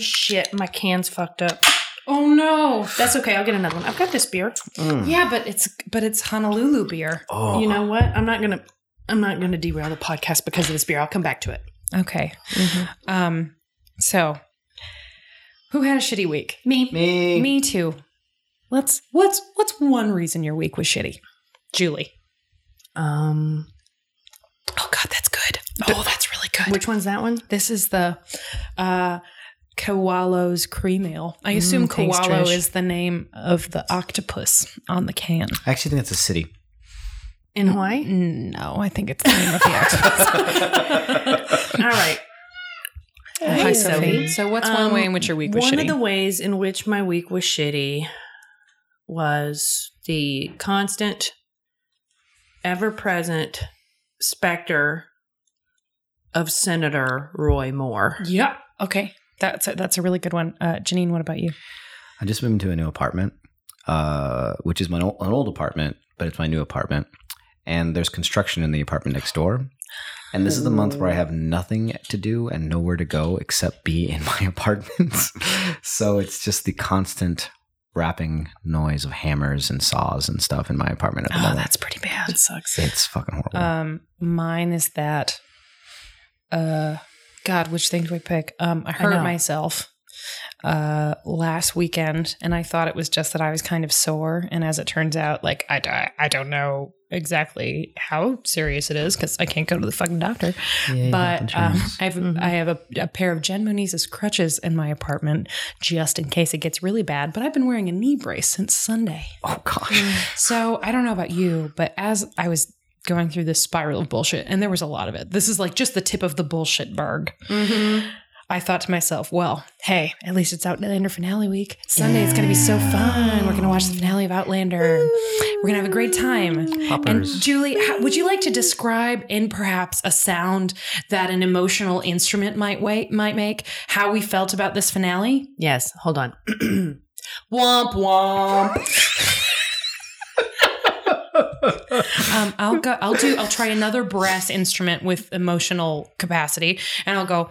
shit, my can's fucked up. Oh no. That's okay. I'll get another one. I've got this beer. Mm. Yeah, but it's but it's Honolulu beer. Oh, You know what? I'm not gonna. I'm not gonna derail the podcast because of this beer. I'll come back to it. Okay. Um. So, who had a shitty week? Me. me. Me too. Let's what's what's one reason your week was shitty? Julie. Um. Oh God, that's good. Oh, that's really good. Which one's that one? This is the uh Koalo's cream ale. I assume Mm, thanks, Koalo Trish. is the name of the octopus on the can. I actually think it's a city. In Hawaii. No, I think it's the name of the octopus. All right. Hi, Hey, Sophie. Sophie. So, what's one Um, way in which your week was one shitty? One of the ways in which my week was shitty was the constant, ever-present specter of Senator Roy Moore. yeah. Okay. That's a, that's a really good one. Uh, Janine, what about you? I just moved into a new apartment, uh, which is my old, an old apartment, but it's my new apartment. And there's construction in the apartment next door. And this is the month where I have nothing to do and nowhere to go except be in my apartment. so it's just the constant rapping noise of hammers and saws and stuff in my apartment at the Oh, moment. that's pretty bad. It sucks. It's fucking horrible. Um, mine is that. Uh, God, which thing do I pick? Um, I hurt know. myself uh last weekend, and I thought it was just that I was kind of sore. And as it turns out, like I I, I don't know exactly how serious it is because I can't go to the fucking doctor. Health but um. I have Mhm. I have a, a pair of Jen Moniz's crutches in my apartment just in case it gets really bad. But I've been wearing a knee brace since Sunday. oh, gosh. So I don't know about you, but as I was going through this spiral of bullshit, and there was a lot of it, this is like just the tip of the bullshit berg. Mm-hmm. I thought to myself, well, hey, at least it's Outlander finale week. Sunday is going to be so fun. We're going to watch the finale of Outlander. We're going to have a great time. And Poppers. Julie, how, would you like to describe in perhaps a sound that an emotional instrument might wait, might make how we felt about this finale? Yes. Hold on. womp womp. Um, I'll go. I'll do. I'll try another brass instrument with emotional capacity, and I'll go.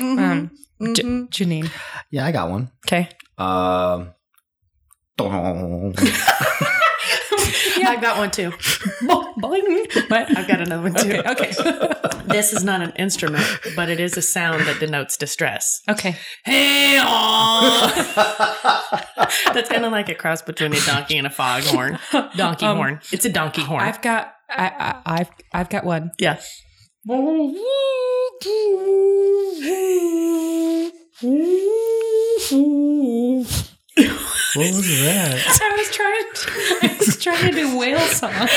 Um, J- Mhm. Janine. yeah, I got one. Okay. Um, dong. I've got one too. Boing. What? I've got another one too. Okay. Okay. This is not an instrument, but it is a sound that denotes distress. okay. Hey, That's kind of like a cross between a donkey and a foghorn. Donkey Um, horn. It's a donkey horn. I've got. I, I, I've. I've got one. yeah. What was that? I was trying. To, I was trying to do whale song.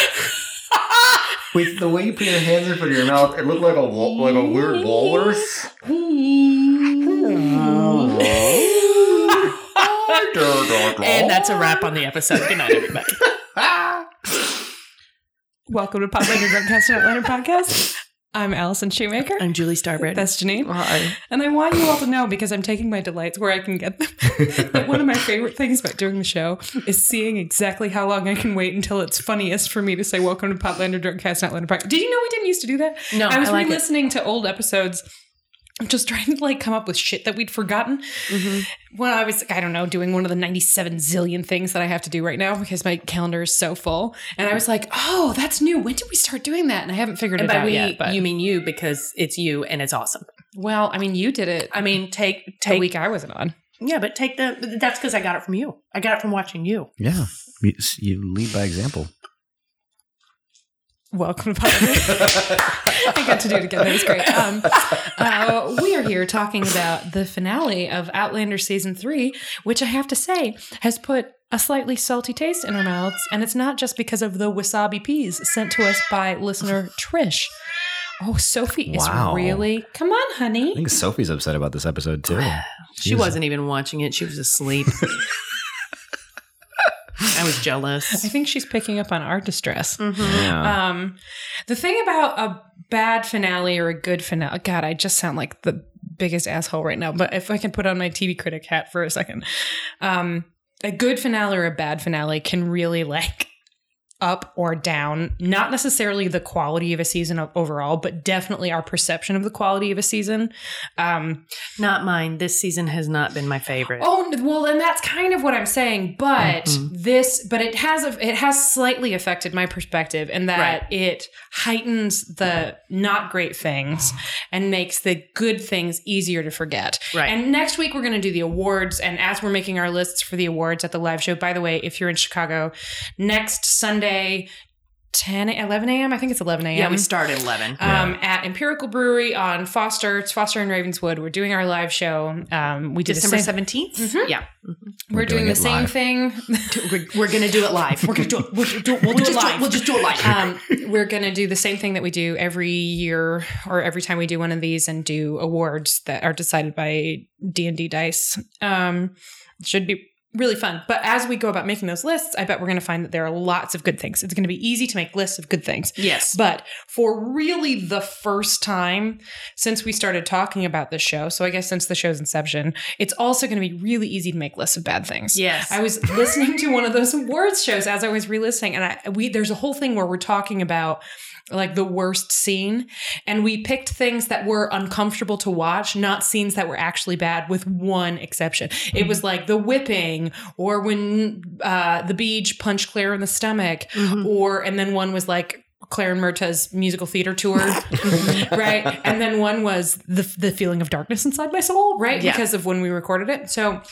With the way you put your hands in front of your mouth, it looked like a like a weird walrus. And that's a wrap on the episode. Good night, everybody. Welcome to Poplander Drunkcast and Outlander Podcast. I'm Allison Shoemaker. I'm Julie Starbread. That's Janine. Hi. And I want you all to know because I'm taking my delights where I can get them. that one of my favorite things about doing the show is seeing exactly how long I can wait until it's funniest for me to say "Welcome to Poplander Drunkcast and Outlander Podcast." Did you know we didn't used to do that? No, I was I like re-listening to old episodes. I'm just trying to like come up with shit that we'd forgotten mm-hmm. when I was, like, I don't know, doing one of the 97 zillion things that I have to do right now because my calendar is so full. And I was like, oh, that's new. When did we start doing that? And I haven't figured And it by out we, yet. But you mean you because it's you and it's awesome. well, I mean, you did it I mean, take the take week I wasn't on. Yeah, but take the. That's because I got it from you. I got it from watching you. Yeah, you, you lead by example. Welcome to. I got to do it again. That was great. Um, uh, we are here talking about the finale of Outlander season three, which I have to say has put a slightly salty taste in our mouths, and it's not just because of the wasabi peas sent to us by listener Trish. Oh, Sophie is Wow. really. Come on, honey. I think Sophie's upset about this episode too. She Jeez. wasn't even watching it. She was asleep. I was I think she's picking up on our distress. Mhm. Yeah. Um, the thing about a bad finale or a good finale, God, I just sound like the biggest asshole right now. But if I can put on my TV critic hat for a second, um, a good finale or a bad finale can really like up or down, not necessarily the quality of a season overall, but definitely our perception of the quality of a season. Um, Not mine. This season has not been my favorite. Oh well, and that's kind of what I'm saying. But Mhm. this, but it has a, it has slightly affected my perspective in that Right. it heightens the not great things and makes the good things easier to forget. Right. And next week we're going to do the awards. And as we're making our lists for the awards at the live show, by the way, if you're in Chicago, next Sunday, 10 11 a.m. I think it's 11 a.m. yeah, we start at 11. Um, at Empirical Brewery on Foster, it's Foster and Ravenswood. We're doing our live show. Um, we did December same- 17th? Mhm. Yeah. we're, We're doing, doing the same live. thing. We're, we're going to do it live. We're gonna do it. We'll, do, we'll, do just it live. we'll just do it live. um, we're gonna do the same thing that we do every year or every time we do one of these and do awards that are decided by D and D dice. Um, should be really fun. But as we go about making those lists, I bet we're gonna find that there are lots of good things. It's gonna be easy to make lists of good things. yes. But for really the first time since we started talking about this show, so I guess since the show's inception, it's also going to be really easy to make lists of bad things. Yes. I was listening to one of those awards shows as I was re-listening, and I we there's a whole thing where we're talking about like the worst scene, and we picked things that were uncomfortable to watch, not scenes that were actually bad, with one exception. It was like the whipping, or when uh, the beach punched Claire in the stomach, Mhm. or and then one was like Claire and Murtagh's musical theater tour, right? And then one was the the feeling of darkness inside my soul, right? Yeah. Because of when we recorded it. So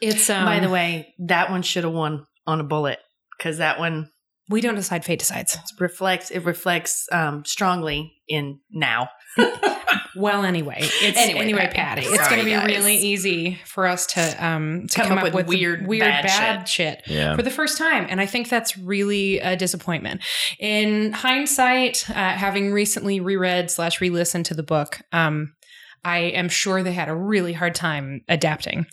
it's um, By the way, that one should have won on a bullet because that one we don't decide fate decides. reflects it reflects um, strongly in now. Well, anyway, it's Anyway, anyway, Patty. Patty. It's going to be guys. really easy for us to um to Come up with weird, weird bad bad, shit. Yeah. for the first time. And I think that's really a disappointment. In hindsight, uh, having recently reread slash re listened to the book, um, I am sure they had a really hard time adapting.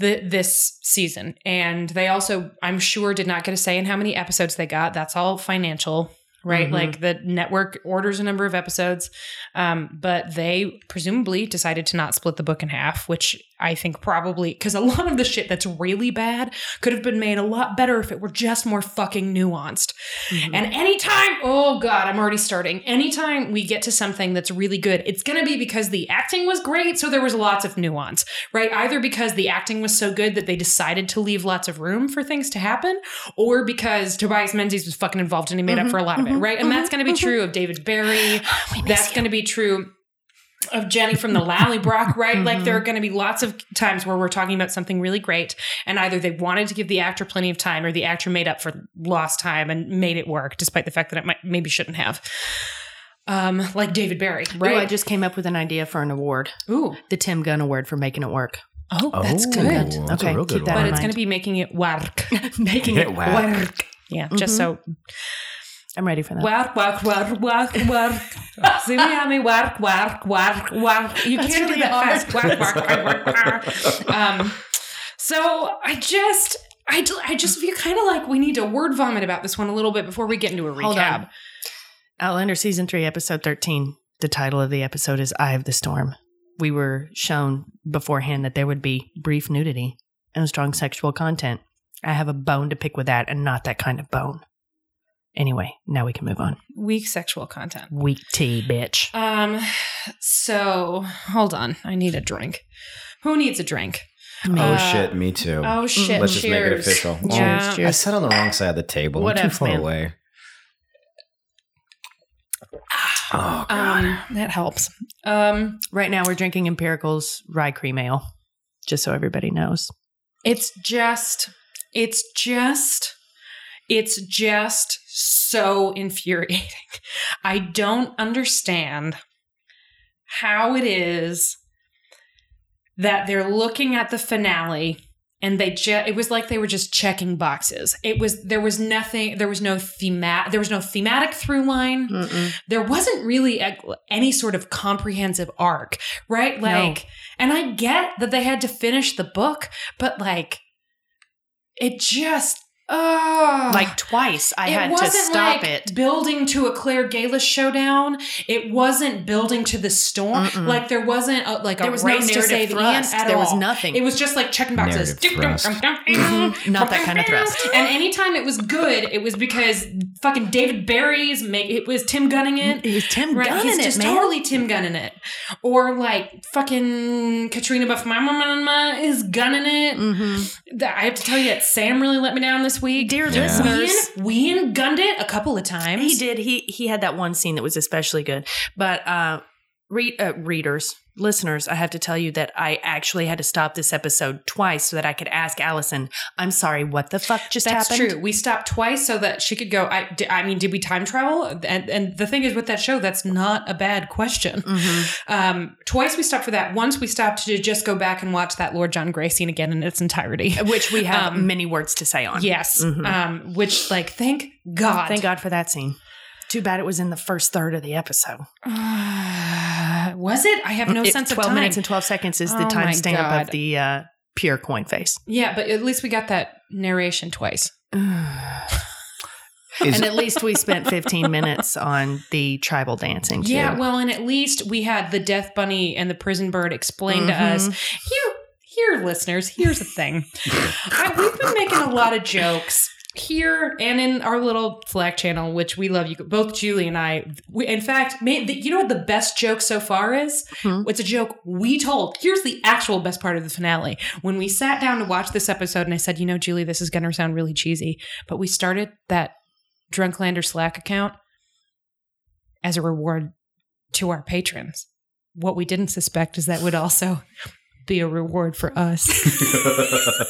The, this season. And they also, I'm sure, did not get a say in how many episodes they got. That's all financial, right? Mhm. Like the network orders a number of episodes. Um, but they presumably decided to not split the book in half, which I think probably because a lot of the shit that's really bad could have been made a lot better if it were just more fucking nuanced. Mm-hmm. And anytime, oh God, I'm already starting. Anytime we get to something that's really good, it's going to be because the acting was great. So there was lots of nuance, right? Either because the acting was so good that they decided to leave lots of room for things to happen, or because Tobias Menzies was fucking involved and he made up Mhm, for a lot of it, mhm, right? And that's going to be mhm, true of David Berry. That's going to be true of Jenny from the Lallybroch, right? Like Mhm. there are going to be lots of times where we're talking about something really great, and either they wanted to give the actor plenty of time, or the actor made up for lost time and made it work, despite the fact that it might maybe shouldn't have. Um, like David Berry, Ooh, right? I just came up with an idea for an award. Ooh, The Tim Gunn Award for making it work. oh, that's Oh, good. That's Okay, a real keep good that But in one. it's going to be making it work. making Yeah, it wow. work. Yeah, just so I'm ready for that. work, work, work, work, work. See me on me, work, work, work, work. You That's can't really do that hard. fast. Work, work, work, work, work. Um, so I just, I, d- I just feel kind of like we need to word vomit about this one a little bit before we get into a recap. Hold on. Outlander season three, episode thirteen. The title of the episode is "Eye of the Storm." We were shown beforehand that there would be brief nudity and strong sexual content. I have a bone to pick with that, and not that kind of bone. Anyway, now we can move on. Weak sexual content. Weak tea, bitch. Um, so hold on. I need a drink. Who needs a drink? Oh Uh, shit, me too. Oh shit! Let's just make it cheers. official. Yeah. Cheers. I sat on the wrong side of the table. What I'm too else, far man? away. Oh, God. Um, that helps. Um, Right now, we're drinking Empirical's rye cream ale, just so everybody knows. It's just, it's just, it's just so infuriating. I don't understand how it is that they're looking at the finale and they just it was like they were just checking boxes it was there was nothing there was no thema there was no thematic through line there wasn't really a, any sort of comprehensive arc, right? No. Like, and I get that they had to finish the book, but like, it just, Oh, Like twice, I had to stop like it. building to a Claire Geillis showdown. It wasn't building to the storm. Mm-mm. Like there wasn't a, like a There was no to narrative save thrust. Ian at There all. was nothing. It was just like checking boxes. Narrative thrust. Mhm. Not that kind of thrust. And anytime it was good, it was because fucking David Berry's make it was Tim gunning it. It was Tim Right, gunning he's it, just man. totally Tim gunning it, or like fucking Katrina Buff Mama is gunning it. Mm-hmm. That- I have to tell you that Sam really let me down this week. Dear Yeah. listeners, Ween, Ween gunned it a couple of times. he did. He he had that one scene that was especially good. But uh, read uh, readers, listeners, I have to tell you that I actually had to stop this episode twice so that I could ask Allison. I'm sorry, what the fuck just That's happened? That's true. We stopped twice so that she could go. I, I mean, did we time travel? And, and the thing is, with that show, that's not a bad question. Mhm. Um, twice we stopped for that. Once we stopped to just go back and watch that Lord John Grey scene again in its entirety. Which we have Um, many words to say on. Yes. Mhm. Um, which, like, thank God. Thank God for that scene. Too bad it was in the first third of the episode. was it? I have no It- sense of 12 time. minutes and 12 seconds is the Oh my timestamp God. of the uh, pure coin face. yeah, but at least we got that narration twice. Is, and at least we spent 15 minutes on the tribal dancing. Too. Yeah, well, and at least we had the Death Bunny and the Prison Bird explain to Mhm. us. Here, here, listeners. Here's the thing. I, we've been making a lot of jokes here and in our little Slack channel, which we love. You both, Julie and I. We, in fact, the, you know what the best joke so far is? Hmm. It's a joke we told. Here's the actual best part of the finale. When we sat down to watch this episode, and I said, "You know, Julie, this is going to sound really cheesy, but we started that Drunklander Slack account as a reward to our patrons. What we didn't suspect is that would also be a reward for us.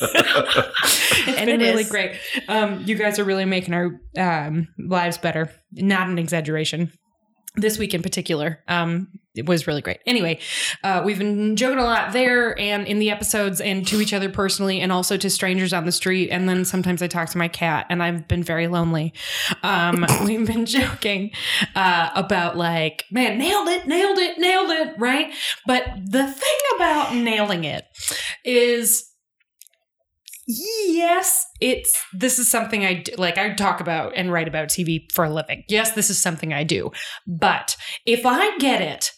it's And been it really is. great. Um, you guys are really making our um, lives better. Not an exaggeration. This week in particular, um, it was really great. Anyway, uh, we've been joking a lot there and in the episodes and to each other personally and also to strangers on the street. And then sometimes I talk to my cat and I've been very lonely. Um, we've been joking uh, about like, man, nailed it, nailed it, nailed it, right? But the thing about nailing it is yes it's this is something i do, like i talk about and write about tv for a living yes this is something i do but if i get it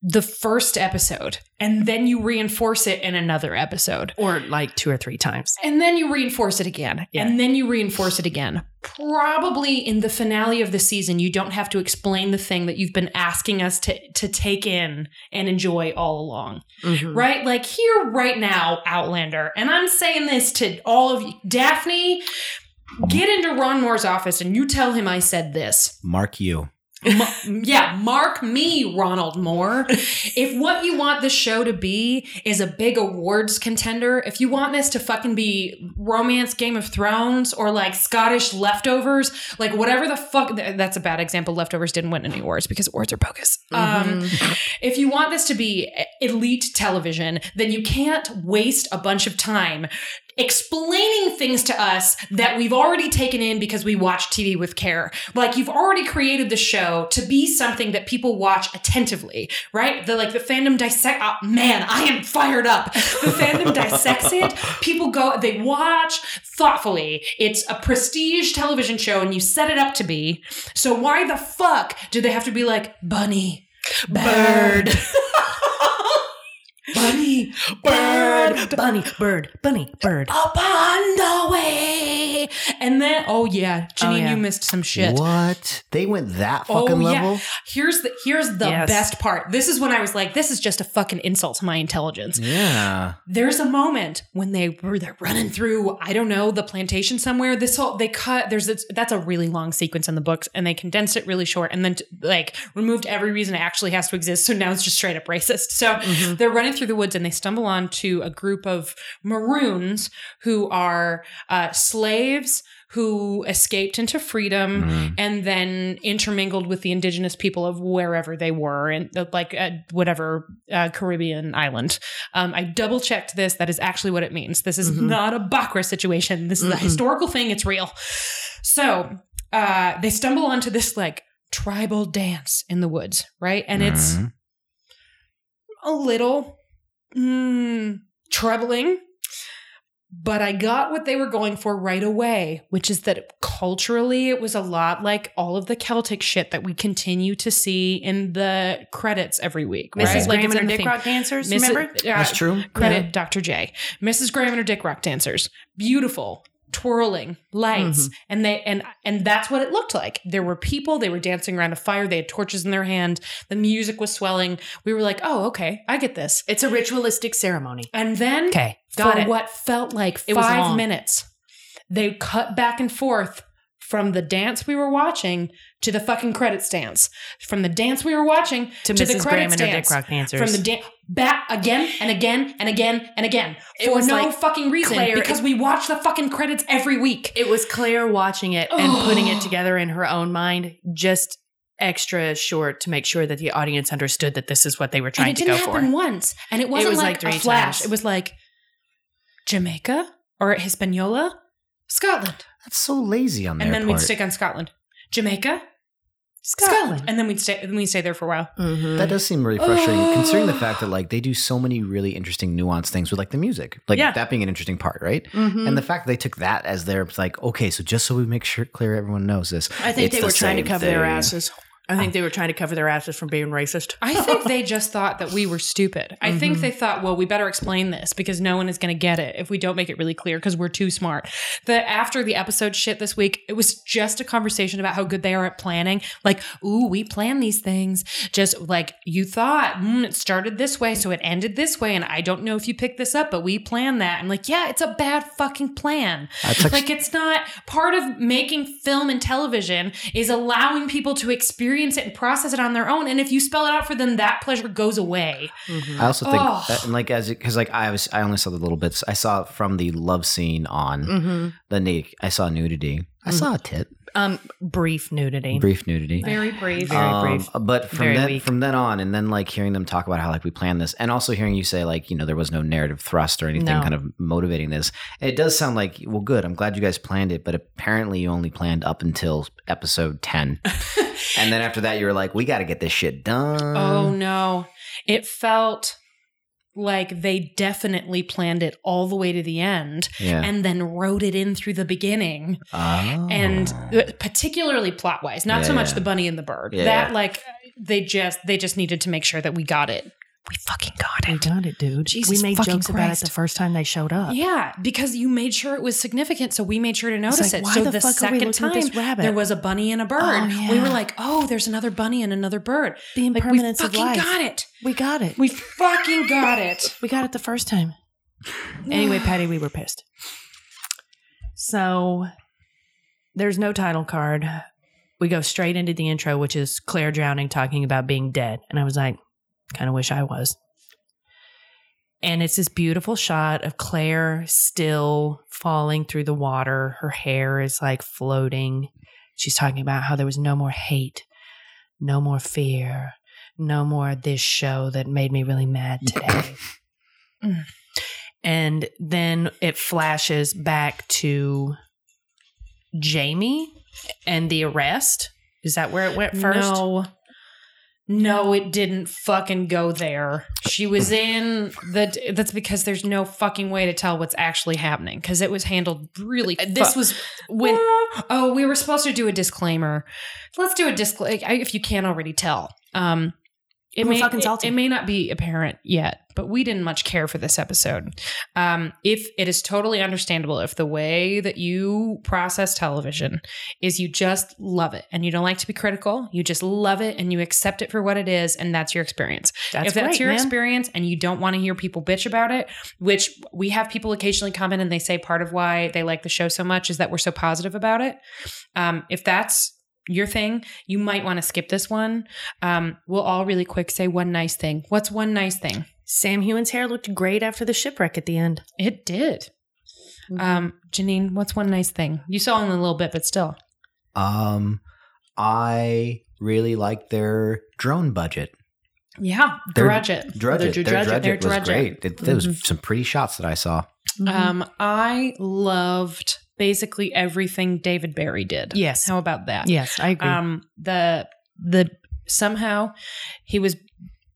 the first episode and then you reinforce it in another episode Or like two or three times. and then you reinforce it again Yeah. and then you reinforce it again probably in the finale of the season you don't have to explain the thing that you've been asking us to to take in and enjoy all along Mhm. right? Like here, right now, Outlander, and I'm saying this to all of you, Daphne. Get into Ron Moore's office and you tell him I said this. Mark you. Ma- yeah, mark me, Ronald Moore. if what you want the show to be is a big awards contender, if you want this to fucking be romance Game of Thrones or like Scottish leftovers, like whatever the fuck, th- that's a bad example. Leftovers didn't win any awards because awards are bogus. Um, Mhm. if you want this to be elite television, then you can't waste a bunch of time explaining things to us that we've already taken in because we watch TV with care. Like you've already created the show to be something that people watch attentively, right? The like the fandom dissect. Oh, man, I am fired up. The fandom dissects it. People go, they watch thoughtfully. It's a prestige television show, and you set it up to be. So why the fuck do they have to be like bunny? Bird. Bunny, Bird, bunny, bird, bunny, bird. upon the way. And then, oh yeah, Janine, yeah. you missed some shit. What? They went that fucking Oh, fucking yeah. level? Here's the here's the Yes. best part. This is when I was like, this is just a fucking insult to my intelligence. Yeah. There's a moment when they were they're running through, I don't know, the plantation somewhere. This whole they cut there's this, that's a really long sequence in the books, and they condensed it really short, and then t- like removed every reason it actually has to exist. So now it's just straight up racist. So Mhm. they're running through the woods and they stumble onto a group of maroons who are uh, slaves who escaped into freedom Mm. and then intermingled with the indigenous people of wherever they were in uh, like uh, whatever uh, Caribbean island. Um, I double checked this. That is actually what it means. This is Mhm. not a Bakra situation. This is a Mm-mm. historical thing. It's real. So uh, they stumble onto this like tribal dance in the woods, right? And it's Mhm. a little mm, troubling. but I got what they were going for right away, which is that culturally it was a lot like all of the Celtic shit that we continue to see in the credits every week. Mrs. Right? Graham it's and her Dick theme. Rock dancers, Mrs. remember? uh, That's true. Credit Yeah. Dr. J. Mrs. Graham and her Dick Rock dancers. Beautiful. Twirling lights, mm-hmm. and they and and that's what it looked like. There were people. They were dancing around a fire. They had torches in their hand. The music was swelling. We were like, "Oh, okay, I get this." It's a ritualistic ceremony. And then Okay, got for it. what felt like It five minutes. They cut back and forth from the dance we were watching to the fucking credits dance. From the dance we were watching To, to, Mrs. the Graham credits and her. Dick Rock dancers. From the dance back again and again and again and again It for was no like fucking reason Claire- because we watch the fucking credits every week. it was Claire watching it and oh. putting it Oh. together in her own mind, just extra short to make sure that the audience understood that this is what they were And trying it to didn't go happen for. once, and it wasn't was like, like three a flash. times. It was like Jamaica or Hispaniola, Scotland, That's so lazy on their part and then part. we'd stick on Scotland, Jamaica, Scotland. and then we'd stay. Then we'd stay there for a while. Mhm. That does seem really frustrating, Oh. considering the fact that like they do so many really interesting, nuanced things with like the music, like Yeah. that being an interesting part, right? Mhm. And the fact that they took that as their like, okay, so just so we make sure clear everyone knows this, I think it's they the were trying to same cover their asses. I think they were trying to cover their asses from being racist. I think they just thought that we were stupid. I think they thought, well, we better explain this because no one is going to get it if we don't make it really clear because we're too smart. That after the episode shit this week, it was just a conversation about how good they are at planning. Like, ooh, we plan these things. Just like you thought, mm, it started this way, so it ended this way. And I don't know if you picked this up, but we planned that. I'm like, yeah, it's a bad fucking plan. Like- like it's not part of making film and television is allowing people to experience it and process it on their own. And if you spell it out for them, that pleasure goes away. I also think Oh. that, and like as because like I was I only saw the little bits I saw from the love scene on Mm-hmm. the naked I saw nudity I saw a tit Um, brief nudity. brief nudity Very brief. Very Um, brief. but from Very then weak. from then on and then like hearing them talk about how like we planned this and also hearing you say like you know there was no narrative thrust or anything No. kind of motivating this it does sound like well good I'm glad you guys planned it but apparently you only planned up until episode 10 and then after that you were like we got to get this shit done oh no. It felt like they definitely planned it all the way to the end yeah and then wrote it in through the beginning. Oh. And uh, particularly plot wise, not so much yeah. the bunny and the bird. Yeah, that yeah. like they just they just needed to make sure that we got it. We fucking got it. We got it, dude. Jesus we made jokes about it the first time they showed up. Yeah, because you made sure it was significant, so we made sure to notice like, it. so the, the, fuck are we second time there was a bunny and a bird, Oh, we were like, "Oh, there's another bunny and another bird." the Like we impermanence of fucking got it. We got it. We fucking got it. We got it the first time. Anyway, Patty, we were pissed. So there's no title card. We go straight into the intro, which is Claire drowning, talking about being dead. And I was like, kind of wish I was. And it's this beautiful shot of Claire still falling through the water. Her hair is like floating. She's talking about how there was no more hate, no more fear, no more this show that made me really mad today. Mm. and then it flashes back to Jamie and the arrest. Is that where it went first? No. No, it didn't fucking go there. She was in the. That's because there's no fucking way to tell what's actually happening because it was handled really. Uh, This was when oh, we were supposed to do a disclaimer. Let's do a disclaimer if you can't already tell. Um, it may fucking it- It, may not be apparent yet, but we didn't much care for this episode. Um, if it is totally understandable if the way that you process television is you just love it and you don't like to be critical, you just love it and you accept it for what it is, and that's your experience that's if that's great, your man. experience and you don't want to hear people bitch about it, which we have people occasionally comment and they say part of why they like the show so much is that we're so positive about it. Um, if that's your thing, you might want to skip this one. Um, we'll all really quick say one nice thing. What's one nice thing? Sam Heughan's hair looked great after the shipwreck at the end. It did. Um, Janine, what's one nice thing? You saw in a little bit, but still. Um, I really like their drone budget. Yeah, Their- grudge it. Drudge it. Their Drudge It, drudge their it was It. great. It, there was Mhm. some pretty shots that I saw. Um, I loved basically everything David Berry did. Yes. How about that? yes, I agree. um the the somehow he was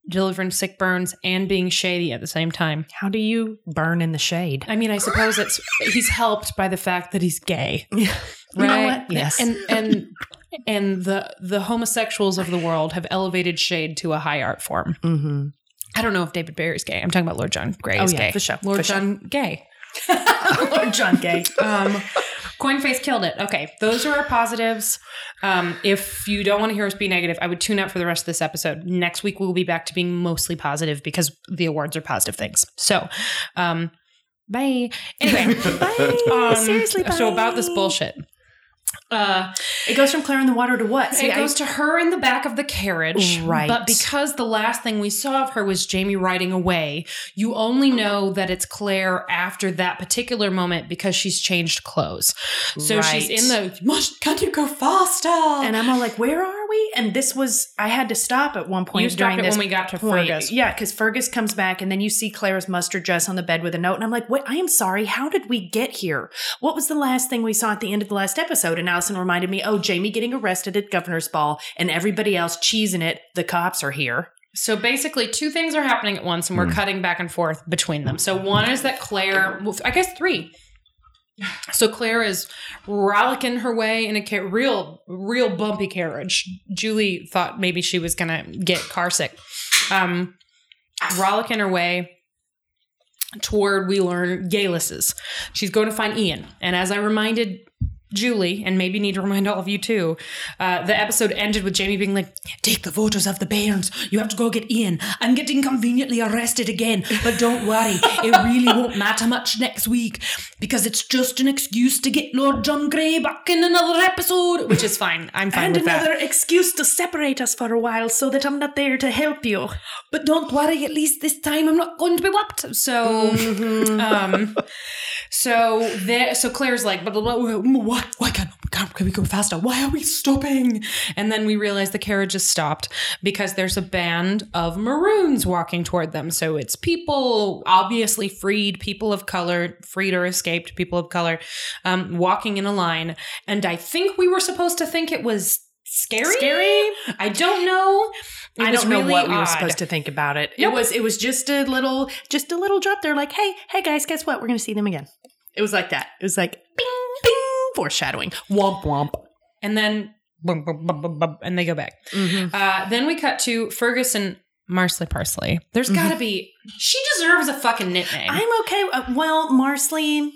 delivering sick burns and being shady at the same time. How do you burn in the shade? I mean, I suppose it's he's helped by the fact that he's gay, Yeah. You know right? Yes. and and and the the homosexuals of the world have elevated shade to a high art form. Mm-hmm. I don't know if David Berry's gay. I'm talking about Lord John Grey Oh, yeah, gay. for sure, Lord for sure. John Gay. Lord John Gay. Um, Coinface killed it. Okay, those are our positives. Um, if you don't want to hear us be negative, I would tune out for the rest of this episode. Next week we'll be back to being mostly positive because the awards are positive things. So, um, bye. Anyway, Bye. um, Seriously, So about this bullshit. Uh, It goes from Claire in the water to what? See, it I- goes to her in the back of the carriage. Right. But because the last thing we saw of her was Jamie riding away, you only know that it's Claire after that particular moment because she's changed clothes. So she's in the, "Must- can you go faster? and I'm all like, where are we? And this was, I had to stop at one point you during stopped it this when we got to point. Fergus. Yeah, because Fergus comes back and then you see Claire's mustard dress on the bed with a note. And I'm like, wait, I am sorry. How did we get here? What was the last thing we saw at the end of the last episode? And Allison reminded me, oh, Jamie getting arrested at Governor's Ball and everybody else cheesing it. The cops are here. So basically, two things are happening at once, and we're Hmm. cutting back and forth between them. So one is that Claire, I guess three. So Claire is rollicking her way in a real, real bumpy carriage. Julie thought maybe she was gonna get car sick. Um, rollicking her way toward we learn Geillis's. She's going to find Ian, and as I reminded Julie, and maybe need to remind all of you too, uh, the episode ended with Jamie being like, Take the voters of the Bairns. You have to go get Ian. I'm getting conveniently arrested again, but don't worry. It really won't matter much next week because it's just an excuse to get Lord John Grey back in another episode, which is fine. I'm fine and with that. And another excuse to separate us for a while so that I'm not there to help you. But don't worry, at least this time I'm not going to be whopped. So, um, so there, so Claire's like, blah, blah, blah, why, why can't, can we go faster? Why are we stopping? And then we realize the carriage has stopped because there's a band of maroons walking toward them. So it's people obviously freed, people of color, freed or escaped people of color, um, walking in a line. And I think we were supposed to think it was scary. Scary? I don't know. It I don't know really what we were odd. supposed to think about it. Nope. It was it was just a little just a little drop there like, "Hey, hey guys, guess what? We're going to see them again." It was like that. It was like foreshadowing. Womp womp. and then bum, bum, bum, bum, bum, and they go back. Uh, then we cut to Ferguson Marsley Parsley. There's got to be. She deserves a fucking nickname. I'm okay. Uh, well, Marsley,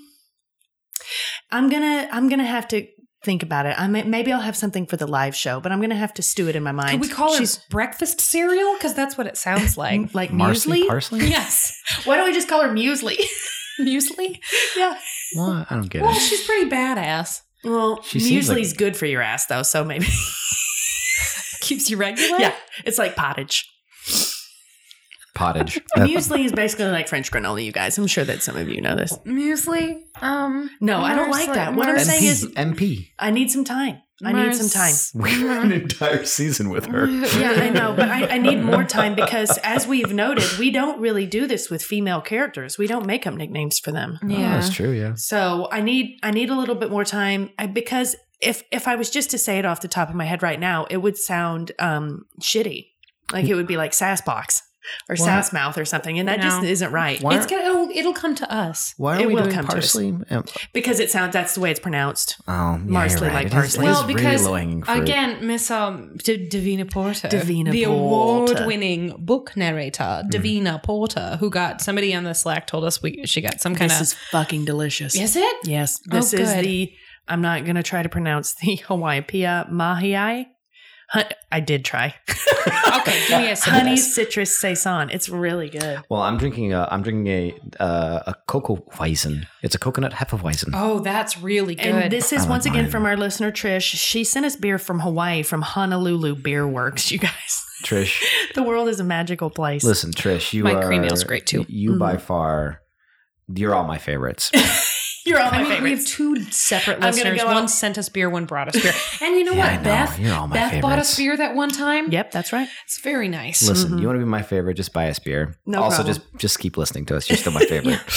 I'm gonna I'm gonna have to think about it. I may, maybe I'll have something for the live show, but I'm gonna have to stew it in my mind. Could we call her She's breakfast cereal? Because that's what it sounds like. like Marsley muesli. parsley? yes, Why don't we just call her muesli? muesli. yeah. Well, I don't get Well, it. Well, she's pretty badass. Well, She seems muesli's like- good for your ass though, so maybe. Keeps you regular. yeah, it's like pottage. Pottage. Muesli is basically like French granola, you guys. I'm sure that some of you know this. muesli. Um, No, I don't like that. What I'm Mars- saying is- MP. I need some time. I need some time. We have an entire season with her. Yeah, I know, but I, I need more time because, as we've noted, we don't really do this with female characters. We don't make up nicknames for them. Oh, Yeah. that's true. Yeah. So I need I need a little bit more time I, because if if I was just to say it off the top of my head right now, it would sound um, shitty. Like it would be like Sassbox or Why- Sass Mouth or something, and that just isn't right Why, It's gonna. It'll, it'll come to us. why are it we will doing come to us. parsley? Um, because it sounds that's the way it's pronounced. Oh, yeah, Marsley right. like It is- parsley. It is Well, because, low-hanging. Again, Miss um, D- Davina Porter, Davina the Porter. award-winning book narrator, Mm. Porter, who got somebody on the Slack told us we she got some kind This of. This is fucking delicious. Is it? Yes, Oh, this is good. the. I'm not gonna try to pronounce the Hawaiian Pia Mahiai. Hun- I did try. Okay, give me a sip of honey this. citrus saison. It's really good. well, I'm drinking a I'm drinking a uh, a cocoa weizen. It's a coconut hefeweizen. Oh, that's really good. And this is I like once again mine. from our listener Trish. She sent us beer from Hawaii from Honolulu Beer Works. You guys, Trish, the world is a magical place. listen, Trish, you My are cream ale's great, too. You Mm-hmm. by far, you're all my favorites. You're all I my mean, we have two separate I'm gonna listeners. go One out- sent us beer, one brought us beer. And you know Yeah, I what? know. Beth, You're all my Beth bought us favorites. beer that one time. Yep, that's right. It's very nice. Listen, Mhm. you want to be my favorite? Just buy us beer. No also, problem. just just keep listening to us. You're still my favorite.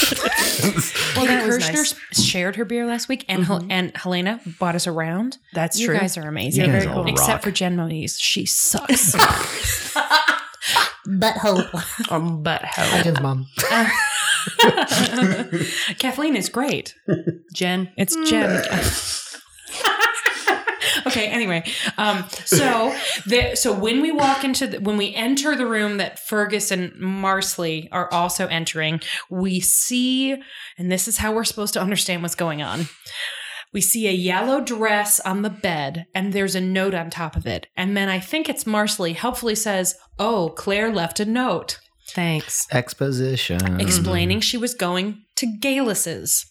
Well, that was Kirshner nice. shared her beer last week, and Hel- Mhm. and Helena bought us around. That's true. you true. guys are amazing. You guys Very all Except rock. for Jen Moniz, she sucks. Butthole. Um, but I how? just mom. Kathleen is great. Jen. It's Jen. okay. Anyway, um, so the so when we walk into the, when we enter the room that Fergus and Marsley are also entering, we see, and this is how we're supposed to understand what's going on. We see a yellow dress on the bed, and there's a note on top of it. And then I think it's Marsley helpfully says, "Oh, Claire left a note." Thanks. Exposition. explaining she was going to Geillis's.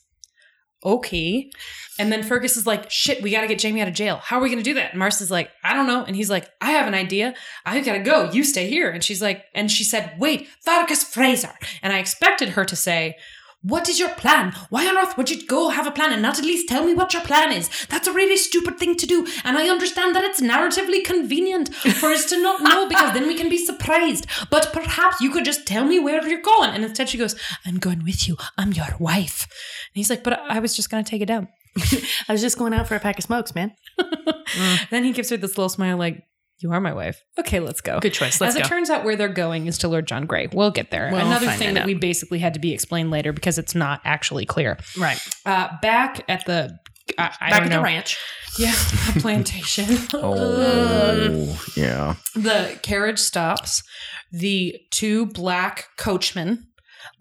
Okay. And then Fergus is like, shit, we got to get Jamie out of jail. How are we going to do that? And Marcy's like, I don't know. And he's like, I have an idea. I got to go. You stay here. And she's like, and she said, wait, Fergus Fraser. And I expected her to say, what is your plan? Why on earth would you go have a plan and not at least tell me what your plan is? That's a really stupid thing to do. And I understand that it's narratively convenient for us to not know because then we can be surprised. But perhaps you could just tell me where you're going. And instead she goes, I'm going with you. I'm your wife. And he's like, but I was just going to take it down. I was just going out for a pack of smokes, man. Mm. Then he gives her this little smile like, you are my wife. Okay, let's go. Good choice. Let's As go. it turns out, where they're going is to Lord John Grey. We'll get there. We'll Another find thing that that out. we basically had to be explained later because it's not actually clear. right. Uh, back at the I, I Back don't at know. the ranch. Yeah, the plantation. Oh, yeah. the carriage stops. The two black coachmen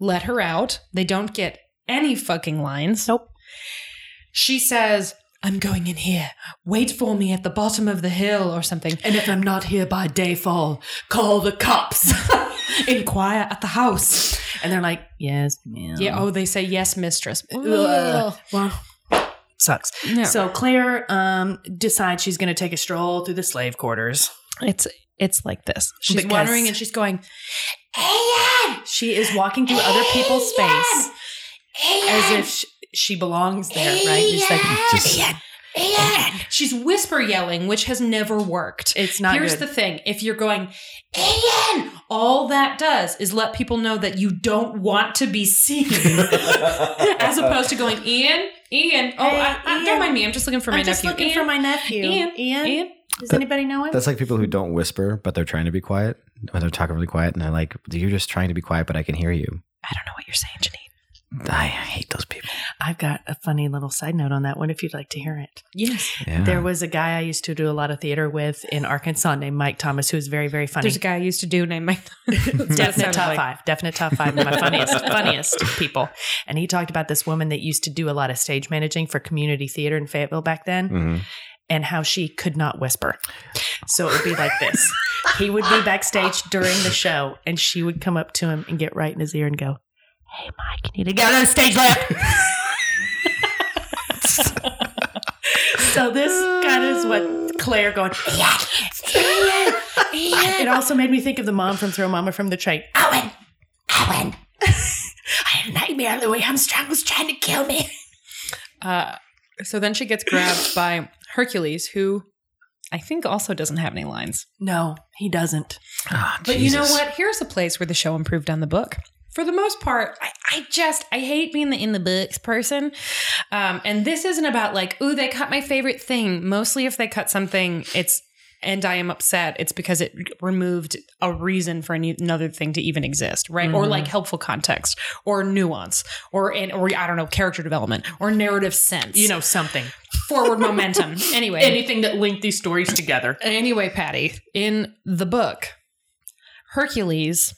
let her out. They don't get any fucking lines. Nope. She says, I'm going in here. Wait for me at the bottom of the hill or something. And if I'm not here by dayfall, call the cops. Inquire at the house. and they're like, yes, ma'am. Yeah, oh, they say yes, mistress. Ugh. Well, sucks. So Claire um, decides she's going to take a stroll through the slave quarters. It's it's like this. She's Because- wandering and she's going, She is walking through other people's space as if she, she belongs there, right? It's like, Just, Ian! Ian! she's whisper yelling, which has never worked. it's not Here's good. the thing if you're going, Ian, all that does is let people know that you don't want to be seen. As opposed to going, Ian, Ian, oh, Hey, I, I, Ian. don't mind me. I'm just looking for my I'm just nephew. looking Ian, for my nephew. Ian, Ian? Ian. Does That- anybody know him? that's like people who don't whisper, but they're trying to be quiet. When they're talking really quiet, and they're like, "You're just trying to be quiet, but I can hear you." I don't know what you're saying, Janine. I hate those people. I've got a funny little side note on that one if you'd like to hear it. Yes. Yeah. There was a guy I used to do a lot of theater with in Arkansas named Mike Thomas, who was very, very funny. There's a guy I used to do named Mike. definite top five definite top five of my funniest funniest people and he talked about this woman that used to do a lot of stage managing for community theater in fayetteville back then Mhm. and how she could not whisper so it would be like this he would be backstage during the show and she would come up to him and get right in his ear and go hey mike you need to get on the stage left so this kind of is what claire going it also made me think of the mom from Throw Mama from the Train. Owen! Owen! I had a nightmare. Louis Armstrong was trying to kill me. Uh, so then she gets grabbed by Hercules, who I think also doesn't have any lines. No, he doesn't. Ah, But you know what? Here's a place where the show improved on the book. For the most part, I, I just I hate being the in the books person. Um, and this isn't about like, ooh, they cut my favorite thing. Mostly if they cut something, it's and I am upset, it's because it removed a reason for any, another thing to even exist, right? Or Mhm. like helpful context, or nuance, or in, or I don't know, character development, or narrative sense. You know, something. forward momentum. Anyway, Anything that linked these stories together. Anyway, Patty, in the book, Hercules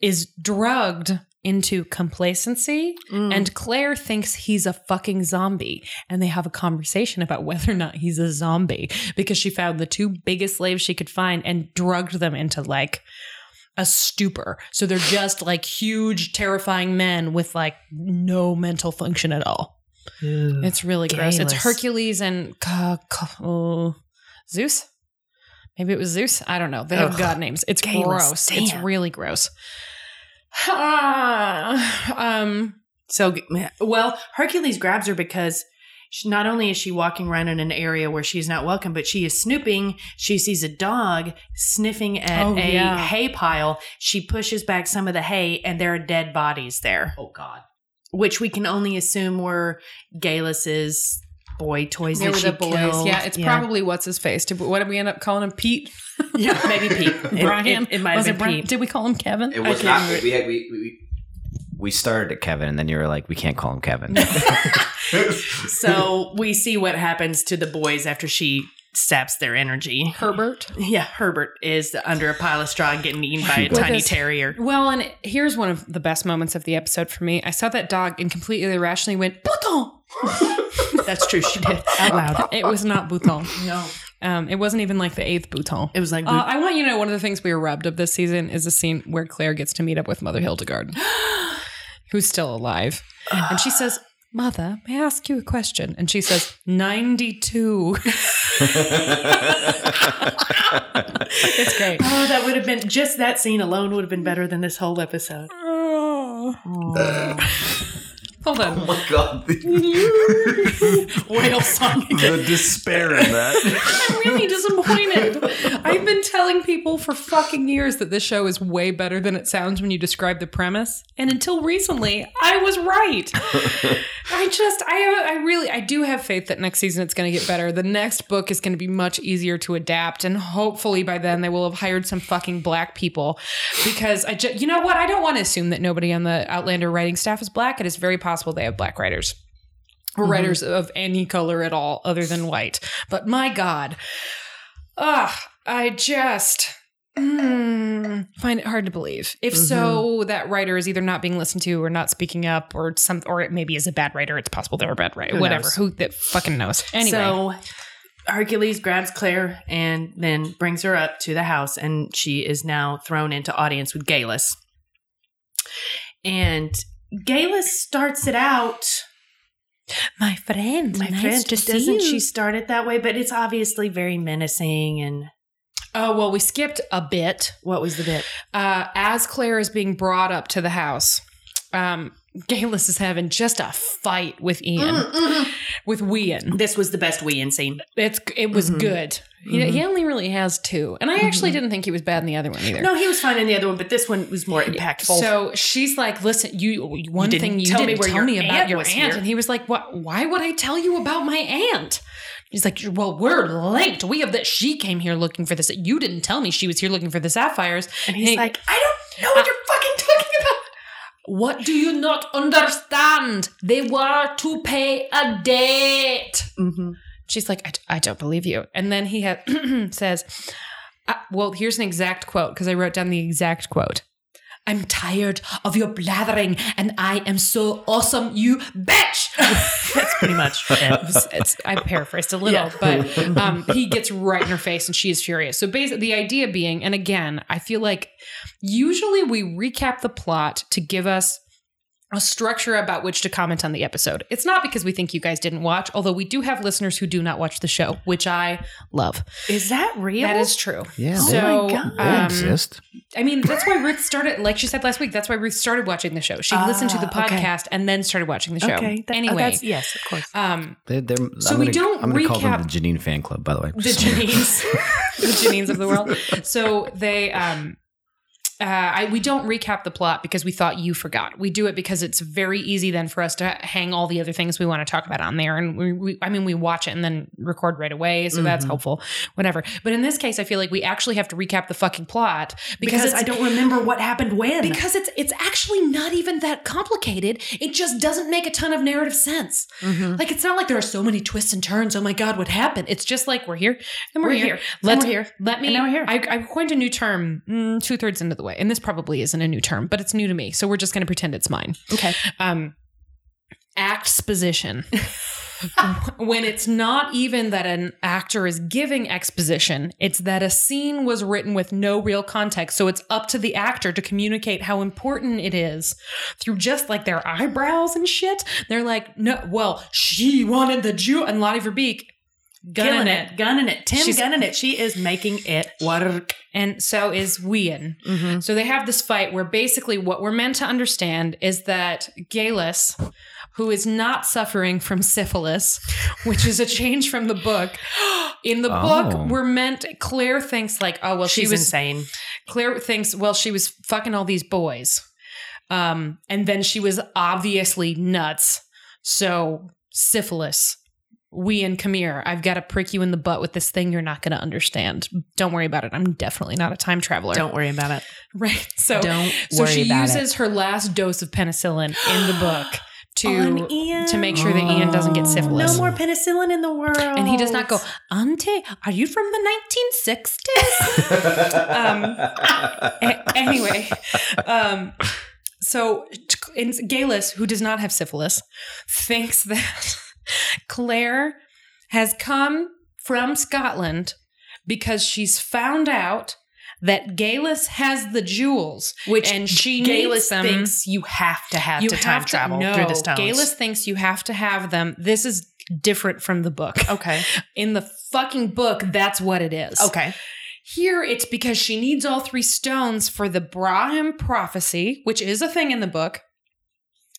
is drugged into complacency, Mm. and Claire thinks he's a fucking zombie. And they have a conversation about whether or not he's a zombie because she found the two biggest slaves she could find and drugged them into like a stupor. So they're just like huge, terrifying men with like no mental function at all. It's really gross. It's Hercules and Ka- oh, Zeus. Maybe it was Zeus. I don't know. They have god names. It's gross. It's really gross. Ah, um, So, well, Hercules grabs her because she, not only is she walking around in an area where she's not welcome, but she is snooping. She sees a dog sniffing at Oh, a yeah. hay pile. She pushes back some of the hay, and there are dead bodies there. oh god. which we can only assume were Geillis's boy toys They that were she the boys. killed. Yeah, it's probably what's his face. Did, what did we end up calling him? Pete? yeah, maybe Pete. Brian? It, it, might have Was been Brian? Pete. Did we call him Kevin? It was can't We, had, we, we we started at Kevin, and then you were like, "We can't call him Kevin." So we see what happens to the boys after she saps their energy. Herbert. Yeah, Herbert is under a pile of straw and getting eaten by a With tiny his- terrier. Well, and here's one of the best moments of the episode for me. I saw that dog and completely irrationally went, Bouton! That's true. She did out loud. It was not Bouton. No, Um, it wasn't even like the eighth Bouton. it was like Uh, I want you to know one of the things we were robbed of this season is a scene where Claire gets to meet up with Mother Hildegard, who's still alive. And she says, Mother, may I ask you a question? And she says, 92. it's great. Oh, that would have been just that scene alone would have been better than this whole episode. Hold on. Oh my god, Whale song. the despair in that. I'm really disappointed. I've been telling people for fucking years that this show is way better than it sounds when you describe the premise, and until recently, I was right. I just, I, I really, I do have faith that next season it's going to get better. The next book is going to be much easier to adapt, and hopefully by then they will have hired some fucking black people. Because I, just, you know what, I don't want to assume that nobody on the Outlander writing staff is black. It is very possible they have black writers or writers of any color at all other than white. But my God, ah, I just mm, find it hard to believe. If so, that writer is either not being listened to or not speaking up, or some, or it maybe is a bad writer. It's possible they're a bad writer. Who Whatever. knows? Who that fucking knows? Anyway, So Hercules grabs Claire and then brings her up to the house, and she is now thrown into audience with Geillis. And Geillis starts it out. my friend, My nice friend, to doesn't you. she start it that way? But it's obviously very menacing. And Oh well, we skipped a bit. what was the bit? uh, as Claire is being brought up to the house, um, Geillis is having just a fight with Ian, Mm. with Wian. This was the best Wee scene. It's it was Mhm. good. He, he only really has two, and I actually didn't think he was bad in the other one either. No, he was fine in the other one, but this one was more impactful. So she's like, "Listen, you one didn't thing you tell didn't where tell me about your aunt," here. and he was like, "What? Why would I tell you about my aunt?" He's like, "Well, we're linked. We have that. She came here looking for this. You didn't tell me she was here looking for the sapphires." and he's Hey, like, I don't know what you're fucking talking about. What do you not understand? They were to pay a date. Mm-hmm. She's like, I, I don't believe you. And then he ha- says, uh, Well, here's an exact quote because I wrote down the exact quote. I'm tired of your blathering, and I am so awesome, you bitch. That's pretty much it. It's- it's- I paraphrased a little, Yeah. but um, he gets right in her face, and she is furious. So basically, the idea being, and again, I feel like usually we recap the plot to give us a structure about which to comment on the episode. It's not because we think you guys didn't watch, although we do have listeners who do not watch the show, which I love. Is that real? That is true. Yeah, Oh so, my God. they um, exist. I mean, that's why Ruth started, like she said last week, that's why Ruth started watching the show. She listened to the Ah, okay. podcast and then started watching the show. Okay. that- oh, anyway, that's, yes, of course. um, They, they're, so I'm we gonna, don't I'm gonna call them the Janine fan club, by the way. the Janines, the Janines of the world. So they, um, uh, I, we don't recap the plot because we thought you forgot. We do it because it's very easy then for us to hang all the other things we want to talk about on there. And we, we I mean, we watch it and then record right away. So that's Mhm. helpful, whatever. But in this case, I feel like we actually have to recap the fucking plot because, Because, I don't remember what happened when. because it's it's actually not even that complicated. It just doesn't make a ton of narrative sense. Mhm. Like it's not like there are so many twists and turns. Oh my god, what happened? It's just like we're here and we're, We're here. here, Let's we're here, Let me. and now we're here. I, I coined a new term mm, two thirds into the way, and this probably isn't a new term, but it's new to me. So we're just going to pretend it's mine. okay. Um, exposition. when it's not even that an actor is giving exposition, it's that a scene was written with no real context. So it's up to the actor to communicate how important it is through just like their eyebrows and shit. They're like, no, well, she wanted the Jew and Lottie Verbeek. Gunning it. it. Gunning it. Tim She's- gunning it. She is making it work. And so is Wien. Mm-hmm. So they have this fight where basically what we're meant to understand is that Geillis, who is not suffering from syphilis, which is a change from the book, in the Oh. book we're meant Claire thinks like, oh well, She's she was insane. Claire thinks, well, she was fucking all these boys. Um, and then she was obviously nuts. So syphilis we and Kamir, I've got to prick you in the butt with this thing you're not going to understand. Don't worry about it. I'm definitely not a time traveler. Don't worry about it. Right. So, Don't so she about uses her last dose of penicillin in the book to to make sure that Ian doesn't get syphilis. No more penicillin in the world. And he does not go, Auntie, are you from the 1960s? um, a- anyway, um, so in, Geillis, who does not have syphilis, thinks that Claire has come from Scotland because she's found out that Geillis has the jewels, Which and she Geillis thinks you have to have you to time have travel no, through the stones. Geillis thinks you have to have them. This is different from the book. Okay. In the fucking book, that's what it is. Okay. Here, it's because she needs all three stones for the Brahan prophecy, which is a thing in the book.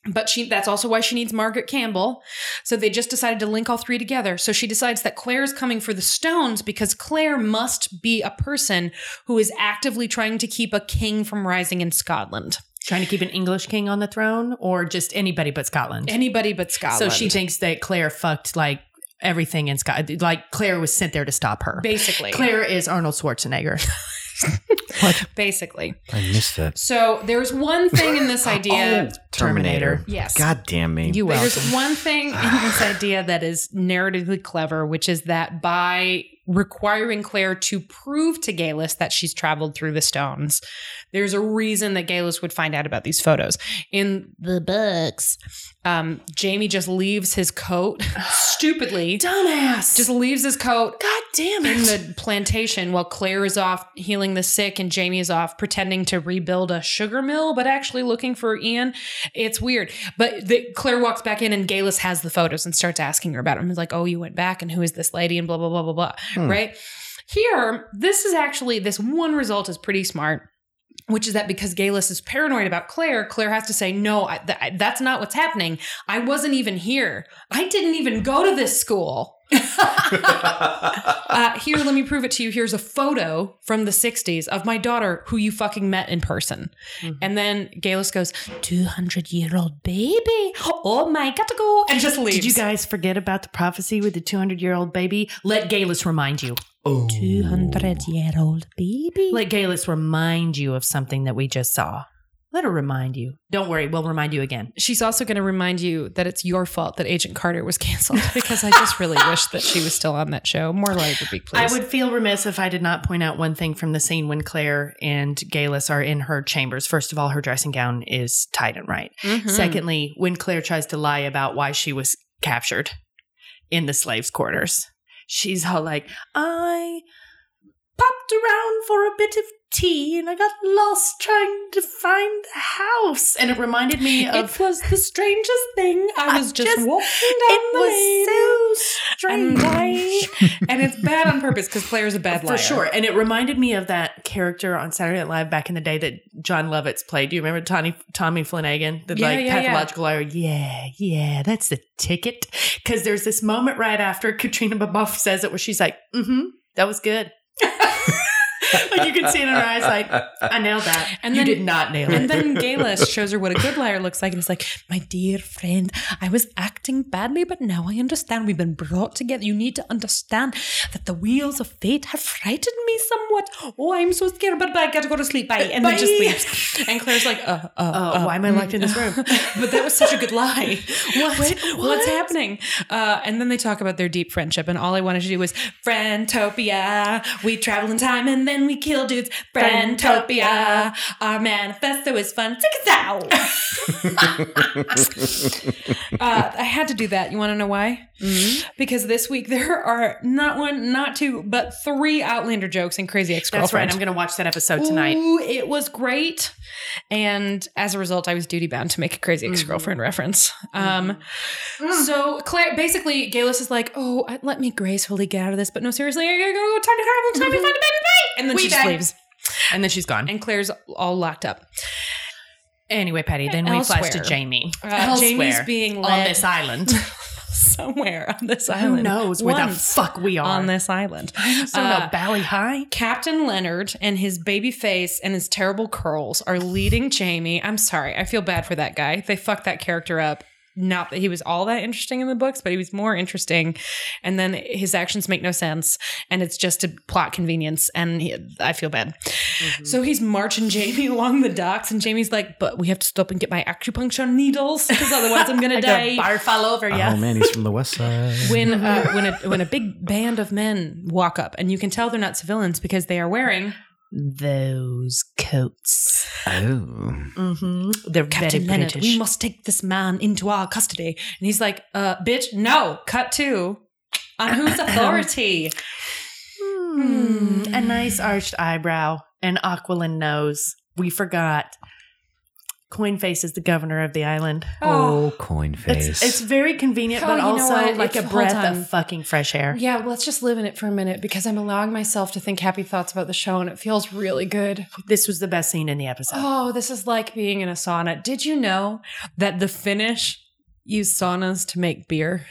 But she that's also why she needs Margaret Campbell. So they just decided to link all three together. So she decides that Claire is coming for the stones because Claire must be a person who is actively trying to keep a king from rising in Scotland. Trying to keep an English king on the throne or just anybody but Scotland. Anybody but Scotland. So she thinks that Claire fucked like everything in Scotland. Like Claire was sent there to stop her. basically. Claire is Arnold Schwarzenegger. Basically. I missed that. So there's one thing in this oh, idea. Terminator. Yes. God damn me. You will. There's one thing in this idea that is narratively clever, which is that by requiring Claire to prove to Geillis that she's traveled through the stones, there's a reason that Geillis would find out about these photos. In the books, um, Jamie just leaves his coat stupidly. Dumbass. Just leaves his coat God damn it. in the plantation while Claire is off healing the sick and Jamie is off pretending to rebuild a sugar mill, but actually looking for Ian. It's weird. But the, Claire walks back in and Geillis has the photos and starts asking her about him. He's like, oh, you went back and who is this lady and blah, blah, blah, blah, blah. Hmm. Right? Here, this is actually, this one result is pretty smart. Which is that because Geillis is paranoid about Claire, Claire has to say, No, I, th- that's not what's happening. I wasn't even here. I didn't even go to this school. Uh, here, let me prove it to you. Here's a photo from the 60s of my daughter who you fucking met in person. Mhm. And then Geillis goes, 200 year old baby. Oh my, gotta go. And just leaves. Did you guys forget about the prophecy with the 200 year old baby? Let Geillis remind you. Oh. 200 year old baby. Let Geillis remind you of something that we just saw. Let her remind you. Don't worry, we'll remind you again. She's also going to remind you that it's your fault that Agent Carter was canceled because I just really wish that she was still on that show. More light would be, please. I would feel remiss if I did not point out one thing from the scene when Claire and Geillis are in her chambers. First of all, her dressing gown is tight and right. Mhm. Secondly, when Claire tries to lie about why she was captured in the slaves' quarters, she's all like, I popped around for a bit of tea and I got lost trying to find the house. And it reminded me of. it was the strangest thing. I was just, just- walking down it the lane. so and strange. I, and it's bad on purpose because Claire's a bad liar. For sure. And it reminded me of that character on Saturday Night Live back in the day that Jon Lovitz played. Do you remember Tommy, Tommy Flanagan? The Yeah, like yeah, yeah. pathological liar. Yeah, yeah, that's the ticket. Because there's this moment right after Caitriona Balfe says it where she's like, mm hmm, that was good. like you can see it in her eyes, like, I nailed that. And you then- did not nail And it. then Geillis shows her what a good liar looks like. And he's like, My dear friend, I was acting badly, but now I understand. We've been brought together. You need to understand that the wheels of fate have frightened me somewhat. Oh, I'm so scared, but I gotta go to sleep. Bye. And then just leaves. And Claire's like, uh, uh, Oh, uh, why am I locked in this room? but that was such a good lie. What? Wait, What's happening? Uh, and then they talk about their deep friendship, and all I wanted to do was Friendtopia. We travel in time and then we kill dudes. Friendtopia. Our manifesto is fun. Check us out. uh, I had to do that. You want to know why? Mm-hmm. Because this week there are not one, not two, but three Outlander jokes in Crazy Ex Girlfriend. That's right. I'm going to watch that episode tonight. Ooh, it was great. And as a result, I was duty bound to make a crazy mm-hmm. ex girlfriend reference. Mm-hmm. Um, So Claire, basically, Geillis is like, "Oh, I- let me gracefully get out of this," but no, seriously, I gotta go. Time to travel. Time to find a baby. Bye. And then We she just leaves, And then she's gone. and Claire's all locked up. Anyway, Patty, then we flash to Jamie. Uh, Jamie's being on this island. somewhere on this island. Who knows where the Once fuck we are? on this island? So Uh, Bali Ha'i. Captain Leonard and his baby face and his terrible curls are leading Jamie. I'm sorry. I feel bad for that guy. They fucked that character up not that he was all that interesting in the books, but he was more interesting. And then his actions make no sense, and it's just a plot convenience. And he, I feel bad. So he's marching Jamie along the docks, and Jamie's like, "But we have to stop and get my acupuncture needles because otherwise I'm gonna die." barf all over ya. Oh man, he's from the west side. when uh, when a when a big band of men walk up, and you can tell they're not civilians because they are wearing Those coats. Oh. Mm-hmm. They're Captain very Leonard. British. We must take this man into our custody, and he's like, "Uh, bitch, no, cut two. On whose authority? Hmm, a nice arched eyebrow, an aquiline nose. We forgot. Coinface is the governor of the island. Oh, oh coin face. It's, it's very convenient, Oh, but also what? like a breath of fucking fresh air. Yeah, let's just live in it for a minute because I'm allowing myself to think happy thoughts about the show, and it feels really good. This was the best scene in the episode. Oh, this is like being in a sauna. Did you know that the Finnish use saunas to make beer?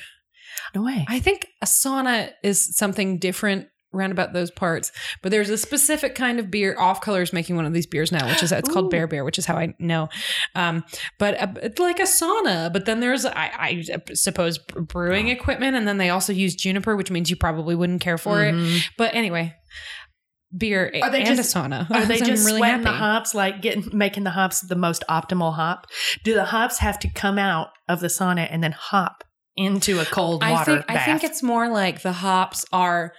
no way. I think a sauna is something different around about those parts, but there's a specific kind of beer. Off Color is making one of these beers now, which is it's called Ooh. Bear Beer, which is how I know. Um, but uh, it's like a sauna. But then there's I, I suppose brewing equipment, and then they also use juniper, which means you probably wouldn't care for it. Mhm. But anyway. Beer Are they and just- a sauna. Are they just really sweating the hops, like getting making the hops the most optimal hop? Do the hops have to come out of the sauna and then hop into a cold I water think I think it's more like the hops are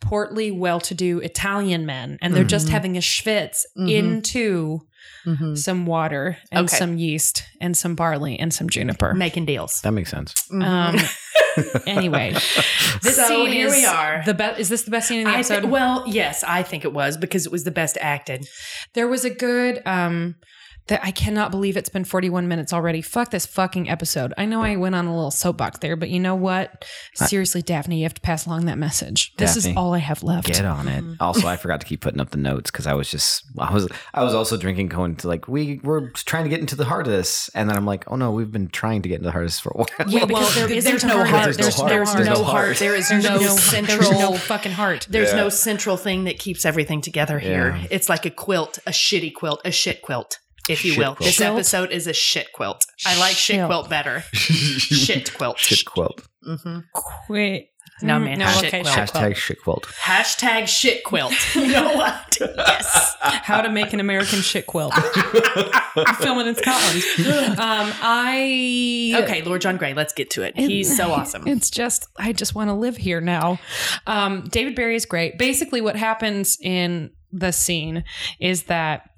portly, well-to-do Italian men, and they're just Mhm. having a schwitz Mhm. into Mhm. some water and Okay. some yeast and some barley and some juniper. making deals. that makes sense. Um, anyway, this So scene here is we are. The best is this the best scene in the I episode? thi- well, yes, I think it was because it was the best acted. there was a good um that I cannot believe it's been 41 minutes already. Fuck this fucking episode. I know I went on a little soapbox there, but you know what? Seriously, Daphne, you have to pass along that message. This is all I have left. Get on it. Mm-hmm. Also, I forgot to keep putting up the notes because I was just I was I was also drinking going to like we were trying to get into the heart of this, and then I'm like, oh no, we've been trying to get into the heart of this for a while. Yeah, Well, because there there's no heart. There's, There's no there's heart. no, There's no heart. heart. There is no, no, central. There's no fucking heart. There's Yeah. no central thing that keeps everything together here. Yeah. It's like a quilt, a shitty quilt, a shit quilt, if you Shit will. quilt. This Shilt? episode is a shit quilt. I like shit Shilt. quilt better. shit quilt. Shit quilt. hmm Wait. No, Mm, man, No, shit okay. quilt. Hashtag shit quilt. Hashtag shit quilt. You know what? yes. How to make an American shit quilt. I'm filming in Scotland. Um, I Okay, Lord John Grey, let's get to it. He's so awesome. It's just I just want to live here now. Um, David Berry is great. Basically, what happens in the scene is that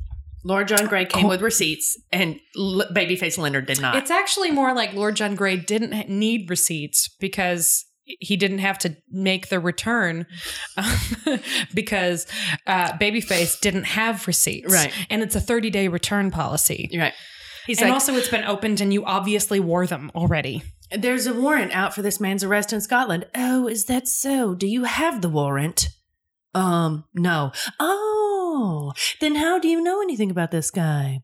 Lord John Grey came with receipts, and L- Babyface Leonard did not. it's actually more like Lord John Grey didn't need receipts because he didn't have to make the return um, because uh, Babyface didn't have receipts. Right. And it's a 30 day return policy. You're right. He's and like, also, it's been opened and you obviously wore them already. there's a warrant out for this man's arrest in Scotland. Oh, is that so? Do you have the warrant? Um, no. Oh, then how do you know anything about this guy?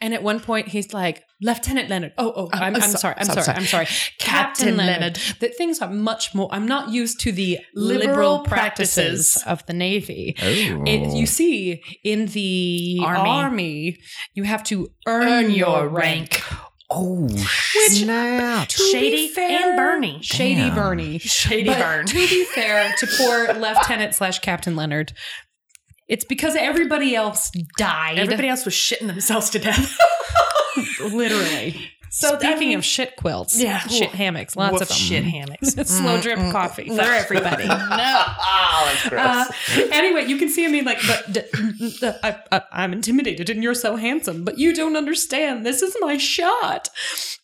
And at one point, he's like, Lieutenant Leonard. Oh, oh, I'm, Uh, I'm so- sorry. I'm so- sorry. sorry. I'm sorry. Captain Captain Leonard. Leonard. That things are much more. I'm not used to the liberal, Liberal practices, practices. of the Navy. Oh. It, you see, in the Army. army, you have to earn, your rank. oh, Which- snap. To be Shady fair- and Bernie. Shady Damn. Bernie. Shady But burn. to be fair to poor Lieutenant slash Captain Leonard, it's because everybody else died. Everybody else was shitting themselves to death. literally. So, Speaking I mean- of shit quilts, Yeah. shit hammocks, lots Woof, of them. shit hammocks. Slow drip Mm, mm, coffee for everybody. no. oh, that's Uh, anyway, you can see I mean like, but d- d- I, I, I'm intimidated, and you're so handsome, but you don't understand. This is my shot.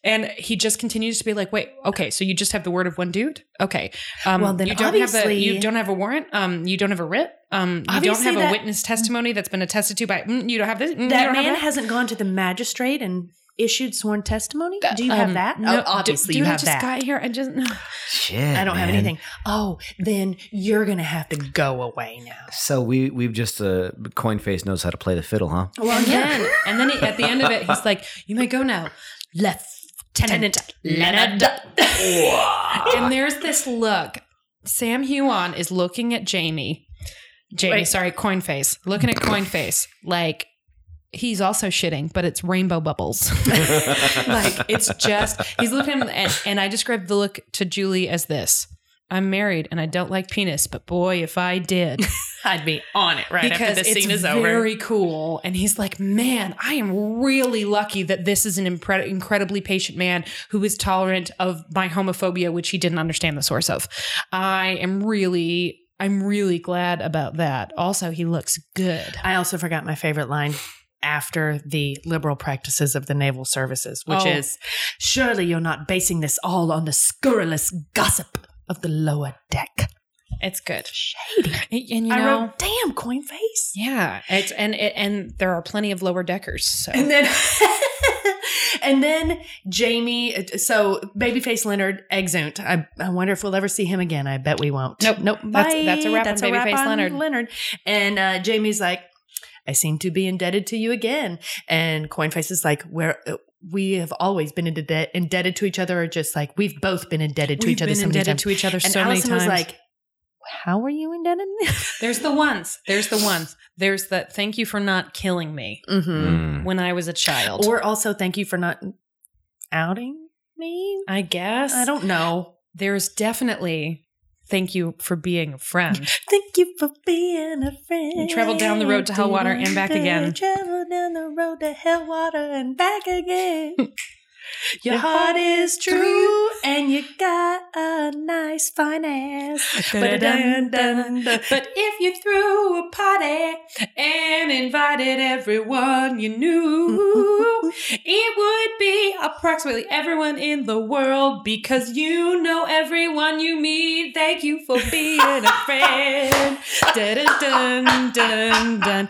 And he just continues to be like, wait, okay, so you just have the word of one dude, okay? Um, Well, then you don't have a you don't have a warrant. Um, you don't have a writ. Um, you don't have a that- witness testimony that's been attested to by. Mm, you don't have this. Mm, That don't man that. hasn't gone to the magistrate and issued sworn testimony. Do you have Um, that? no, oh, obviously dude, you I have just that. got here. I just. no. Shit. I don't have anything. Oh, then you're gonna have to go away now. So we we've just uh, Coinface knows how to play the fiddle, huh? Well, And then, and then he, at the end of it, he's like, "You may go now, Lieutenant Leonard." and there's this look. Sam Heughan is looking at Jamie. Jamie, Wait. sorry, Coinface, looking at Coinface, like he's also shitting, but it's rainbow bubbles. like it's just he's looking and, and I described the look to Julie as this. I'm married and I don't like penis, but boy, if I did, I'd be on it right because after the it's scene is over. very cool. And he's like, "Man, I am really lucky that this is an impre- incredibly patient man who is tolerant of my homophobia, which he didn't understand the source of. I am really, I'm really glad about that. Also, he looks good. I also forgot my favorite line after the liberal practices of the naval services, which Oh. is surely you're not basing this all on the scurrilous gossip of the lower deck. It's good. Shady. And you I wrote, damn, coin face. yeah, it's and it, and there are plenty of lower deckers. So And then and then Jamie so babyface Leonard exunt. I, I wonder if we'll ever see him again. I bet we won't. Nope. Nope. That's- Bye. that's a wrap on Babyface Leonard. Leonard. And uh, Jamie's like, I seem to be indebted to you again. And Coinface is like, where uh, we have always been into debt, indebted to each other, or just like we've both been indebted to we've each other been so many indebted times. to each other and so Allison many was like, how are you indebted? There's the ones. There's the ones. There's that. Thank you for not killing me mm-hmm. Mm. when I was a child. Or also, thank you for not outing me. I guess I don't know. There's definitely thank you for being a friend. Thank you for being a friend. We traveled down the road to Helwater and back again. Travel down the road to Helwater and back again. Your heart is true, and you got a nice fine ass. But if you threw a party and invited everyone you knew, it would be approximately everyone in the world because you know everyone you meet. Thank you for being a friend. Dun, dun, dun, dun.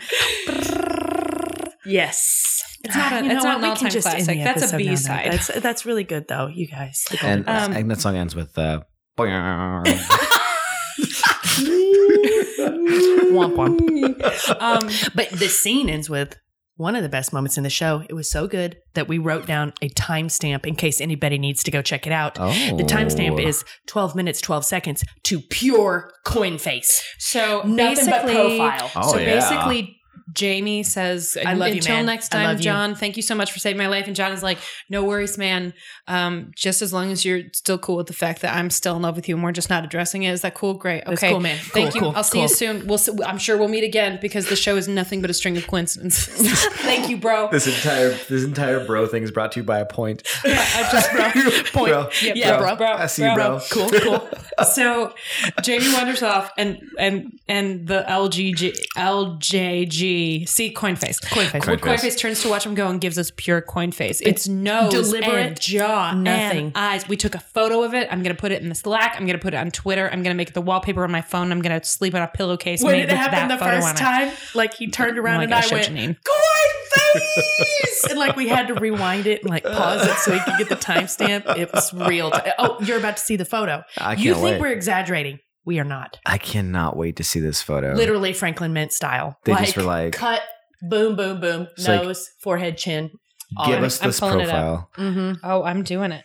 Yes. It's not a- You know it's not what? an We can all-time just classic. That's a episode now, though. B-side. That's, that's really good, though, you guys. And, Um, and that song ends with uh, Womp womp. Um, But the scene ends with one of the best moments in the show. It was so good that we wrote down a timestamp in case anybody needs to go check it out. oh, The timestamp is 12 minutes, 12 seconds to pure coin face. so Nothing but basically, profile. Oh, so yeah. basically, Jamie says, I love you, "Until man. next time, love you." John. Thank you so much for saving my life." And John is like, "No worries, man. Um, just as long as you're still cool with the fact that I'm still in love with you, and we're just not addressing it. Is that cool? Great. Okay, That's cool, man. Thank Cool, you. cool, I'll see you soon. We'll. See, I'm sure we'll meet again because the show is nothing but a string of coincidences. Thank you, bro. This entire this entire bro thing is brought to you by a point. I just bro. Point. Bro. Yeah, Yeah, bro, bro. bro, I see you, bro. Cool, cool. so Jamie wanders off, and and and the LGG LJG see coin face. Coin face. Coin Coin face. face turns to watch him go and gives us pure coin face. It's nose, deliberate, and jaw, nothing. and eyes. We took a photo of it. I'm gonna put it in the Slack. I'm gonna put it on Twitter. I'm gonna make it the wallpaper on my phone. I'm gonna sleep on a pillowcase When made it with happened the first time, like he turned Oh around and gosh, I went, Janine. coin face! and like we had to rewind it and like pause it so he could get the timestamp. It was real. T- oh, you're about to see the photo. I can't you think wait. we're exaggerating. We are not. I cannot wait to see this photo. Literally Franklin Mint style. They just were like- cut, boom, boom, boom, It's like- nose, forehead, chin. all Give us I'm this pulling it up. profile. Mm-hmm. Oh, I'm doing it.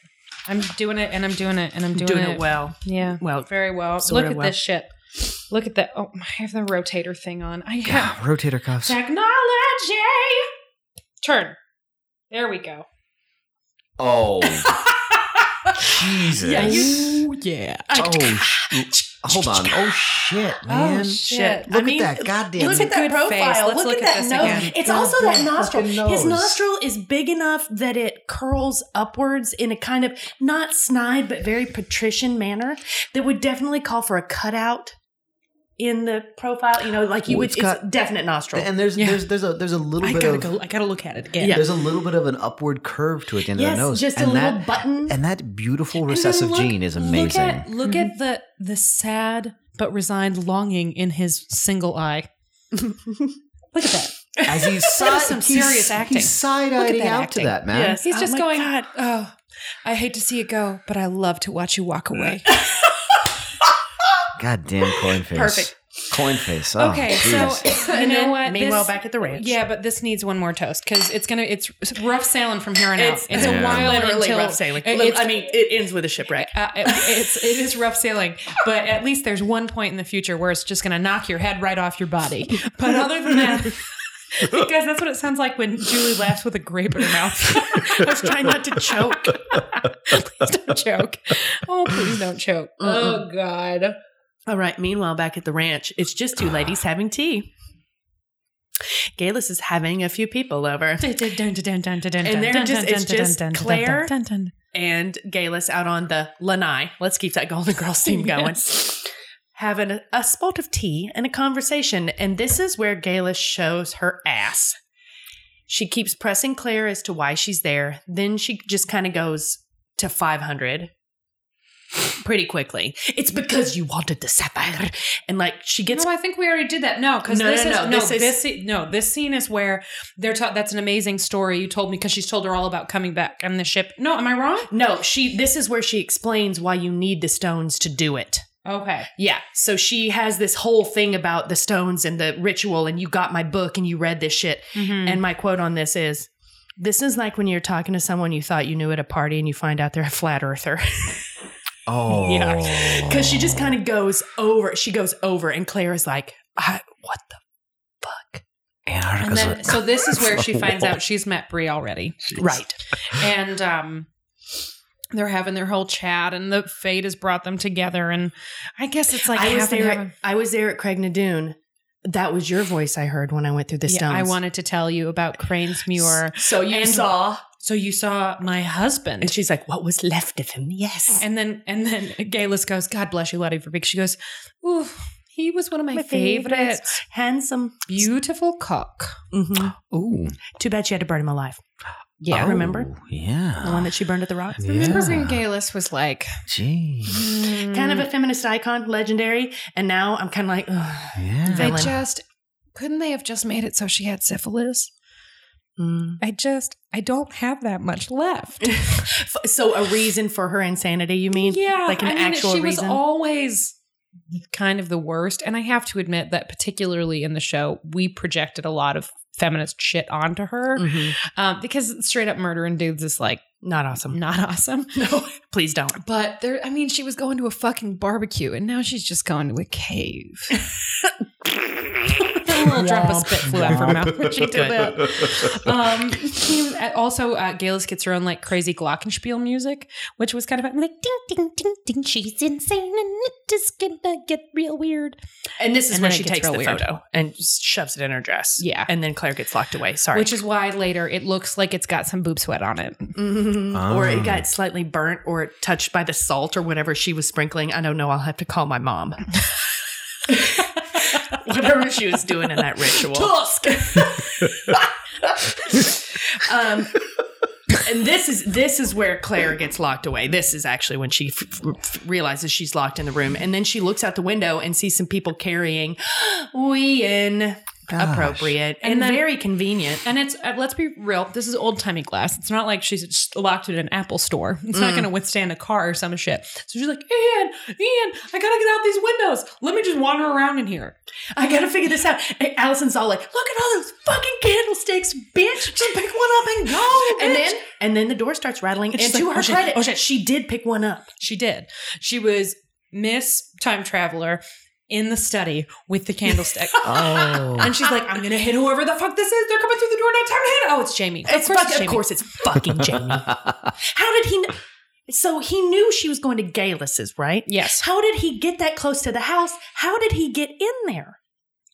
I'm doing it, and I'm doing it, and I'm doing, Doing, it. it well. Yeah, Well, very well. Look at well. this ship. Look at that. Oh, I have the rotator thing on. I have Yeah, rotator cuffs. technology. Turn. There we go. Oh, Jesus. Yeah, you- yeah. oh, sh- hold on. Oh shit, oh, man. Oh shit. Look I mean, at that goddamn. Look at that Good profile. face. Let's look, look at at that this nose. again. It's also that nostril. fucking His nostril is big enough that it curls upwards in a kind of not snide but very patrician manner that would definitely call for a cutout in the profile. You know, like you Well, would. it's It's, definite nostril. and there's Yeah. there's there's a there's a little I bit gotta of go. I gotta look at it again. Yeah. there's a little bit of an upward curve to it at the yes, the nose. just a and little that, button. And that beautiful recessive look- gene is Look amazing. at look at mm-hmm. the the sad but resigned longing in his single eye. look at that. As he's That is side, some he's- serious acting. He's side eyeing out acting. to that man. Yes. He's Oh just going, God. oh, I hate to see it go, but I love to watch you walk away. God damn coin face. Perfect. Coin face. Oh, okay, jeez. so you know what? Meanwhile, This- back at the ranch. Yeah, but this needs one more toast because it's gonna it's rough sailing from here on out. It's, It's Yeah. a while literally until rough sailing. it- I mean, it ends with a shipwreck. Uh, it- it's it is rough sailing, but at least there's one point in the future where it's just going to knock your head right off your body. But other than that, Guys, that's what it sounds like when Julie laughs with a grape in her mouth. I was trying not to choke. please don't choke. Oh, please don't choke. Oh, God. All right. Meanwhile, back at the ranch, it's just two ladies having tea. Geillis is having a few people over, And they're just- it's just Claire. and Geillis out on the lanai. Let's keep that Golden Girls theme going. Yes. Having a, a spot of tea and a conversation. And this is where Geillis shows her ass. She keeps pressing Claire as to why she's there. Then she just kind of goes to 500 pretty quickly. It's because you wanted the sapphire. And like she gets No, I think we already did that. No, because No, this no, is no, no, this this, is- scene- no, this scene is where they're taught. That's an amazing story you told me because she's told her all about coming back on the ship. No, am I wrong? No, she this is where she explains why you need the stones to do it. Okay. Yeah. So she has this whole thing about the stones and the ritual, and you got my book and you read this shit. Mm-hmm. And my quote on this is this is like when you're talking to someone you thought you knew at a party and you find out they're a flat earther. Oh, Yeah. Because she just kind of goes over, she goes over, and Claire is like, I, what the fuck? and then a- so this is where she finds out she's met Brie already, Right. and um. They're having their whole chat, and the fate has brought them together. And I guess it's like I was there. At, I was there at Craigh na Dun. That was your voice I heard when I went through the Yeah, stones. I wanted to tell you about Cranesmuir. So you And- saw, So you saw my husband, and she's like, "What was left of him?" Yes. And then and then Geillis goes, God bless you, Letty for big. She goes, Ooh, he was one of my, My favorites. favorites. handsome. Beautiful cock. hmm Ooh, Too bad she had to burn him alive. Yeah. Oh, remember? Yeah, The one that she burned at the rocks. Remember Yeah. when Geillis was like Gee, Kind of a feminist icon, legendary. And now I'm kind of like, ugh. yeah. I villain. just couldn't they have just made it so she had syphilis? Mm. I just I don't have that much left. So a reason for her insanity, you mean? yeah. Like an I mean, actual she reason? She was always kind of the worst. And I have to admit that particularly in the show, we projected a lot of feminist shit onto her. Mhm. Um, because straight up murdering dudes is like Not awesome. not awesome. No, please don't. But there, I mean, she was going to a fucking barbecue, and now she's just going to a cave. a little drop of spit flew out of her mouth when she did that. Um, she was, also, uh, Geillis gets her own like crazy Glockenspiel music, which was kind of like ding ding ding ding. She's insane, and it is gonna get real weird. And this is And where then it she takes the weird. photo and just shoves it in her dress. Yeah. And then Claire gets locked away. Sorry. Which is why later it looks like it's got some boob sweat on it. Mhm. Or Ah. it got slightly burnt or touched by the salt or whatever she was sprinkling. I don't know. I'll have to call my mom. whatever she was doing in that ritual. Tusk. um, and this is this is where Claire gets locked away. This is actually when she f- f- realizes she's locked in the room, and then she looks out the window and sees some people carrying Ween. Gosh. Appropriate and, And then- very convenient. And it's uh, let's be real. This is old timey glass. It's not like she's just locked in an Apple store. It's not Mm. going to withstand a car or some shit. So she's like, Ian, Ian, I gotta get out these windows. Let me just wander around in here. I gotta figure this out. And Allison's all like, "Look at all those fucking candlesticks, bitch! Just pick one up and go." Bitch. And then, and then the door starts rattling. And And, to like, her "Oh, shit, credit, oh, shit." she did pick one up. She did. She was Miss Time Traveler in the study with the candlestick. Oh, And she's like, I'm gonna hit whoever the fuck this is. They're coming through the door now. Time to hit. Oh, it's Jamie. It's of course, fuck- it's Jamie. of course, it's fucking Jamie. How did he? Kn- so he knew she was going to Geillis's, right? Yes, How did he get that close to the house? How did he get in there?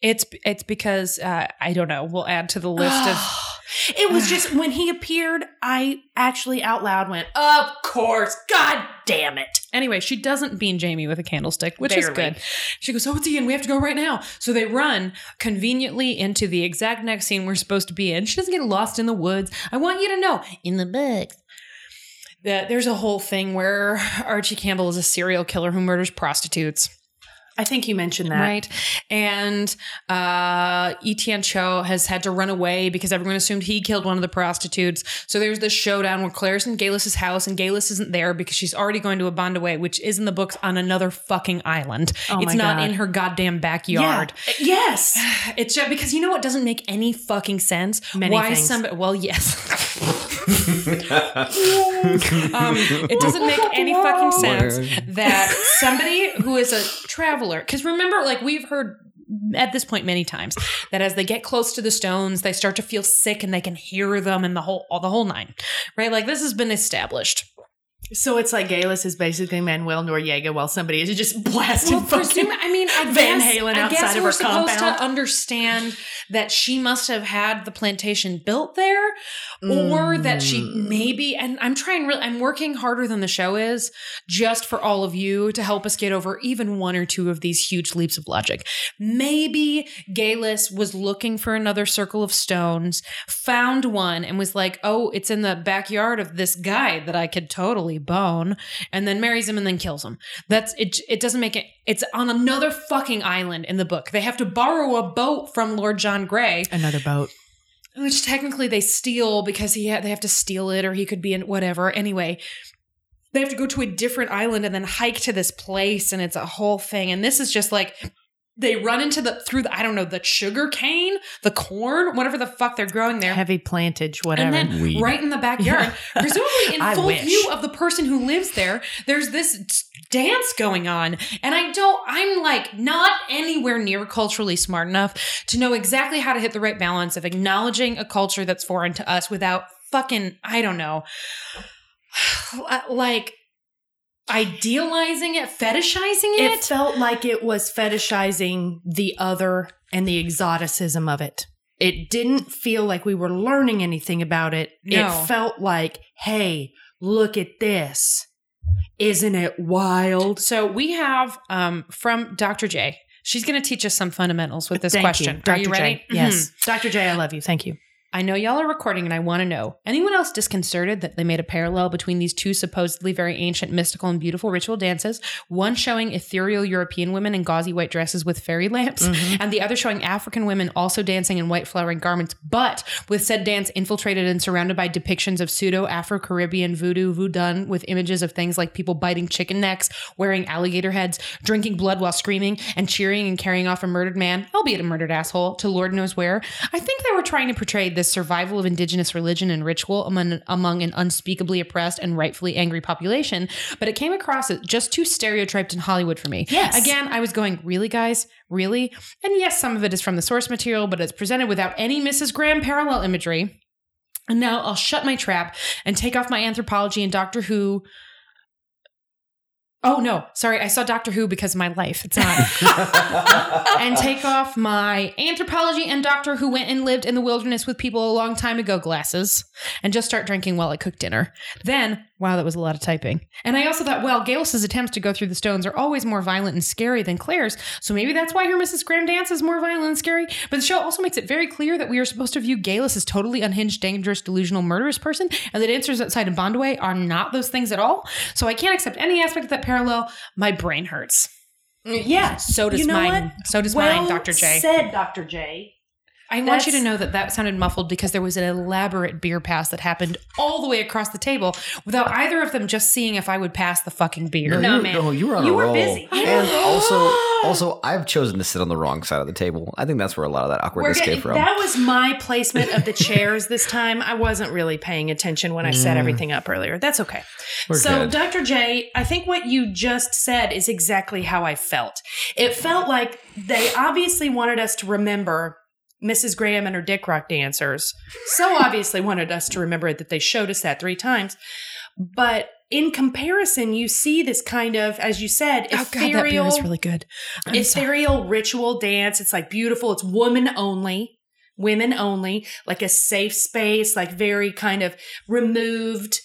it's it's because uh, I don't know. We'll add to the list of. it was just when he appeared, I actually out loud went, "Of course, god damn it!" Anyway, she doesn't bean Jamie with a candlestick, which is good. She goes, "Oh, it's Ian. We have to go right now." So they run conveniently into the exact next scene we're supposed to be in. She doesn't get lost in the woods. I want you to know in the books that there's a whole thing where Archie Campbell is a serial killer who murders prostitutes. I think you mentioned that. Right. And uh, Etienne Cho has had to run away because everyone assumed he killed one of the prostitutes. So there's this showdown where Claire's in Geillis's house and Geillis isn't there because she's already going to Abandawe, which is in the books on another fucking island. Oh it's not God. in her goddamn backyard. Yeah. Yes. It's just because you know what doesn't make any fucking sense? Many Why things. somebody well, yes. um, it doesn't make any fucking sense that somebody who is a traveler, because remember, like we've heard at this point many times that as they get close to the stones, they start to feel sick and they can hear them and the whole all the whole nine. Right? Like this has been established. So it's like Geillis is basically Manuel Noriega while somebody is just blasting Well, fucking presume, I mean, I Van guess, Halen I guess outside of we're her supposed compound. to understand that she must have had the plantation built there, or that she Mm. maybe. And I'm trying really. I'm working harder than the show is, just for all of you to help us get over even one or two of these huge leaps of logic. Maybe Geillis was looking for another circle of stones, found one, and was like, "Oh, it's in the backyard of this guy that I could totally bone," and then marries him and then kills him. That's it. It doesn't make it. It's on another fucking island in the book. They have to borrow a boat from Lord John Grey, Another boat. which technically they steal because he ha- they have to steal it, or he could be in whatever. Anyway, they have to go to a different island and then hike to this place, and it's a whole thing. And this is just like they run into the through the I don't know the sugar cane, the corn, whatever the fuck they're growing there. Heavy plantage, whatever. And then Weed. right in the backyard, presumably in full wish. view of the person who lives there, there's this dance going on. And I don't, I'm like not anywhere near culturally smart enough to know exactly how to hit the right balance of acknowledging a culture that's foreign to us without fucking, I don't know, like idealizing it, fetishizing it. it felt like it was fetishizing the other and the exoticism of it. It didn't feel like we were learning anything about it. No. It felt like, hey, look at this. Isn't it wild? So we have um, from Dr. J. She's going to teach us some fundamentals with this Thank question. You, Are Dr. you ready? J. Yes. Mhm. Dr. J, I love you. Thank you. I know y'all are recording and I want to know anyone else disconcerted that they made a parallel between these two supposedly very ancient, mystical, and beautiful ritual dances, one showing ethereal European women in gauzy white dresses with fairy lamps, Mm-hmm. and the other showing African women also dancing in white flowering garments, but with said dance infiltrated and surrounded by depictions of pseudo Afro Caribbean voodoo voodoo with images of things like people biting chicken necks, wearing alligator heads, drinking blood while screaming, and cheering and carrying off a murdered man, albeit a murdered asshole, to Lord knows where. I think they were trying to portray this survival of indigenous religion and ritual among, among an unspeakably oppressed and rightfully angry population, but it came across as just too stereotyped in Hollywood for me. Yes. Again, I was going, really, guys? Really? And yes, some of it is from the source material, but it's presented without any Mrs. Graham parallel imagery. And now I'll shut my trap and take off my anthropology and Doctor Who. Oh no, sorry, I saw Doctor Who because of my life. It's not. and take off my anthropology and Doctor Who went and lived in the wilderness with people a long time ago glasses and just start drinking while I cook dinner. Then, wow, that was a lot of typing. And I also thought, well, Geillis's attempts to go through the stones are always more violent and scary than Claire's, so maybe that's why her Mrs. Graham dance is more violent and scary. But the show also makes it very clear that we are supposed to view Geillis as totally unhinged, dangerous, delusional, murderous person, and the dancers outside of Bondaway are not those things at all. So I can't accept any aspect of that parallel. My brain hurts. Yeah. So does You know mine. what? So does well mine, Dr. J. said Dr. J. I want you to know that that sounded muffled because there was an elaborate beer pass that happened all the way across the table without either of them just seeing if I would pass the fucking beer. No, you, man. No, you were on You a were roll. busy. And also, also, I've chosen to sit on the wrong side of the table. I think that's where a lot of that We're awkwardness getting- came from. that was my placement of the chairs this time. I wasn't really paying attention when I set Mm. everything up earlier. That's okay. We're so, good. Dr. J, I think what you just said is exactly how I felt. It felt like they obviously wanted us to remember Mrs. Graham and her Dick Rock dancers. So obviously wanted us to remember it that they showed us that three times. But in comparison, you see this kind of, as you said, Oh god, that beer ethereal, is really good. I'm sorry. ethereal ritual dance. It's like beautiful. It's woman only, women only, like a safe space, like very kind of removed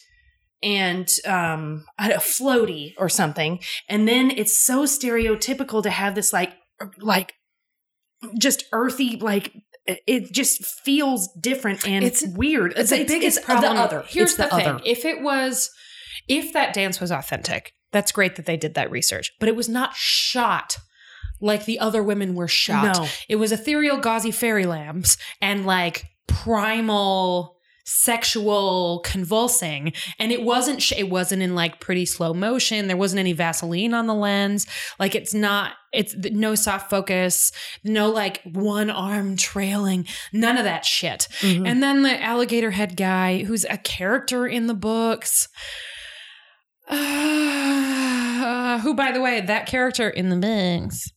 and um I don't- floaty or something. And then it's so stereotypical to have this like like just earthy like it- just feels different and It's- weird. It's the the biggest it's problem. The other. Here's It's the, thing: other. if it was, if that dance was authentic, that's great that they did that research. But it was not shot like the other women were shot. No. It was ethereal, gauzy fairy lamps and like primal sexual convulsing and it wasn't sh- it wasn't in like pretty slow motion there wasn't any vaseline on the lens like it's not it's no soft focus no like one arm trailing none of that shit Mhm. and then the alligator head guy, who's a character in the books, uh, who, by the way, that character in the books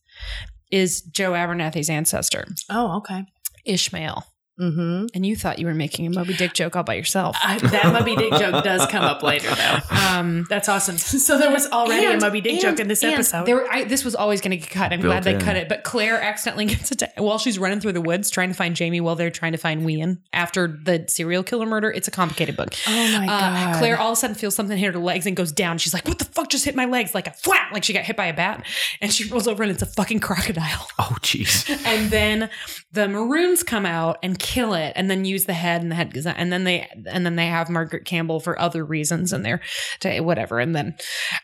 is Joe Abernathy's ancestor, Oh, okay. Ishmael. Mm-hmm. And you thought you were making a Moby Dick joke all by yourself. I, that Moby Dick joke does come up later, though. Um, That's awesome. So there was already and- a Moby Dick and- joke in this episode. There, I, this was always going to get cut. I'm Built glad they in. cut it. But Claire accidentally gets attacked while she's running through the woods trying to find Jamie while they're trying to find Wien after the serial killer murder. It's a complicated book. oh my Uh, god, Claire all of a sudden feels something hit her legs and goes down. She's like, "What the fuck just hit my legs?" Like a flat, like she got hit by a bat. And she rolls over and it's a fucking crocodile. Oh, jeez. And then the maroons come out and kill it, and then use the head, and the head and then they and then they have Margaret Campbell for other reasons, and they're to whatever, and then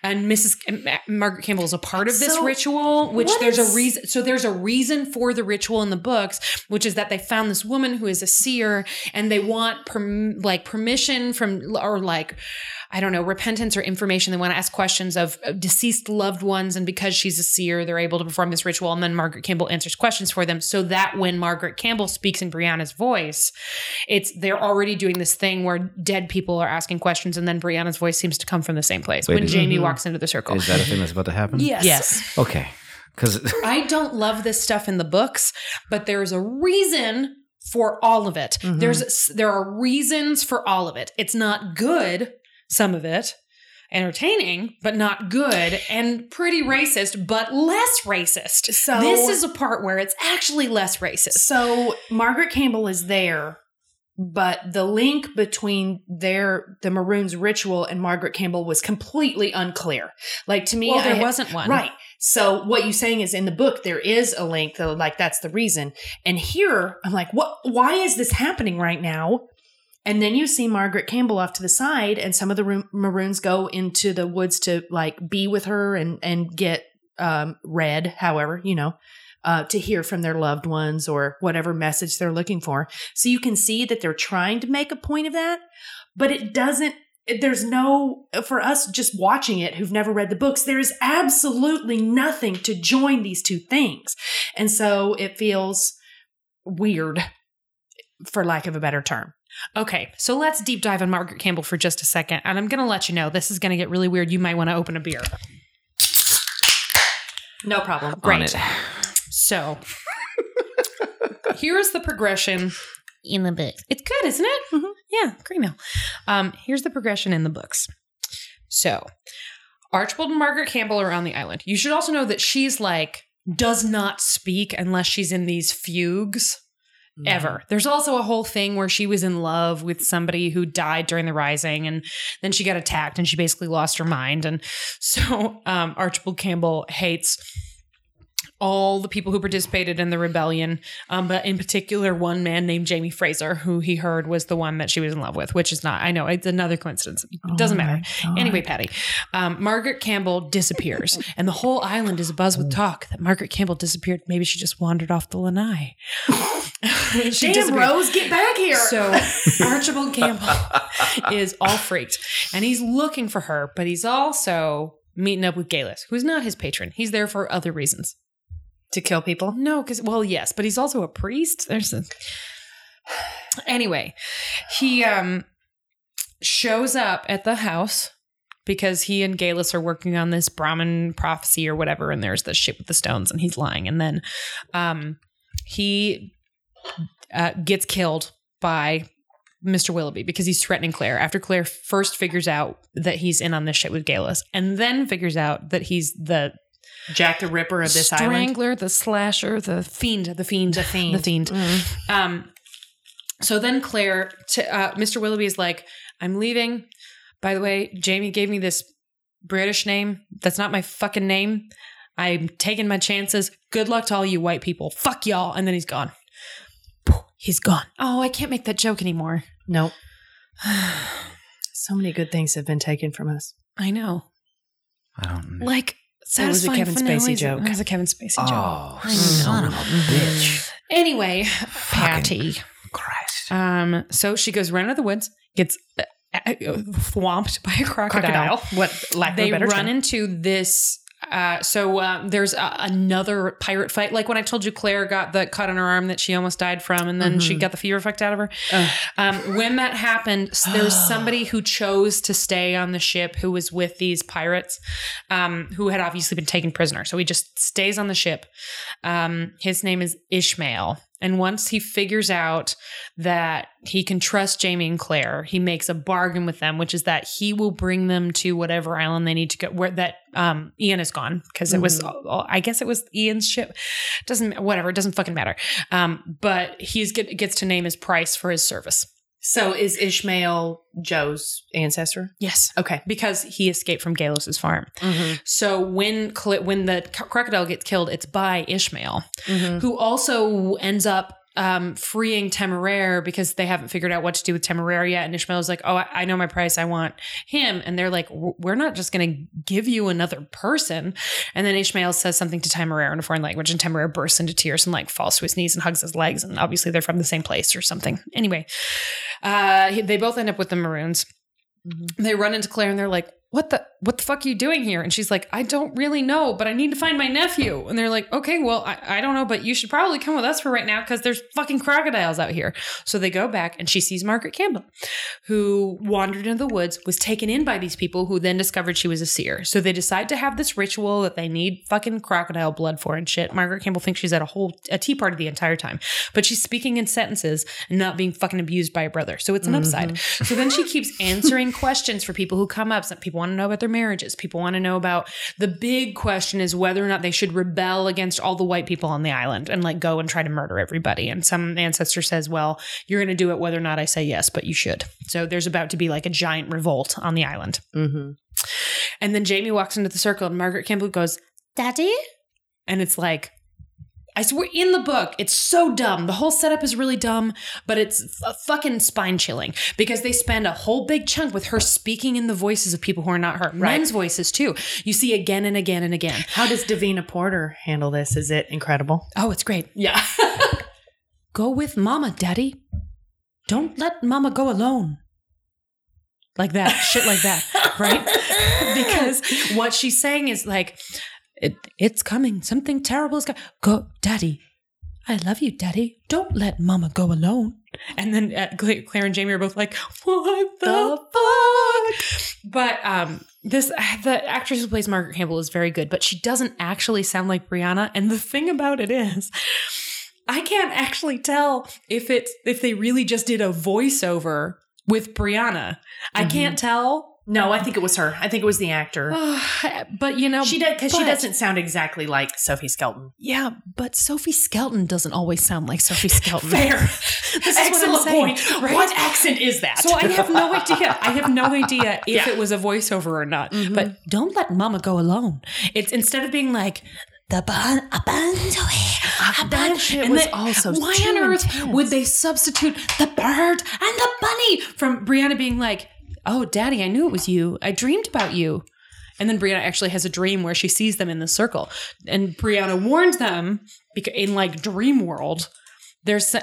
and Mrs. and Margaret Campbell is a part of this So, ritual, which there's is- a reason. So there's a reason for the ritual in the books, which is that they found this woman who is a seer, and they want perm- like permission from or like. I don't know, repentance or information. They want to ask questions of uh, deceased loved ones. And because she's a seer, they're able to perform this ritual. And then Margaret Campbell answers questions for them so that when Margaret Campbell speaks in Brianna's voice, it's they're already doing this thing where dead people are asking questions. And then Brianna's voice seems to come from the same place Wait, when is- Jamie walks into the circle. Is that a thing that's about to happen? yes. yes, Okay. Because I don't love this stuff in the books, but there's a reason for all of it. Mhm. There's there are reasons for all of it. It's not good, some of it. Entertaining, but not good, and pretty racist, but less racist. So- this is a part where it's actually less racist. So Margaret Campbell is there, but the link between their the Maroons ritual and Margaret Campbell was completely unclear. Like to me, Well, there had- wasn't one, Right. So what you're saying is in the book there is a link, though, like that's the reason. And here I'm like, what? Why is this happening right now? And then you see Margaret Campbell off to the side, and some of the Maroons go into the woods to like be with her and and get um, read, however, you know, uh, to hear from their loved ones or whatever message they're looking for. So you can see that they're trying to make a point of that, but it doesn't. There's no, for us just watching it who've never read the books, there is absolutely nothing to join these two things. And so it feels weird, for lack of a better term. Okay, so let's deep dive on Margaret Campbell for just a second. And I'm going to let you know this is going to get really weird. You might want to open a beer. No problem. Great. On it. So here's the progression in the book. It's good, isn't it? Mhm. Yeah, great meal. Um, here's the progression in the books. So Archibald and Margaret Campbell are on the island. You should also know that she's like does not speak unless she's in these fugues ever. There's also a whole thing where she was in love with somebody who died during the rising and then she got attacked and she basically lost her mind and so um, Archibald Campbell hates all the people who participated in the rebellion, um, but in particular, one man named Jamie Fraser, who he heard was the one that she was in love with, which is not, I know, it's another coincidence. It doesn't Oh matter. God. Anyway, Patty, um, Margaret Campbell disappears, and the whole island is abuzz with talk that Margaret Campbell disappeared. Maybe she just wandered off the lanai. Damn. Rose, get back here. So Archibald Campbell is all freaked, and he's looking for her, but he's also meeting up with Geillis, who's not his patron. He's there for other reasons. to kill people. No, because well, yes, but he's also a priest. There's a anyway. He um shows up at the house because he and Geillis are working on this Brahan prophecy or whatever, and there's this shit with the stones, and he's lying, and then um he uh, gets killed by Mr. Willoughby because he's threatening Claire after Claire first figures out that he's in on this shit with Geillis, and then figures out that he's the Jack the Ripper of this island. The strangler, the slasher, the fiend, the fiend, The fiend. the fiend. Mm. Um, so then Claire, to, uh, Mr. Willoughby is like, "I'm leaving. By the way, Jamie gave me this British name. That's not my fucking name. I'm taking my chances. Good luck to all you white people. Fuck y'all." And then he's gone. He's gone. Oh, I can't make that joke anymore. Nope. So many good things have been taken from us. I know. I don't know. Like That was a satisfying Kevin Spacey joke. That was a Kevin Spacey joke. Oh, son of a bitch. Anyway, Patty. Christ. Um, so she goes running of the woods, gets uh, uh, swamped by a crocodile. What? Lack They of a better run term. into this Uh, so uh, there's a, another pirate fight. Like when I told you Claire got the cut on her arm that she almost died from, and then she Mhm. got the fever fucked out of her. Um, when that happened, s- there was somebody who chose to stay on the ship who was with these pirates, um, who had obviously been taken prisoner. So he just stays on the ship. Um, his name is Ishmael. And once he figures out that he can trust Jamie and Claire, he makes a bargain with them, which is that he will bring them to whatever island they need to go. Where that um, Ian is gone because it was, I guess it was Ian's ship. Doesn't whatever. It doesn't fucking matter. Um, but he get, gets to name his price for his service. So is Ishmael Joe's ancestor? Yes, Okay. because he escaped from Geillis's farm. Mm-hmm. So when when the crocodile gets killed, it's by Ishmael, Mm-hmm. who also ends up um, freeing Temeraire because they haven't figured out what to do with Temeraire yet. And Ishmael's like, "Oh, I, I know my price. I want him." And they're like, "We're not just going to give you another person." And then Ishmael says something to Temeraire in a foreign language, and Temeraire bursts into tears and like falls to his knees and hugs his legs. And obviously, they're from the same place or something. Anyway, uh, they both end up with the Maroons. They run into Claire and they're like, "What the what the fuck are you doing here?" And she's like, "I don't really know, but I need to find my nephew." And they're like, "Okay, well, I, I don't know, but you should probably come with us for right now because there's fucking crocodiles out here." So they go back and she sees Margaret Campbell, who wandered into the woods, was taken in by these people who then discovered she was a seer. So they decide to have this ritual that they need fucking crocodile blood for and shit. Margaret Campbell thinks she's at a whole a tea party the entire time, but she's speaking in sentences and not being fucking abused by a brother. So it's an upside. Mm-hmm. So then she keeps answering questions for people who come up. Some people want to know about their marriages. People want to know about the big question is whether or not they should rebel against all the white people on the island and like go and try to murder everybody. And some ancestor says, well, you're going to do it whether or not I say yes, but you should. So there's about to be like a giant revolt on the island. Mm-hmm. And then Jamie walks into the circle and Margaret Campbell goes, Daddy? And it's like, I swear, in the book, it's so dumb. The whole setup is really dumb, but it's f- uh, fucking spine chilling because they spend a whole big chunk with her speaking in the voices of people who are not her. Right. Men's voices, too. You see again and again and again. How does Davina Porter handle this? Is it incredible? Oh, it's great. Yeah. Go with Mama, Daddy. Don't let Mama go alone. Like that, shit like that, right? because what she's saying is like, it, it's coming. Something terrible is coming. Go, Daddy. I love you, Daddy. Don't let Mama go alone. And then uh, Cla- Claire and Jamie are both like, "What the fuck?" But um, this the actress who plays Margaret Campbell is very good, but she doesn't actually sound like Brianna. And the thing about it is, I can't actually tell if it's if they really just did a voiceover with Brianna. I Mhm. can't tell. No, I think it was her. I think it was the actor. but you know, she did because she doesn't sound exactly like Sophie Skelton. Yeah, but Sophie Skelton doesn't always sound like Sophie Skelton. Fair. This is Excellent what I'm saying, point. right? What accent is that? So I have no idea. I have no idea if Yeah. it was a voiceover or not. Mhm. But don't let Mama go alone. It's instead of being like the bun a bun's away, a that bun," shit and was also why on earth intense. would they substitute the bird and the bunny from Brianna being like, "Oh, Daddy, I knew it was you. I dreamed about you." And then Brianna actually has a dream where she sees them in the circle, and Brianna warns them because in like dream world, there's se-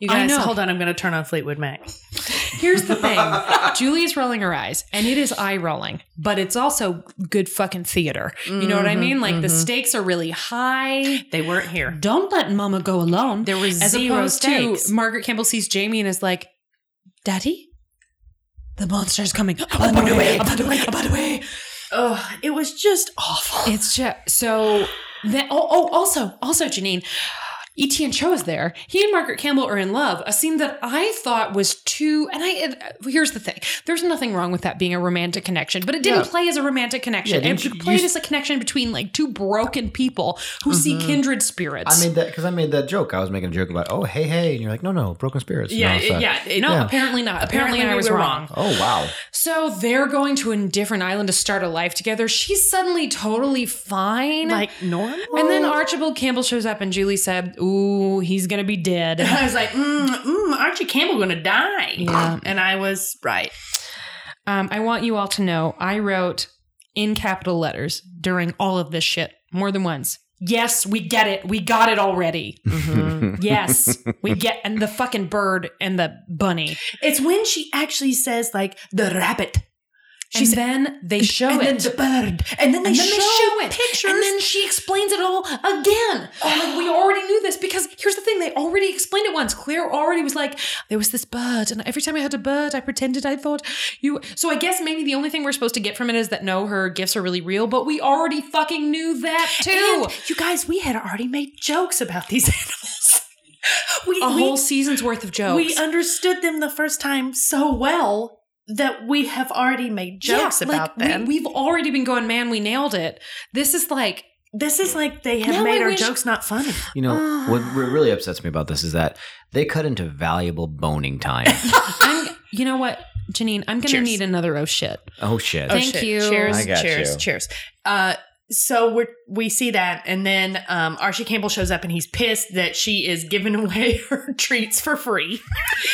you I guys, know. hold on. I'm going to turn on Fleetwood Mac. Here's the thing. Julie's rolling her eyes, and it is eye rolling, but it's also good fucking theater. You know what I Mhm, mean? Like the mhm. stakes are really high. They weren't here. Don't let mama go alone. There was As zero opposed stakes. to Margaret Campbell sees Jamie and is like, Daddy? The monster's coming. About away, about away, about away. Ugh, it was just awful. It's just so then oh, oh also also Janine Yi Tien Cho is there. He and Margaret Campbell are in love. A scene that I thought was too. And I here's the thing: there's nothing wrong with that being a romantic connection, but it didn't Yeah. play as a romantic connection. Yeah, it didn't you- played you- as a connection between like two broken people who see Mhm. kindred spirits. I made that because I made that joke. I was making a joke about, oh, hey, hey, and you're like, no, no, broken spirits. Yeah, was it- yeah. no, Yeah. apparently not. Apparently, Apparently I was were wrong. wrong. Oh wow. So they're going to a different island to start a life together. She's suddenly totally fine. like normal. And then Archibald Campbell shows up, and Julie said, "Ooh, he's gonna be dead." I was like, mm, mm, Archie Campbell going to die. Yeah. And I was right. Um, I want you all to know I wrote in capital letters during all of this shit more than once. Yes, we get it. We got it already. Mhm. Yes, we get and the fucking bird and the bunny. it's when she actually says like the rabbit. And then they show and it. then the bird, and then they, and then show, they show it. pictures. and then she explains it all again. Like we oh. already knew this because here's the thing they already explained it once. Claire already was like there was this bird and every time i had a bird i pretended i thought you so i guess maybe the only thing we're supposed to get from it is that no her gifts are really real but we already fucking knew that too. And you guys, we had already made jokes about these animals. we, a we, whole season's worth of jokes. we understood them the first time so well that we have already made jokes Yeah, about like, them. we, we've already been going man we nailed it this is like this is like they have made I our wish- jokes not funny. You know, what re- really upsets me about this is that they cut into valuable boning time. i'm you know what janine i'm gonna Cheers. need another oh shit oh shit. Thank you. Cheers. I got cheers. you. Cheers. Uh, so we we see that, and then um, Archie Campbell shows up, and he's pissed that she is giving away her treats for free.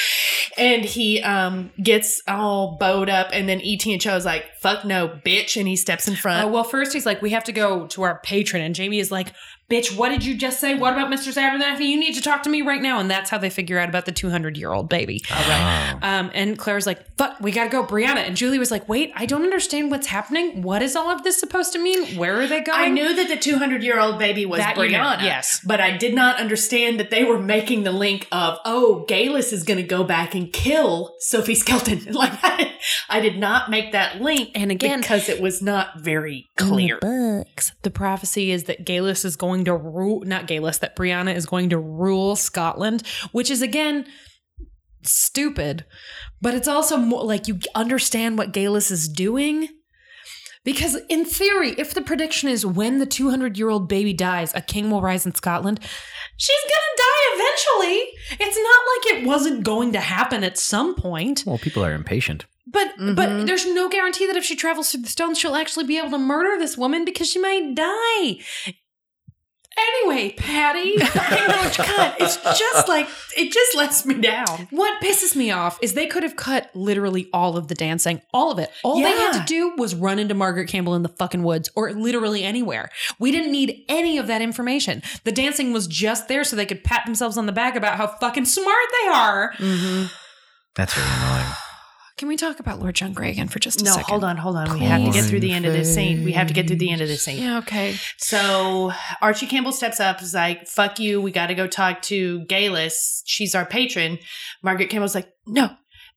and he um, gets all bowed up, and then Yi Tien Cho's like, "Fuck no, bitch!" And he steps in front. well, first he's like, we have to go to our patron. And Jamie is like, bitch, what did you just say? What about Mr. Abernathy? You need to talk to me right now. And that's how they figure out about the 200 year old baby. Oh. Um, and Claire's like, fuck, we gotta go. Brianna. And Julie was like, wait, I don't understand what's happening. What is all of this supposed to mean? Where are they going? I knew that the 200 year old baby was That you know, Brianna. yes. But I did not understand that they were making the link of, oh, Geillis is going to go back and kill Sophie Skelton. Like, I, I did not make that link. And again- because it was not very In the clear. books. The prophecy is that Geillis is going to rule, not Geillis, that Brianna is going to rule Scotland, which is again stupid, but it's also more like you understand what Geillis is doing. Because in theory, if the prediction is when the 200 year old baby dies, a king will rise in Scotland, she's gonna die eventually. It's not like it wasn't going to happen at some point. Well, people are impatient. But Mhm. but there's no guarantee that if she travels through the stones, she'll actually be able to murder this woman because she might die. Anyway, Patty, I know, God, it's just like, it just lets me down. what pisses me off is they could have cut literally all of the dancing, all of it. All they had to do was run into Margaret Campbell in the fucking woods or literally anywhere. We didn't need any of that information. The dancing was just there so they could pat themselves on the back about how fucking smart they are. Mm-hmm. That's really annoying. Can we talk about Lord John Grey again for just a No, second? hold on, hold on. We have to get through the end of this scene. We have to get through the end of this scene. Yeah, okay. So Archie Campbell steps up, is like, fuck you, we got to go talk to Geillis. She's our patron. Margaret Campbell's like, no.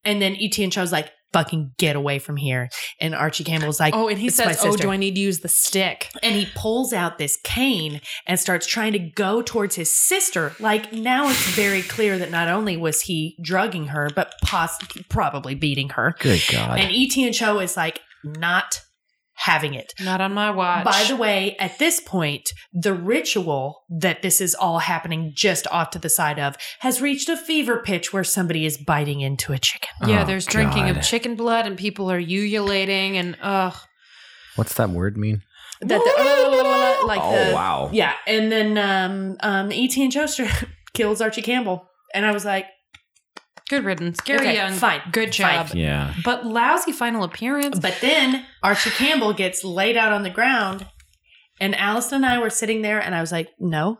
And then Yi Tien Cho's like, fucking get away from here. And Archie Campbell's like, Oh, and he says, "Oh, do I need to use the stick?" and he pulls out this cane and starts trying to go towards his sister. Like now it's very clear that not only was he drugging her, but poss- probably beating her. Good God. And Yi Tien Cho is like not having it. Not on my watch. By the way, at this point, the ritual that this is all happening just off to the side of has reached a fever pitch where somebody is biting into a chicken. yeah, Oh, there's drinking of chicken blood, and people are ululating, and ugh. What's that word mean? That the, like oh, the, wow. Yeah, and then um, um, E.T. and Joester kills Archie Campbell, and I was like, Good riddance. Gary Okay, Young, fine, good fine. job. Yeah. But lousy final appearance. but then Archie Campbell gets laid out on the ground, and Allison and I were sitting there, and I was like, no,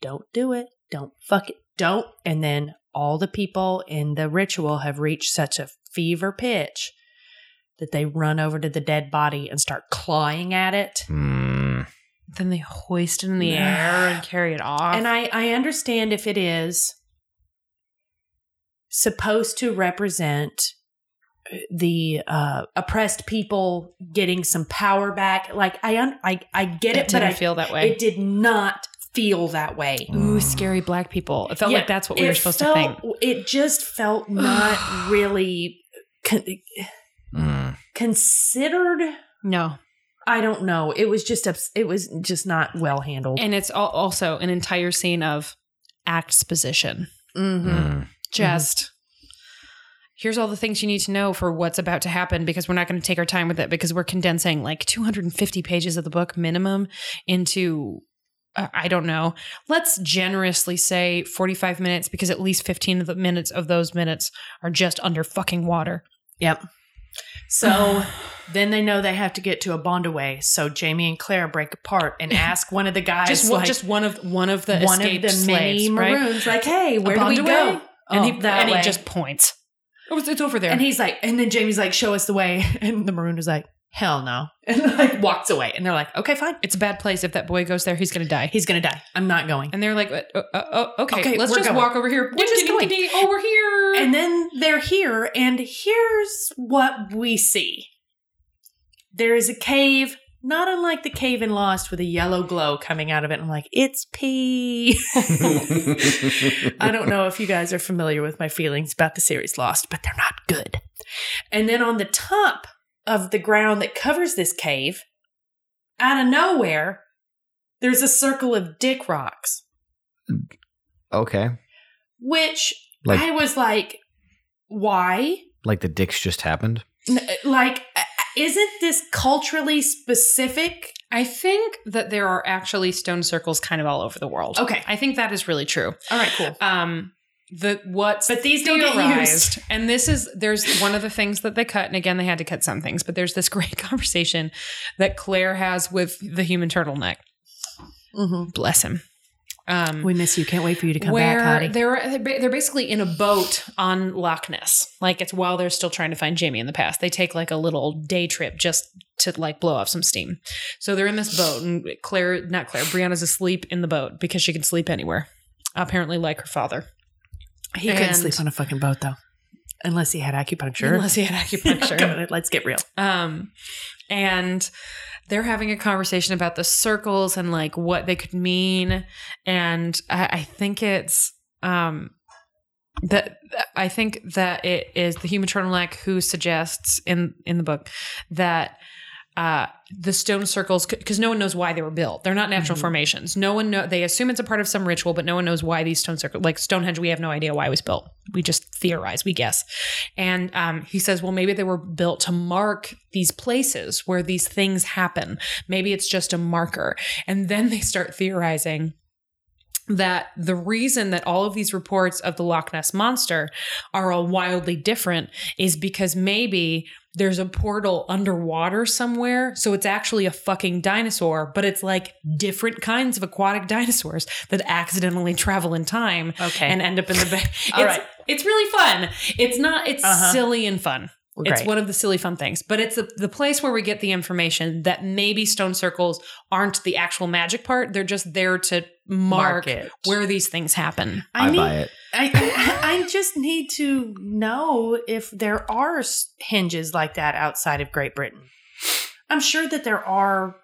don't do it, don't fuck it, don't. And then all the people in the ritual have reached such a fever pitch that they run over to the dead body and start clawing at it. Hmm. Then they hoist it in the air and carry it off. And I, I understand if it is supposed to represent the uh, oppressed people getting some power back. Like I, un- I, I get it it, but I feel that way. It did not feel that way. Ooh, scary black people. It felt Yeah, like that's what we were supposed felt- to think. It just felt not really con- Mm. considered. No. I don't know. It was just ups- it was just not well handled. And it's also an entire scene of exposition. Mm-hmm. Mm. Just here's all the things you need to know for what's about to happen because we're not going to take our time with it because we're condensing like 250 pages of the book minimum into uh, I don't know. Let's generously say 45 minutes because at least 15 of the minutes of those minutes are just under fucking water. Yep. So then they know they have to get to Abandawe. So Jamie and Claire break apart and ask one of the guys, Just one, like, just one of one of the one of the slaves, many right? maroons, like, "Hey, where do we go?" And Oh, he that and way. he just points. It was, it's over there. And he's like, and then Jamie's like, show us the way. And the maroon is like, hell no. And like walks away. And they're like, okay, fine. it's a bad place. If that boy goes there, he's going to die. He's going to die. I'm not going. And they're like, uh, uh, uh, okay, Okay, let's just going. walk over here. We're just going. Oh, we're here. And then they're here. And here's what we see there is a cave. Not unlike the cave in Lost with a yellow glow coming out of it. I'm like, it's pee. I don't know if you guys are familiar with my feelings about the series Lost, but they're not good. And then on the top of the ground that covers this cave, out of nowhere, there's a circle of dick rocks, okay. which Like- I was like, why? Like the dicks just happened. Like, isn't this culturally specific? I think that there are actually stone circles kind of all over the world. Okay. I think that is really true. All right, cool. Um, the what's But these don't get used. and this is there's one of the things that they cut, and again they had to cut some things, but there's this great conversation that Claire has with the human turtleneck. Mm-hmm. Bless him. Um, We miss you. Can't wait for you to come back, Hottie. they're they're basically in a boat on Loch Ness. Like it's while they're still trying to find Jamie in the past. They take like a little day trip just to like blow off some steam. So they're in this boat, and Claire, not Claire, Brianna's asleep in the boat because she can sleep anywhere. Apparently, like her father, He couldn't sleep on a fucking boat, though. Unless he had acupuncture. unless he had acupuncture. On, Let's get real. Um, and they're having a conversation about the circles and like what they could mean. And I, I think it's um that I think that it is the human turtleneck who suggests in in the book that uh the stone circles because no one knows why they were built. They're not natural Mhm. formations. No one know they assume it's a part of some ritual but no one knows why these stone circles like stonehenge we have no idea why it was built. We just theorize we guess. And um, he says well maybe they were built to mark these places where these things happen. Maybe it's just a marker. And then they start theorizing that the reason that all of these reports of the Loch Ness monster are all wildly different is because maybe there's a portal underwater somewhere. So it's actually a fucking dinosaur, but it's like different kinds of aquatic dinosaurs that accidentally travel in time Okay. and end up in the bay. All it's, right. it's really fun. It's not, it's Uh-huh. silly and fun. Great. It's one of the silly fun things, but it's the, the place where we get the information that maybe stone circles aren't the actual magic part. They're just there to mark, it. where these things happen. I, I, need, buy it. I, I I just need to know if there are henges like that outside of Great Britain. I'm sure that there are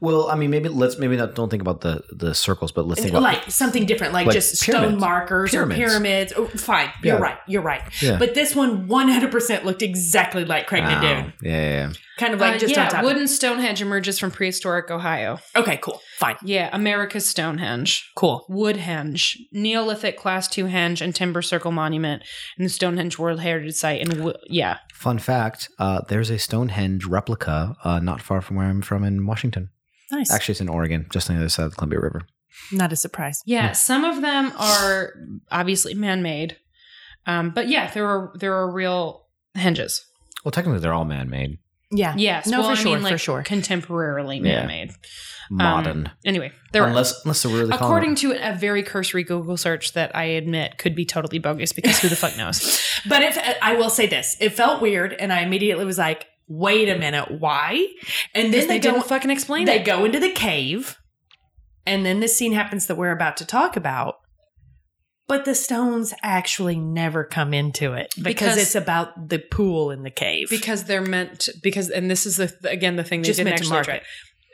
Well, I mean, maybe let's maybe not don't think about the the circles, but let's think about like something different, like, Like just stone markers Pyramids. or pyramids. Oh, fine, you're Yeah. right. You're right. Yeah. But this one, 100% looked exactly like Craigna Wow. Dune. Yeah, yeah, yeah. Kind of like Uh, just on yeah, top. wooden Stonehenge emerges from prehistoric Ohio. okay, cool. Fine. Yeah, America's Stonehenge. Cool. Woodhenge, Neolithic Class 2 henge and Timber Circle Monument in the Stonehenge World Heritage Site. And Wo- yeah, Fun fact: uh, There's a Stonehenge replica uh, not far from where I'm from in Washington. Nice. Actually, it's in Oregon, just on the other side of the Columbia River. Not a surprise. yeah. Some of them are obviously man-made, um, but yeah, there are there are real henges. Well, technically, they're all man-made, Yeah. Yes, No, well, for I sure, mean, like for sure. contemporarily Yeah. man-made. modern. Um, anyway, there are. unless unless they're really According to a very cursory Google search that I admit could be totally bogus because who the fuck knows? But if I will say this, it felt weird, and I immediately was like, "Wait a minute, why?" And then they, they go, didn't fucking explain they it. go into the cave, and then this scene happens that we're about to talk about. But the stones actually never come into it because, Because- it's about the pool in the cave. because they're meant to, because and this is the again the thing they Just didn't meant to actually mark try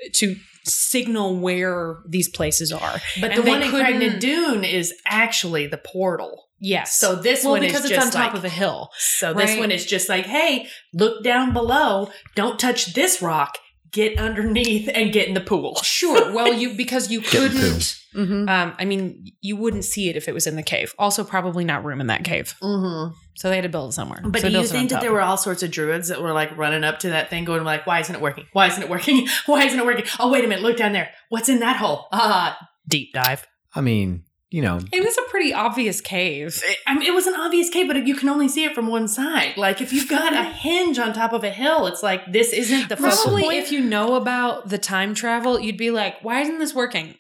it. to signal where these places are. but and the one in Craigh na Dun is actually the portal. Yes. So this well, one because is it's on top like, of a hill. So this one is just like, hey, look down below. Don't touch this rock. Get underneath and get in the pool. Sure. Well, you because you couldn't. Mm-hmm. Um, I mean, you wouldn't see it if it was in the cave. Also, probably not room in that cave. Mm-hmm. So they had to build it somewhere. But So do you built it on think that there were all sorts of druids that were like running up to that thing, going like, "Why isn't it working? Why isn't it working? Why isn't it working? Oh, wait a minute! Look down there. What's in that hole? Ah, deep dive. I mean, you know, It was a pretty obvious cave. I mean, it was an obvious cave, but you can only see it from one side. Like if you've got a henge on top of a hill, it's like this isn't the focal Probably, point. if you know about the time travel, you'd be like, "Why isn't this working?"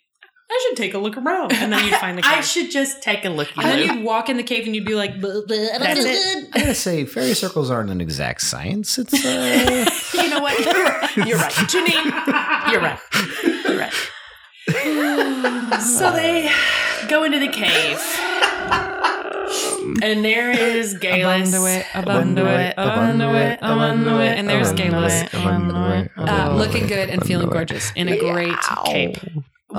I should take a look around. And then you'd find the I should just take a look. and then you'd walk in the cave and you'd be like, "Bleh, bleh, I That's feel it. I gotta say, fairy circles aren't an exact science. It's uh, you know what? You're right. Janine, you're right. You're right. So they go into the cave. And there is Geillis. Abandawe, Abandawe, Abandawe, Abandawe. And there's Geillis. Uh, looking good and feeling gorgeous in a great cape.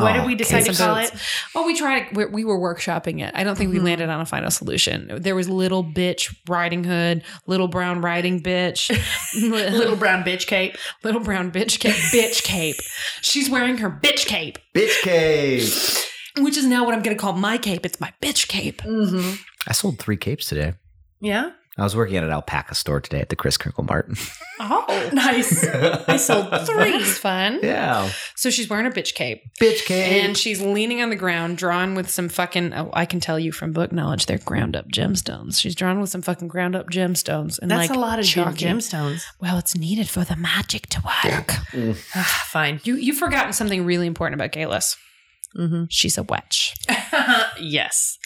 What did Oh, we decide to call it? Well, we tried. We, we were workshopping it. I don't think we Mhm. landed on a final solution. There was little bitch riding hood, little brown riding bitch, Little little brown bitch cape. little brown bitch cape. Bitch cape. She's wearing her bitch cape, bitch cape, which is now what I'm going to call my cape. It's my bitch cape. Mm-hmm. I sold three capes today. Yeah. I was working at an alpaca store today at the Chris Crinkle Mart. Oh, Nice. I sold three. That's fun. yeah, So she's wearing a bitch cape. bitch cape. And she's leaning on the ground, drawn with some fucking. Oh, I can tell you from book knowledge, they're ground up gemstones. She's drawn with some fucking ground up gemstones, and That's like a lot of chalky. gemstones. Well, it's needed for the magic to work. Ah, Fine. You you've forgotten something really important about Geillis. Mm-hmm. She's a witch. yes.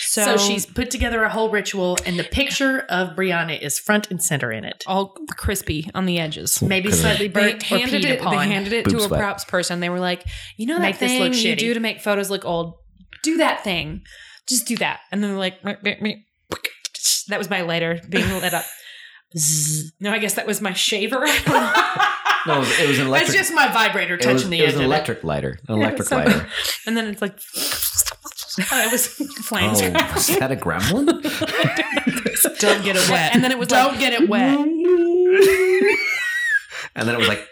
So, So, she's put together a whole ritual, and the picture of Brianna is front and center in it. all crispy on the edges. Maybe Cause slightly They burnt or handed peed it. They handed it Boob to a props person. They were like, "You know that Make this thing look you shitty. do to make photos look old? Do that thing. Just do that." And then they're like. "That was my lighter being lit up." No, I guess that was my shaver. no, it was, it was an It's just my vibrator it was, touching the air. it was an electric lighter. An electric Something. lighter. and then it's like, it was flames. Oh, was that a gremlin? Don't get it wet. And then it was Don't like- get it wet. and then it was like.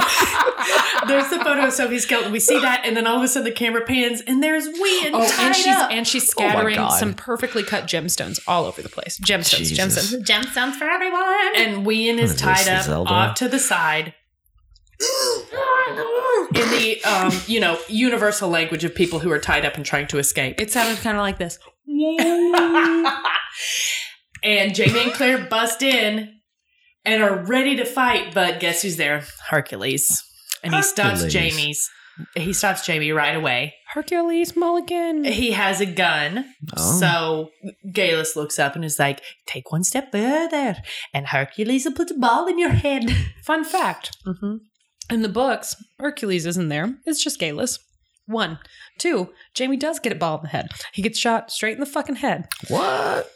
So there's the photo of Sophie skeleton. We see that, and then all of a sudden the camera pans, and there's Wee Ian Oh, tied and she's up. and she's Oh scattering God. some perfectly cut gemstones all over the place. Gemstones, Jesus. gemstones, gemstones for everyone. and Wee Ian is tied up Zelda? off to the side. In the um, you know, universal language of people who are tied up and trying to escape. it sounded kind of like this. and Jamie and Claire bust in and are ready to fight, but guess who's there? Hercules. And he stops Hercules. Jamie's. He stops Jamie right away. Hercules Mulligan. He has a gun. Oh. So Geillis looks up and is like, Take one step further, and Hercules will put a ball in your head. Fun fact: Mm-hmm. in the books, Hercules isn't there. It's just Geillis. One, two. Jamie does get a ball in the head. He gets shot straight in the fucking head. what?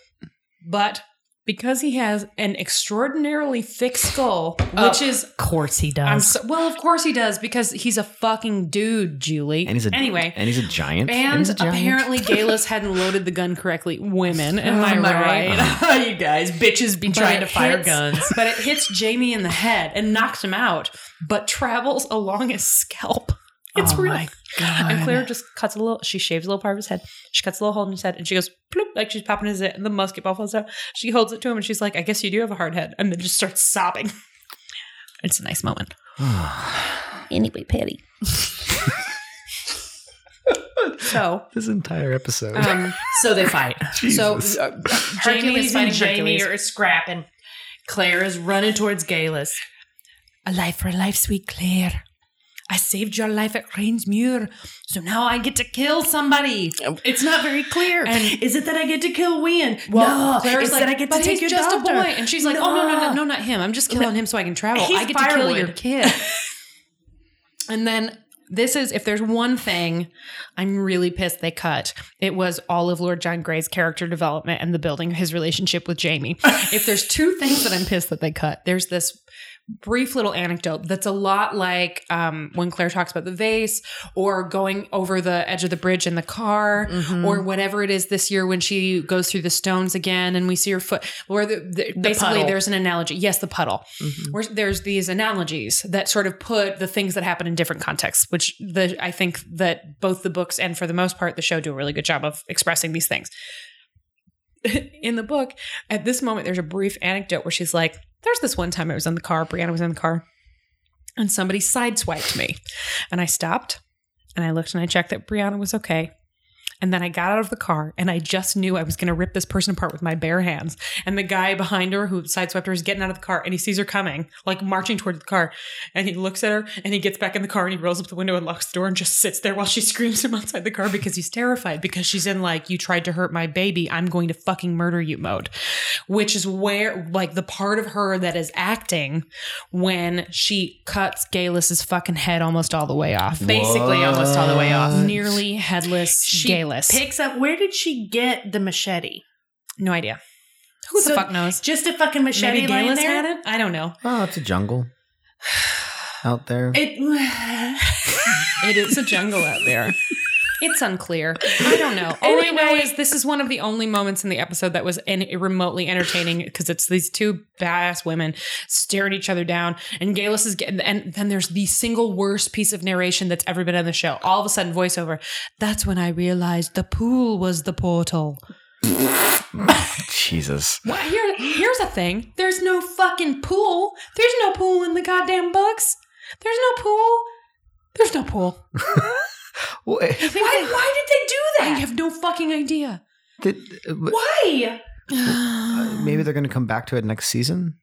But because he has an extraordinarily thick skull, Oh. which is Of course he does. I'm so, well, of course he does because he's a fucking dude, Julie. And he's a anyway. And he's a giant. And a giant. apparently, Geillis hadn't loaded the gun correctly. Women, am oh, I Am I right? right? you guys, bitches be But trying to fire hits- guns. but it hits Jamie in the head and knocks him out, but travels along his scalp. It's Oh real. my God. And Claire just cuts a little. She shaves a little part of his head. She cuts a little hole in his head, and she goes bloop, like she's popping his head, and the musket ball falls out. She holds it to him, and she's like, "I guess you do have a hard head," and then just starts sobbing. It's a nice moment. Anyway, Patty. so, this entire episode. um, So they fight. so Jesus. uh, Jamie Hercules is fighting and Jamie Hercules. are scrapping. Claire is running towards Geillis. A life for a life, sweet Claire. I saved your life at Cranesmuir, so now I get to kill somebody. Oh. It's not very clear. And- is it that I get to kill Wien? Well, no, Claire's it's like, that I get to take your just doctor. a boy, and she's like, oh no, no, no, no, not him. I'm just killing him so I can travel. He's I get to kill your kid. and then this is if there's one thing I'm really pissed they cut. It was all of Lord John Grey's character development and the building of his relationship with Jamie. if there's two things that I'm pissed that they cut, there's this brief little anecdote that's a lot like um, when Claire talks about the vase or going over the edge of the bridge in the car Mhm. or whatever it is this year when she goes through the stones again and we see her foot where the, the, basically puddle. there's an analogy yes the puddle Mhm. where there's these analogies that sort of put the things that happen in different contexts which the i think that both the books and for the most part the show do a really good job of expressing these things in the book at this moment there's a brief anecdote where she's like there's this one time i was in the car brianna was in the car and somebody sideswiped me. And i stopped and i looked and i checked that brianna was okay And then I got out of the car and I just knew I was going to rip this person apart with my bare hands. And the guy behind her who sideswept her is getting out of the car and he sees her coming, like marching towards the car. And he looks at her and he gets back in the car and he rolls up the window and locks the door and just sits there while she screams him outside the car because he's terrified because she's in like, you tried to hurt my baby. I'm going to fucking murder you mode, which is where like the part of her that is acting when she cuts Geillis's fucking head almost all the way off. Basically, almost all the way off. Nearly headless She Geillis. Picks up. Where did she get the machete? no idea. Who So- the fuck knows? Just a fucking machete Maybe lying Geillis there. had it? I don't know. Oh, it's a jungle out there. It. It is a jungle out there. It's unclear. I don't know. All I know is this is one of the only moments in the episode that was en- remotely entertaining because it's these two badass women staring each other down, and Geillis is getting, and then there's the single worst piece of narration that's ever been on the show. All of a sudden, voiceover. That's when I realized the pool was the portal. Jesus. Well, here, here's a thing. There's no fucking pool. There's no pool in the goddamn books. There's no pool. There's no pool. Well, eh, why? Why did they do that? I have no fucking idea. did, uh, but, Why? uh, maybe they're going to come back to it next season.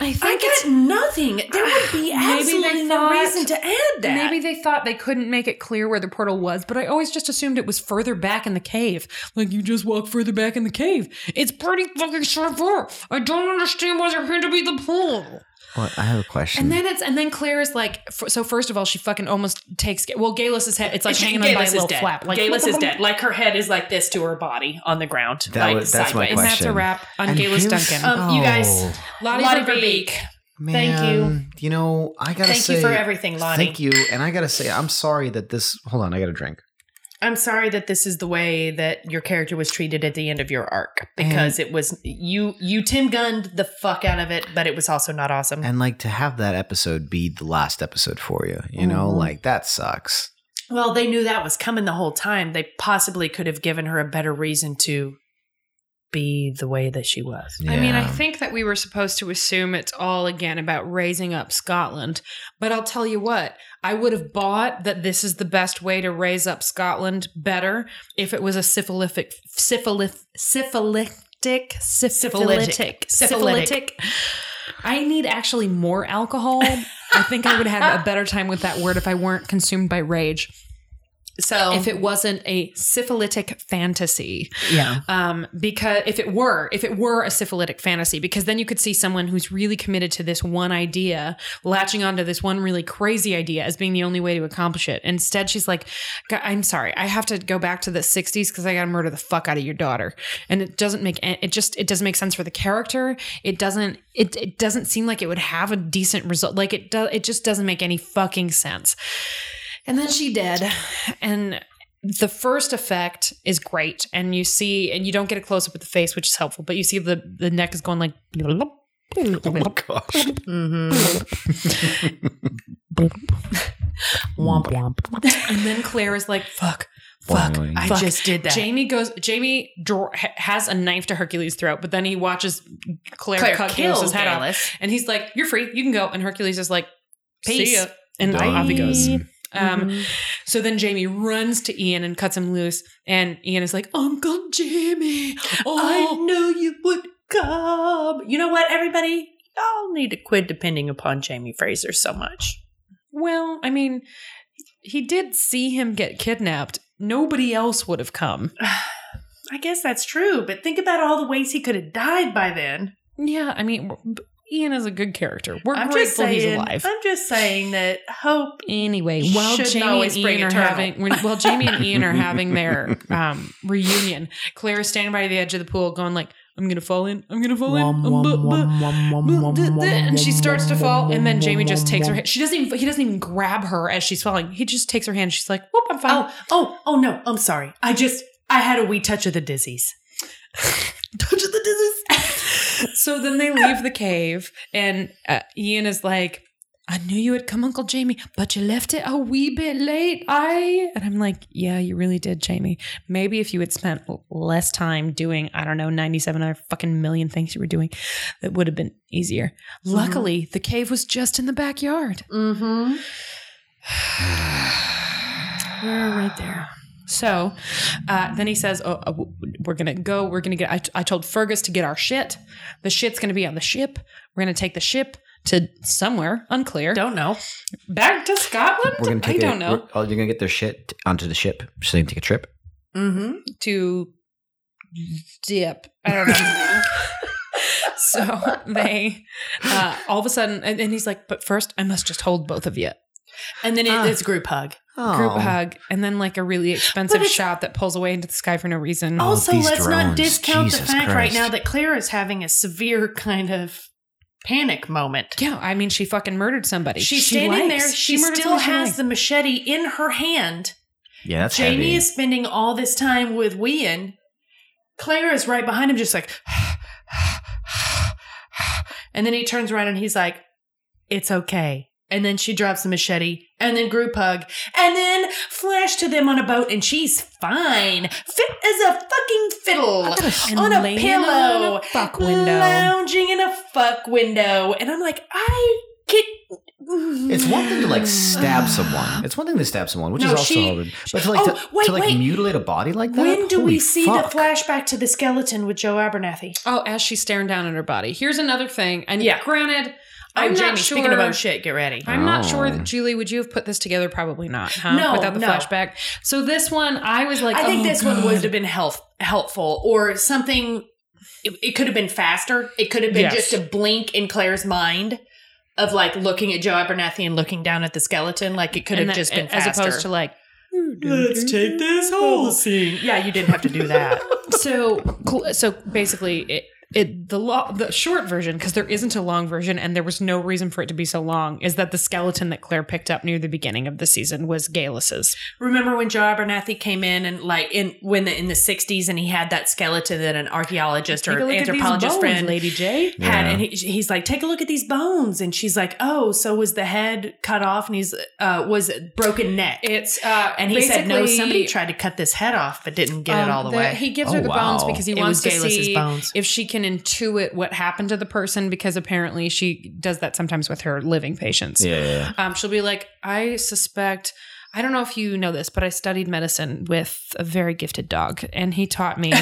I think I it's nothing. There would be Maybe they absolutely no reason to add that. Maybe they thought they couldn't make it clear where the portal was, but I always just assumed it was further back in the cave. Like you just walk further back in the cave. It's pretty fucking straightforward. I don't understand why there had to be the pool. Well, I have a question. And then it's and then Claire is like, f- so first of all, she fucking almost takes well Geillis's head. It's like She- hanging on by a Geillis is little dead. flap. Like Geillis is dead. Like her head is like this to her body on the ground. That like was- that's my sideways. and that's a question. wrap on And Geillis Geillis- Duncan. Um, you guys- Oh, Lottie, Lottie Verbeek. Verbeek. Thank you. man, You know, I gotta Thank say, you for everything, Lottie. Thank you, and I gotta say, I'm sorry that this. Hold on, I got a drink. I'm sorry that this is the way that your character was treated at the end of your arc because it was you you Tim Gunned the fuck out of it, but it was also not awesome. And like to have that episode be the last episode for you, you know, Mhm. like that sucks. well, they knew that was coming the whole time. They possibly could have given her a better reason to be the way that she was. I mean, I think that we were supposed to assume it's all again about raising up Scotland. But I'll tell you what, I would have bought that this is the best way to raise up Scotland better if it was a syphilitic, syphilith, syphilitic, syphilitic, Syphilitic. syphilitic. I need actually more alcohol. I think I would have a better time with that word if I weren't consumed by rage. So If it wasn't a syphilitic fantasy yeah. um, because if it were, if it were a syphilitic fantasy, because then you could see someone who's really committed to this one idea, latching onto this one really crazy idea as being the only way to accomplish it. Instead, she's like, "I'm sorry, I have to go back to the '60s because I got to murder the fuck out of your daughter," and it doesn't make it just it doesn't make sense for the character. It doesn't it it doesn't seem like it would have a decent result. Like it does, it just doesn't make any fucking sense. And then she did, and the first effect is great and you see and you don't get a close up of the face which is helpful but you see the the neck is going like Oh my gosh. Mm-hmm. womp womp. and then claire is like fuck fuck Boing. I fuck. just did that. jamie goes jamie dr- ha- has a knife to hercules throat but then he watches claire, Claire cut kills Geillis's head off and he's like you're free you can go and hercules is like Peace. see ya and Bye. off he goes um Mhm. So then Jamie runs to Ian and cuts him loose, and Ian is like, "Uncle Jamie, I oh, knew you would come. You know what, everybody? Y'all need to quit depending upon Jamie Fraser so much. well, I mean, he did see him get kidnapped. Nobody else would have come. I guess that's true, but think about all the ways he could have died by then. Yeah, I mean, Ian is a good character. We're I'm just grateful saying. he's alive. I'm just saying that hope. Anyway, while Jamie and Ian are having, when- while Jamie and Ian are having their um, reunion, Claire is standing by the edge of the pool, going like, "I'm gonna fall in. I'm gonna fall in." And she starts to fall, and then Jamie just takes her. hand. She doesn't even. He doesn't even grab her as she's falling. He just takes her hand. She's like, "Whoop, I'm fine." Oh, oh, oh no! I'm sorry. I just I had a wee touch of the dizzies. touch of the dizzies. So then they leave the cave, and uh, Ian is like, I knew you would come, Uncle Jamie, but you left it a wee bit late. I and I'm like, yeah, you really did, Jamie. Maybe if you had spent less time doing, I don't know, 97 other fucking million things you were doing, that would have been easier. Luckily, the cave was just in the backyard. Mm-hmm. We're right there. So uh, then he says, oh, uh, We're going to go. We're going to get. I, I told Fergus to get our shit. The shit's going to be on the ship. We're going to take the ship to somewhere unclear. Don't know. Back to Scotland? We're gonna take I a- don't know. we're- Oh, you're gonna get their shit onto the ship so they can take a trip. Mm-hmm. to dip. I don't know. so they uh, all of a sudden, and, and he's like, "But first, I must just hold both of you." And then it, Ah. it's group hug. Group Oh. hug, and then like a really expensive shot that pulls away into the sky for no reason. Oh, Also, these let's not drones. discount the Jesus fact right Christ. now that Claire is having a severe kind of panic moment. yeah, I mean, she fucking murdered somebody. She's She standing likes- there. She, murdered still somebody has likes. the machete in her hand. Yeah, that's Jamie heavy. is spending all this time with Wian. Claire is right behind him, just like, and then he turns around and he's like, "It's okay." And then she drops the machete, and then group hug, and then flash to them on a boat, and she's fine, fit as a fucking fiddle And on a pillow, on a fuck window. lounging in a fuck window, and I'm like, I get. It's one thing to like mm. stab someone. It's one thing to stab someone, which No, is also she- hard. But to like, Oh, to, wait, to like wait. mutilate a body like that. When do we see fuck. the flashback to the skeleton with Joe Abernathy? Oh, as she's staring down at her body. Here's another thing. And Yeah. granted, Oh, I'm I'm Jamie. not sure. Speaking about shit, get ready. I'm not Oh. sure that Julie, would you have put this together? Probably not, huh? No, Without the no. flashback. So this one, I was like, I think oh, this one would have been health, helpful or something. It, it could have been faster. It could have been Yes. just a blink in Claire's mind of like looking at Joe Abernathy and looking down at the skeleton. Like it could And have that- just been as opposed to like, Let's take this whole scene. Yeah, you didn't have to do that. so. So basically, it, it the lo- the short version because there isn't a long version and there was no reason for it to be so long is that the skeleton that Claire picked up near the beginning of the season was Geillis's. Remember when Joe Abernathy came in and like in when the, in the '60s and he had that skeleton that an archaeologist or anthropologist friend Lady J. had Yeah. and he, he's like take a look at these bones and she's like oh so was the head cut off and he's uh was it broken neck It's uh, and he said no basically, somebody tried to cut this head off but didn't get it um, all the, way He gives Oh, her the bones because he It wants was to Geillis's see bones. if she can intuit what happened to the person because apparently she does that sometimes with her living patients. Yeah, yeah, yeah. Um, she'll be like, I suspect. I don't know if you know this, but I studied medicine with a very gifted dog, and he taught me.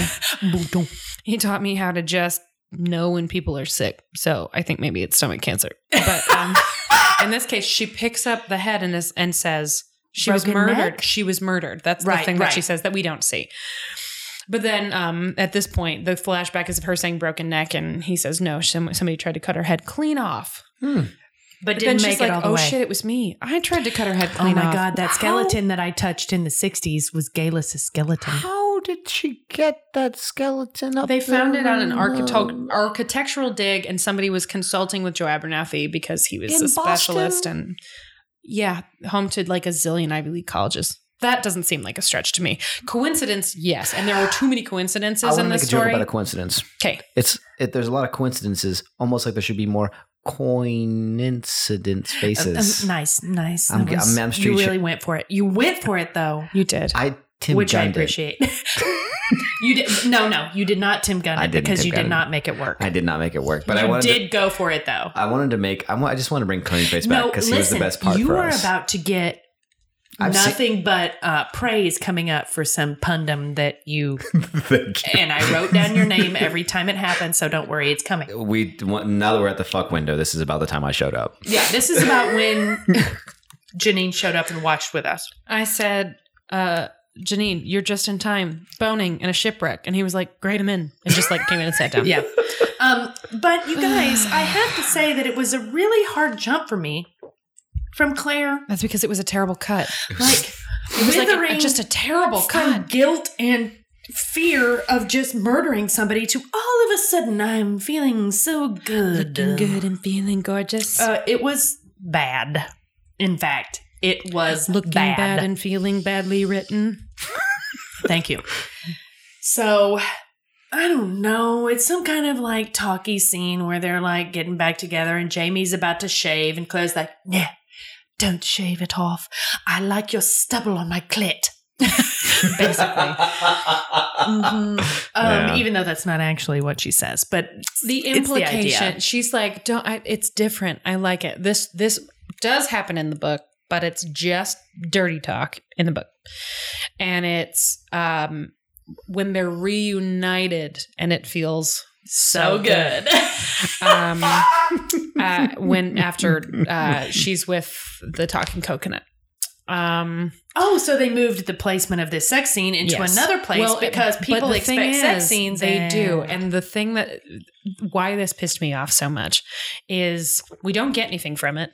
he taught me how to just know when people are sick. So I think maybe it's stomach cancer. But um, in this case, she picks up the head and is, and says she was murdered. neck? She was murdered. That's the Right, thing that she says that we don't see. But then um, at this point, the flashback is of her saying broken neck, and he says, no, somebody tried to cut her head clean off. but But didn't then make she's it like, all the oh way shit, it was me. I tried to cut her head clean." Off. Oh clean my off. god that How- skeleton that i touched in the 60s was Geillis's skeleton How did she get that skeleton up? They found it on an in architect- architectural dig, and somebody was consulting with Joe Abernathy because he was In a specialist Boston? and yeah, home to like a zillion Ivy League colleges. That doesn't seem like a stretch to me. Coincidence, yes, and there were too many coincidences want in to make this a joke story. about a coincidence. Okay, It's it, there's a lot of coincidences, almost like there should be more coincidence faces. Um, nice nice I'm- was- I'm- I'm you really went for it you went for it though you did. I Tim which i Gunn appreciate you did no no you did not tim gunn I it because Tim you Gunn did not make it work I did not make it work, but I wanted did to, go for it though I wanted to make. I want. I just want to bring back no because he was the best part of it. you are us. about to get I've seen- nothing but uh, praise coming up for some pundum that you Thank you. and I wrote down your name every time it happens, so don't worry, it's coming. We now that we're at the fuck window, this is about the time I showed up. Yeah, this is about when Janine showed up and watched with us. I said, uh, Janine, you're just in time, boning in a shipwreck, and he was like, "Great, I'm in," and just like came in and sat down. Yeah. Um, but you guys, I have to say that it was a really hard jump for me from Claire. that's because it was a terrible cut. Like It was like a- just a terrible cut. guilt and fear of just murdering somebody to all of a sudden I'm feeling so good. Looking good and feeling gorgeous. Uh, it was bad. In fact, it was Looking bad. bad and feeling badly written. Thank you. So, I don't know. It's some kind of like talky scene where they're like getting back together and Jamie's about to shave and Claire's like, nah, don't shave it off. I like your stubble on my clit. Basically. Mhm. Um, Yeah. Even though that's not actually what she says, but the It's the implication idea. she's like don't I, it's different i like it this this does happen in the book but it's just dirty talk in the book. And it's um when they're reunited and it feels so good. um uh, when after uh she's with the talking coconut. Um Oh, so they moved the placement of this sex scene into Yes. another place Well, because people expect sex scenes. They and- do. And the thing that why this pissed me off so much is we don't get anything from it.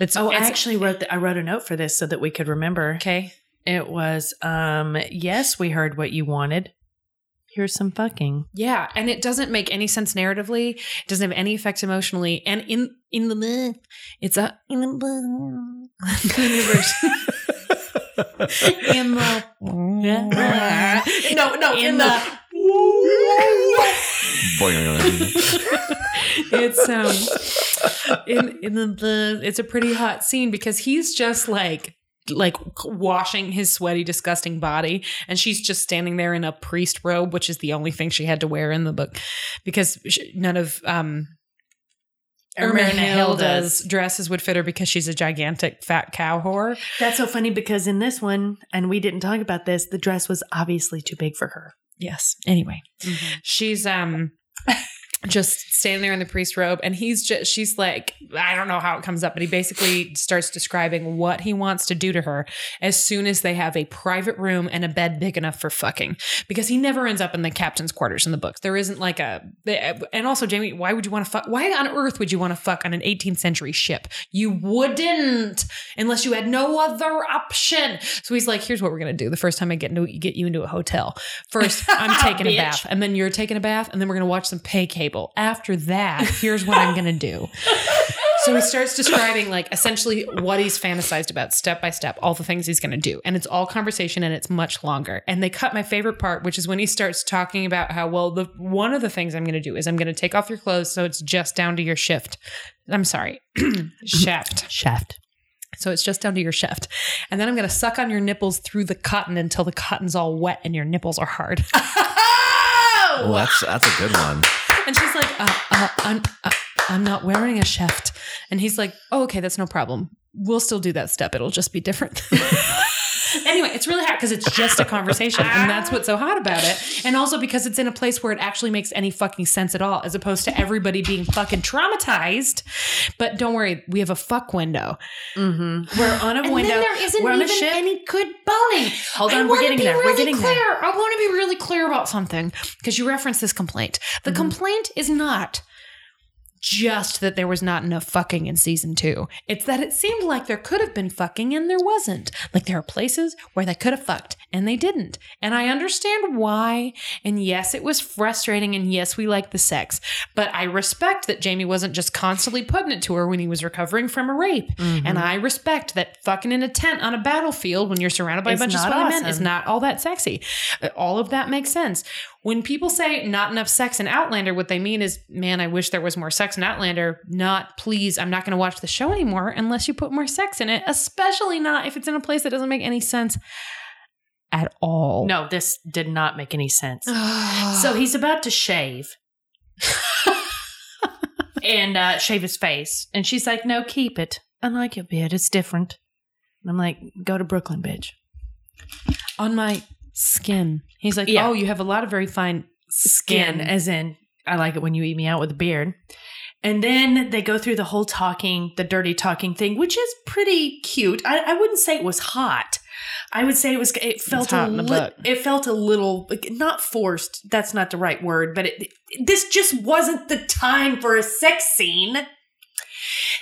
It's Oh, I actually wrote the, I wrote a note for this so that we could remember. okay. It was, um, yes, we heard what you wanted. Here's some fucking. Yeah, and it doesn't make any sense narratively. It doesn't have any effects emotionally, and in in the it's a in the universe. in the no, no, in the it's um in in the, the it's a pretty hot scene because he's just like like washing his sweaty disgusting body and she's just standing there in a priest robe which is the only thing she had to wear in the book because she, none of um Ermenhilda's dresses would fit her because she's a gigantic fat cow whore. That's so funny because in this one, and we didn't talk about this, the dress was obviously too big for her. Yes. Anyway, she's um just standing there in the priest robe and he's just she's like i don't know how it comes up but he basically starts describing what he wants to do to her as soon as they have a private room and a bed big enough for fucking. Because he never ends up in the captain's quarters in the books. There isn't like a and also jamie why would you want to fuck why on earth would you want to fuck on an 18th century ship? You wouldn't unless you had no other option. So he's like here's what we're gonna do. The first time i get into get you into a hotel first i'm taking a bath and then you're taking a bath and then we're gonna watch some pay cable after that here's what i'm gonna do. So he starts describing like essentially what he's fantasized about step by step all the things he's going to do. And it's all conversation and it's much longer. And they cut my favorite part which is when he starts talking about how well the one of the things i'm going to do is i'm going to take off your clothes so it's just down to your shift. I'm sorry shaft. Shaft. so it's just down to your shaft. And then i'm going to suck on your nipples through the cotton until the cotton's all wet and your nipples are hard. Well, that's that's a good one. Uh, uh, I'm, uh, I'm not wearing a shift. And he's like, oh, okay, that's no problem. We'll still do that step. It'll just be different. anyway, it's really hot because it's just a conversation. And that's what's so hot about it. And also because it's in a place where it actually makes any fucking sense at all, as opposed to everybody being fucking traumatized. But don't worry, we have a fuck window. Mm-hmm. We're on a And window. then there isn't We're on a even ship. any good boning. Hold I on, we're getting there. We're getting clear. there. I want to be really clear about something because you referenced this complaint. The Mhm. complaint is not just that there was not enough fucking in season two. It's that it seemed like there could have been fucking and there wasn't. Like there are places where they could have fucked and they didn't. And I understand why. And yes, it was frustrating. And yes, we like the sex. But I respect that Jamie wasn't just constantly putting it to her when he was recovering from a rape. Mm-hmm. And I respect that fucking in a tent on a battlefield when you're surrounded by It's a bunch of sweaty men is not all that sexy. Uh, All of that makes sense. When people say not enough sex in Outlander, what they mean is, man, I wish there was more sex in Outlander. Not, please, I'm not going to watch the show anymore unless you put more sex in it, especially not if it's in a place that doesn't make any sense at all. No, this did not make any sense. so he's about to shave. and uh, shave his face. And she's like, no, keep it. I like your beard. It's different. And I'm like, go to Brooklyn, bitch. on my skin. He's like, Yeah. oh, you have a lot of very fine Skin, skin. as in, I like it when you eat me out with a beard. And then they go through the whole talking, the dirty talking thing, which is pretty cute. I, I wouldn't say it was hot. I would say it was. It felt hot a in the butt. It felt a little like, not forced. That's not the right word, but it, this just wasn't the time for a sex scene.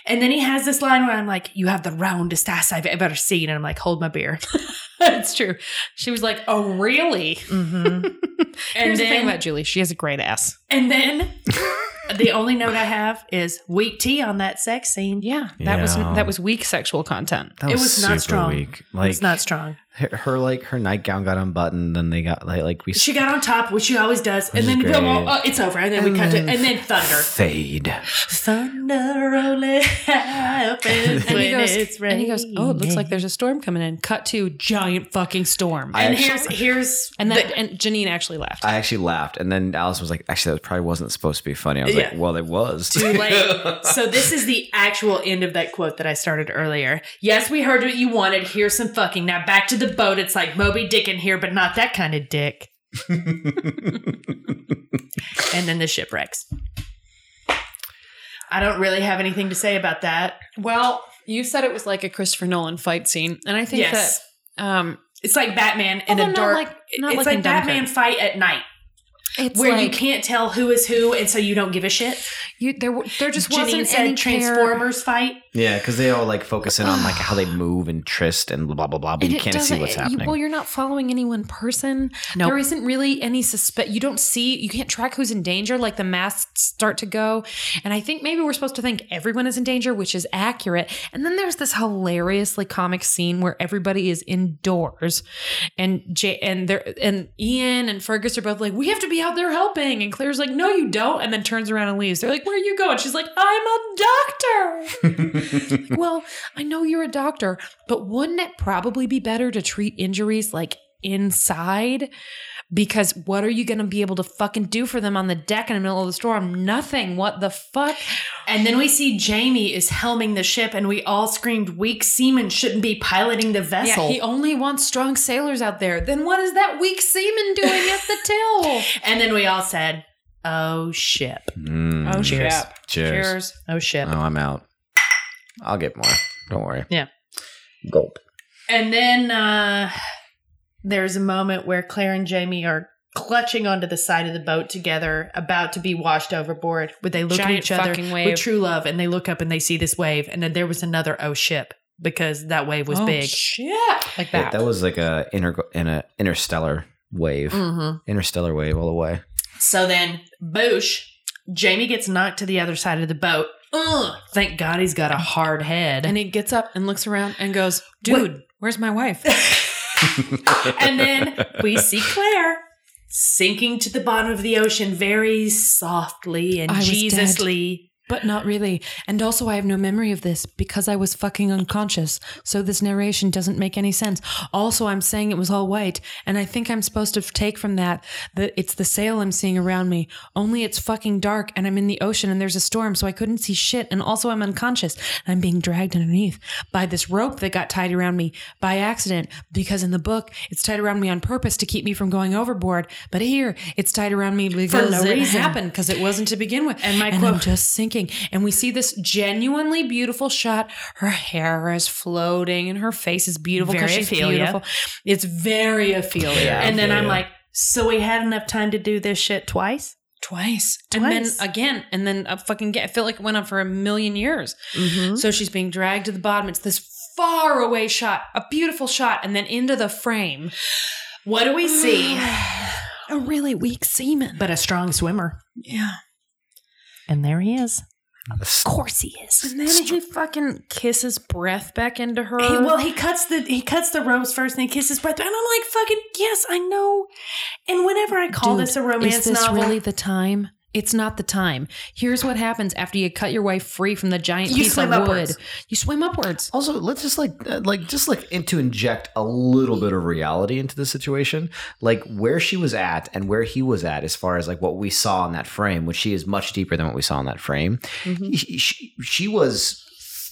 And then he has this line where I'm like, "You have the roundest ass I've ever seen," and I'm like, "Hold my beer." it's true. She was like, oh, really? Mm-hmm. And And the thing about Julie, she has a great ass. and then, the only note I have is weak tea on that sex scene. Yeah, that was that was weak sexual content. That It was not strong. Weak. Like it's not strong. Her, her like her nightgown got unbuttoned, and they got like like we She got on top, which she always does, and then is great. well, uh, it's over, and then we cut to, then- and then thunder. fade. Thunder rolling happens And he when goes, it's and he goes, "Oh, it looks like there's a storm coming in." Cut to giant fucking storm. I And actually- here's here's and that the- and Janine actually laughed. I actually laughed, and then Alice was like, "Actually, that probably wasn't supposed to be funny." I was Yeah. like, "Well, it was." too late. so this is the actual end of that quote that I started earlier. Yes, we heard what you wanted. Here's some fucking. Now back to the boat. It's like Moby Dick in here, but not that kind of dick. And then the shipwrecks. I don't really have anything to say about that. well, you said it was like a Christopher Nolan fight scene, and I think Yes. that um, It's like Batman in a dark. like- not it's like like, in Dunkirk. Batman fight at night, it's where you can't tell who is who, and so you don't give a shit. you there there just Janine wasn't said any care. Transformers fight. Yeah, because they all like focus in on like how they move and tryst and blah blah blah, but And you can't see what's happening. well, you're not following any one person. Nope. There isn't really any suspect. You don't see. You can't track who's in danger. Like the masks start to go, and I think maybe we're supposed to think everyone is in danger, which is accurate. And then there's this hilariously comic scene where everybody is indoors, and J- and there and Ian and Fergus are both like, "We have to be out there helping," and Claire's like, "No, you don't," and then turns around and leaves. They're like, "Where are you going?" She's like, "I'm a doctor." well, I know you're a doctor, but wouldn't it probably be better to treat injuries like inside? Because what are you going to be able to fucking do for them on the deck in the middle of the storm? Nothing. What the fuck? And then we see Jamie is helming the ship, and we all screamed, "Weak seamen shouldn't be piloting the vessel." Yeah, he only wants strong sailors out there. Then what is that weak seaman doing at the till? and then we all said, "Oh ship, Mm, Oh, Cheers. shit. cheers. Cheers. oh ship." Oh, I'm out. I'll get more. Don't worry. Yeah. Gulp. And then uh, there's a moment where Claire and Jamie are clutching onto the side of the boat together, about to be washed overboard. Where they look Giant at each other wave. with true love, and they look up and they see this wave, and then there was another oh ship because that wave was Oh, big. Shit. Like Yeah, that. that was like a inter in a interstellar wave. Mm-hmm. Interstellar wave all the way. So then, boosh, Jamie gets knocked to the other side of the boat. Ugh, thank God he's got a hard head. and he gets up and looks around and goes, dude, where's my wife? and then we see Claire sinking to the bottom of the ocean very softly and I Jesusly. But not really. And also, I have no memory of this because I was fucking unconscious. So this narration doesn't make any sense. Also, I'm saying it was all white. And I think I'm supposed to take from that that it's the sail I'm seeing around me. Only it's fucking dark and I'm in the ocean and there's a storm. So I couldn't see shit. And also, I'm unconscious and I'm being dragged underneath by this rope that got tied around me by accident. Because in the book, it's tied around me on purpose to keep me from going overboard. But here, it's tied around me because no it reason. happened because it wasn't to begin with. And my and quote- I'm just sinking. And we see this genuinely beautiful shot. Her hair is floating and her face is beautiful because Very she's Ophelia. beautiful. It's very Ophelia. Yeah. and then I'm yeah. like, so we had enough time to do this shit twice? Twice. twice. And then again. And then I fucking get, I feel like it went on for a million years. Mm-hmm. So she's being dragged to the bottom. It's this far away shot, a beautiful shot, and then into the frame. What do we see? A really weak seaman. but a strong swimmer. yeah. And there he is. Of course he is. And then he fucking kisses breath back into her. He, well, he cuts the he cuts the ropes first, and he kisses breath. And I'm like, fucking yes, I know. And whenever I call Dude, this a romance Is this novel, really the time? It's not the time. Here's what happens after you cut your wife free from the giant You piece swim of wood. upwards. You swim upwards. Also, let's just like uh, like just like in, to inject a little bit of reality into the situation, like where she was at and where he was at, as far as like what we saw in that frame, which she is much deeper than what we saw in that frame. Mm-hmm. She, she, she was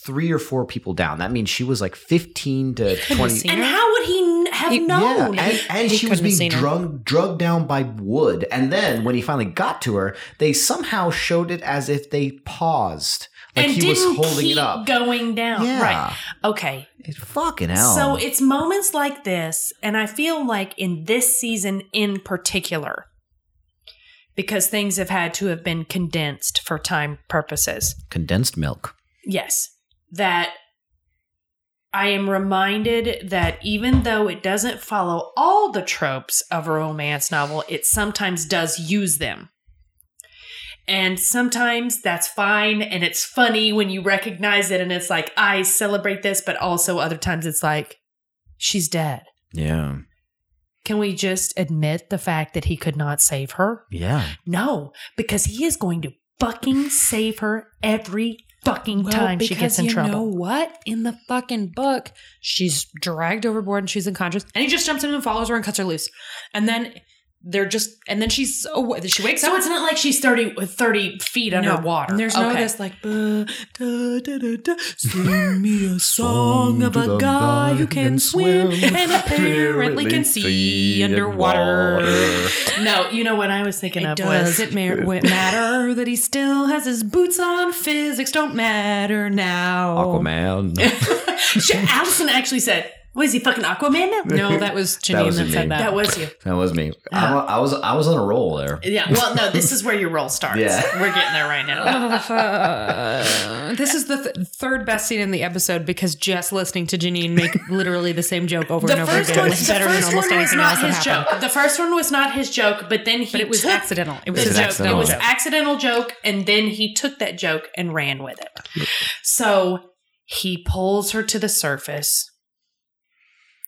three or four people down. That means she was like fifteen to twenty. seen and how would he n- have He- known? Yeah, and, and she was being drug drugged down by wood. And then when he finally got to her, they somehow showed it as if they paused, like and he was holding keep it up. going down. Yeah. Right. Okay. It's fucking hell. So it's moments like this, and I feel like in this season in particular, because things have had to have been condensed for time purposes. condensed milk. Yes. That I am reminded that even though it doesn't follow all the tropes of a romance novel, it sometimes does use them. And sometimes that's fine and it's funny when you recognize it and it's like, I celebrate this, but also other times it's like, she's dead. Yeah. Can we just admit the fact that he could not save her? Yeah. No, because he is going to fucking save her every fucking time she gets in you trouble. know what? In the fucking book, she's dragged overboard and she's unconscious, and he just jumps in and follows her and cuts her loose, and then they're just, and then she's oh, she wakes So up. So it's not like she's 30, 30 feet underwater. And there's no Okay. this like da, da, da, da, sing me a song of a guy who can swim and apparently can see underwater. No, you know what I was thinking of Does was it ma- wa- matter that he still has his boots on? Physics don't matter now. Aquaman. Sh- Allison actually said, "Was he fucking Aquaman now?" No, that was Janine That that, said that. That was you. that was me. I, wa- I was I was on a roll there. Yeah. Well, no, this is where your roll starts. Yeah. We're getting there right now. Uh, this is the th- third best scene in the episode because just listening to Janine make literally the same joke over The and over again one, is the better than first almost one was anything not else that his happened. joke. The first one was not his joke, but then he But it was took accidental. It was the his joke. accidental It was joke. accidental joke, and then he took that joke and ran with it. So he pulls her to the surface.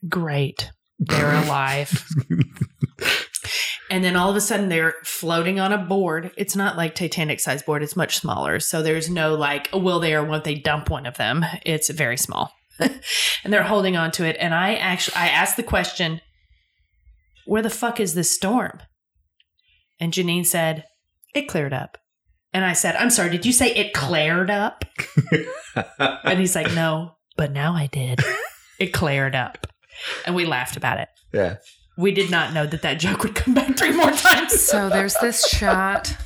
Great, they're alive. and then all of a sudden, they're floating on a board. It's not like Titanic size board; it's much smaller. So there's no like, will they or won't they dump one of them? It's very small, and they're holding on to it. And I actually, I asked the question, "Where the fuck is this storm?" And Janine said, It cleared up. And I said, I'm sorry, did you say it cleared up? and he's like, No, but now I did. It cleared up. And we laughed about it. yeah. We did not know that that joke would come back three more times. So there's this shot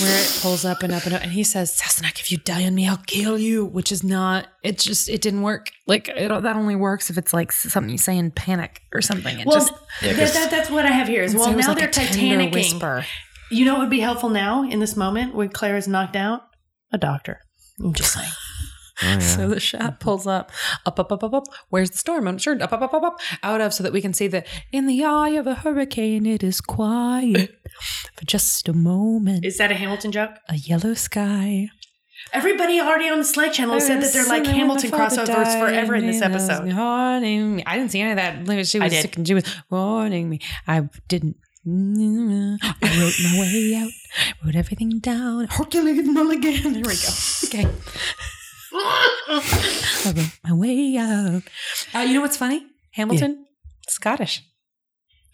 where it pulls up and up and up, and he says, "Sassenach, if you die on me, I'll kill you." Which is not. It just it didn't work. Like it, that only works if it's like something you say in panic or something. It well, just Yeah, that, 'cause- that, that's what I have here is so well, it now like they're a tender Titanicing. whisper. You know what would be helpful now in this moment when Claire is knocked out? A doctor. I'm just saying. Oh, yeah. So the shot pulls up, up, up, up, up, up. Where's the storm? I'm sure up, up, up, up, up, out of, so that we can see that in the eye of a hurricane, it is quiet for just a moment. Is that a Hamilton joke? a yellow sky. Everybody already on the Slide channel said that they're like Hamilton crossovers forever in this episode. Warning me. I didn't see any of that. She was I did. sick and she was warning me. I didn't. I wrote my way out, wrote everything down. Hercules Mulligan. There we go. Okay. I wrote my way out. Uh, you know what's funny? Hamilton, Scottish,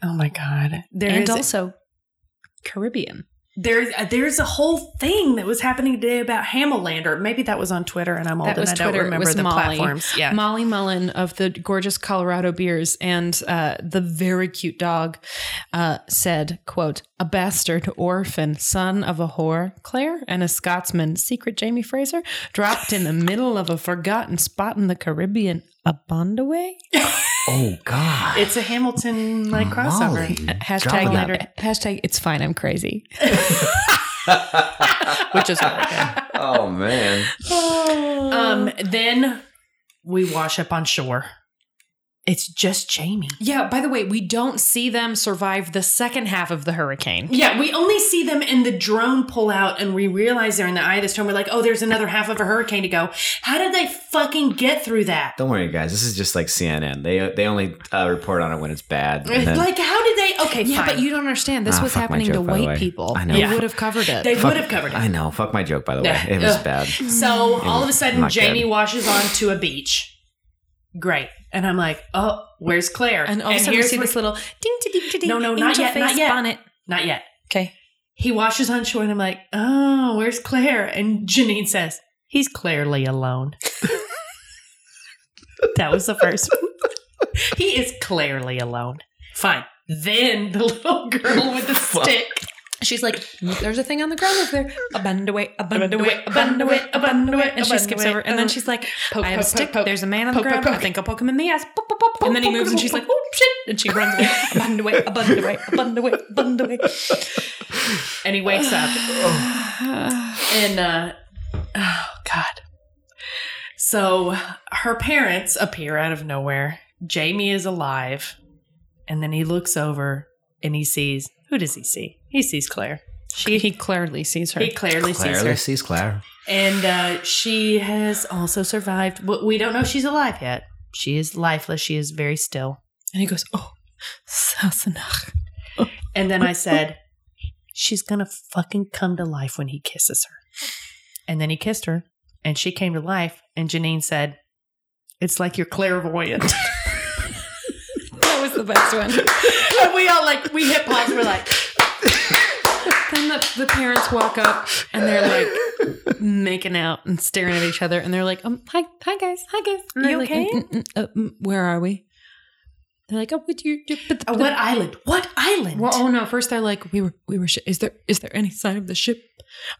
Oh my God. There and is- also Caribbean. There's uh, there's a whole thing that was happening today about Hamelander. Maybe that was on Twitter, and I'm old That and was I don't It remember the Molly. platforms. Yeah, Molly Mullen of the gorgeous Colorado beers and uh, the very cute dog uh, said, quote, a bastard orphan, son of a whore, Claire, and a Scotsman, secret Jamie Fraser, dropped in the middle of a forgotten spot in the Caribbean. A Bondaway? oh God. it's a Hamilton like crossover. Hashtag, Drop later, hashtag, it's fine, I'm crazy. which is really good. oh man. Um, then we wash up on shore. It's just Jamie. Yeah, by the way, we don't see them survive the second half of the hurricane. Yeah, we only see them in the drone pull out, and we realize they're in the eye of the storm. We're like, oh, there's another half of a hurricane to go. How did they fucking get through that? Don't worry, guys. This is just like CNN. They they only uh, report on it when it's bad. and then- Like, how did they? Okay, Yeah, fine. but you don't understand. This Ah, was happening to joke, by the white people. I know. They Yeah. would have covered it. they Fuck- would have covered it. I know. Fuck my joke, by the way. It was bad. So all of a sudden, Jamie good. washes onto a beach. Great, and I'm like, oh, where's Claire? and all of a sudden, we see this little ding ding ding ding. No, no, not yet, not yet. bonnet. not yet. Okay. He washes on shore, and I'm like, oh, where's Claire? And Janine says, he's clearly alone. that was the first one. he is clearly alone. Fine. Then the little girl with the stick. She's like, "There's a thing on the ground over there. A bend away, a bend away, a bend away, a bend away." And she skips over, and then she's like, poke, "I have a poke, stick. poke. There's a man on the ground. I think I'll poke him in the ass." Pop, pop, pop. And then he moves, and she's like, "Oh shit!" And she runs away. A bend away, a bend away, a bend away, a bend away. And he wakes up. And uh oh god. So her parents appear out of nowhere. Jamie is alive. And then he looks over and he sees who does he see? He sees Claire. She he clearly sees her. He clearly sees Clearly her. sees Claire. And uh she has also survived. But we don't know she's alive yet. She is lifeless. She is very still. And he goes, "Oh, Sassenach." And then I said, She's going to fucking come to life when he kisses her. And then he kissed her and she came to life. And Janine said, It's like you're clairvoyant. That was the best one. and we all like, we hit pause. We're like, then the, the parents walk up and they're like making out and staring at each other, and they're like, "Um, hi, hi guys, hi guys, and they're You like, okay? "Mm, mm, mm, uh, where are we?" They're like, "Oh, what you do?" But, "Oh, What island? What island? Well, oh no! First, they're like, "We were, we were. Sh- is there, is there any sign of the ship?"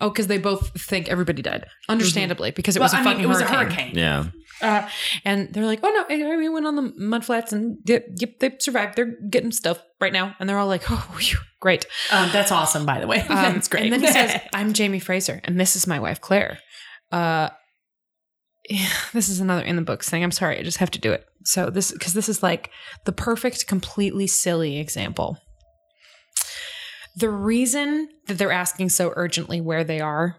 Oh, because they both think everybody died, understandably, because it was Well, a I mean, fucking it was hurricane. a hurricane. Yeah. Uh, and they're like, "Oh no, we went on the mud flats and yep, yep, they survived. They're getting stuff right now." And they're all like, "Oh, phew, great." Um, that's awesome, by the way. Um, that's great. And then he says, "I'm Jamie Fraser, and this is my wife Claire." Uh, yeah, this is another in the books thing. I'm sorry, I just have to do it. So this because this is like the perfect, completely silly example. The reason that they're asking so urgently where they are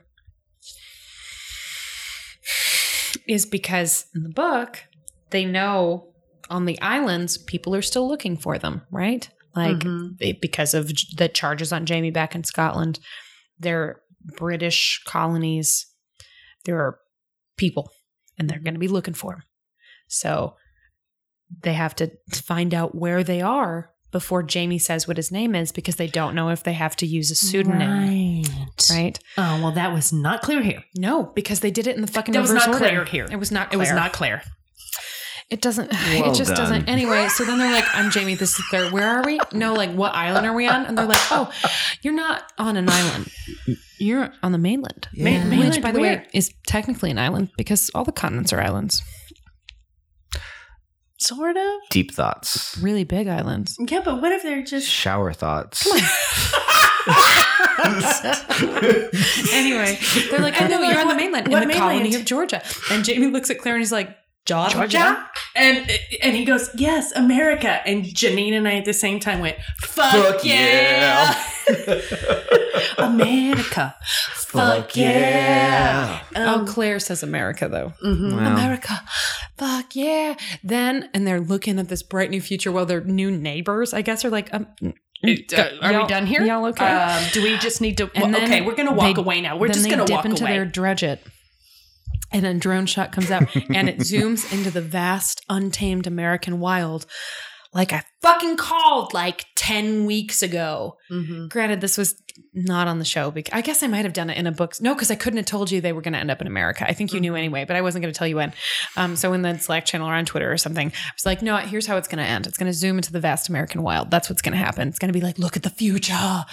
is because in the book they know on the islands people are still looking for them, right? Like Mhm. it- because of the charges on Jamie back in Scotland. They're British colonies. There are people, and they're going to be looking for them. So they have to find out where they are before Jamie says what his name is because they don't know if they have to use a pseudonym. Right. Right? Oh, well, that was not clear here. No, because they did it in the fucking That was not order. clear here. It was not It clear. was not clear. It doesn't. Well it just done. doesn't. Anyway, so then they're like, "I'm Jamie. This is Claire. Where are we? No, like, what island are we on?" And they're like, "Oh, you're not on an island. You're on the mainland, Ma- Yeah. which, mainland by the where? way, is technically an island because all the continents are islands. Sort of. Deep thoughts. Really big islands. Yeah, but what if they're just. Shower thoughts. Anyway, they're like, "I And know you're on the mainland what in the colony of Georgia." And Jamie looks at Claire and he's like, "Georgia." Georgia? And and he goes, Yes, America. And Janine and I at the same time went, Fuck, Fuck yeah. America. Fuck yeah. Oh, Um, Claire says America though. mhm. Wow. America. Fuck yeah. Then, and they're looking at this bright new future while their new neighbors, I guess, are like, um, It- uh, are we done here? Y'all okay? Um, do we just need to? And well, okay, we're gonna walk they- away now. We're just gonna dip walk into away. their dredge it. And then drone shot comes out and it zooms into the vast, untamed American wild, like I fucking called like 10 weeks ago. Mhm. Granted, this was not on the show. Because I guess I might have done it in a book. No, because I couldn't have told you they were going to end up in America. I think you knew anyway, but I wasn't going to tell you when. Um, so in the Slack channel or on Twitter or something, I was like, no, here's how it's going to end. It's going to zoom into the vast American wild. That's what's going to happen. It's going to be like, look at the future.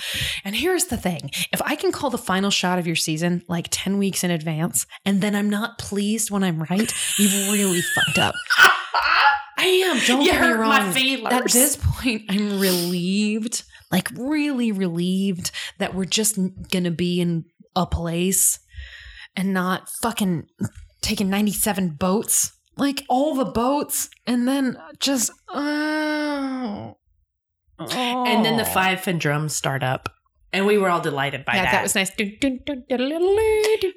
And here's the thing: if I can call the final shot of your season like ten weeks in advance, and then I'm not pleased when I'm right, you've really fucked up. I am. Don't You get me hurt my wrong. feelers. At this point, I'm relieved, like really relieved that we're just gonna be in a place and not fucking taking 97 boats, like all the boats, and then just oh, And then the Oh. five and drums start up. And we were all delighted by yeah, that. that was nice.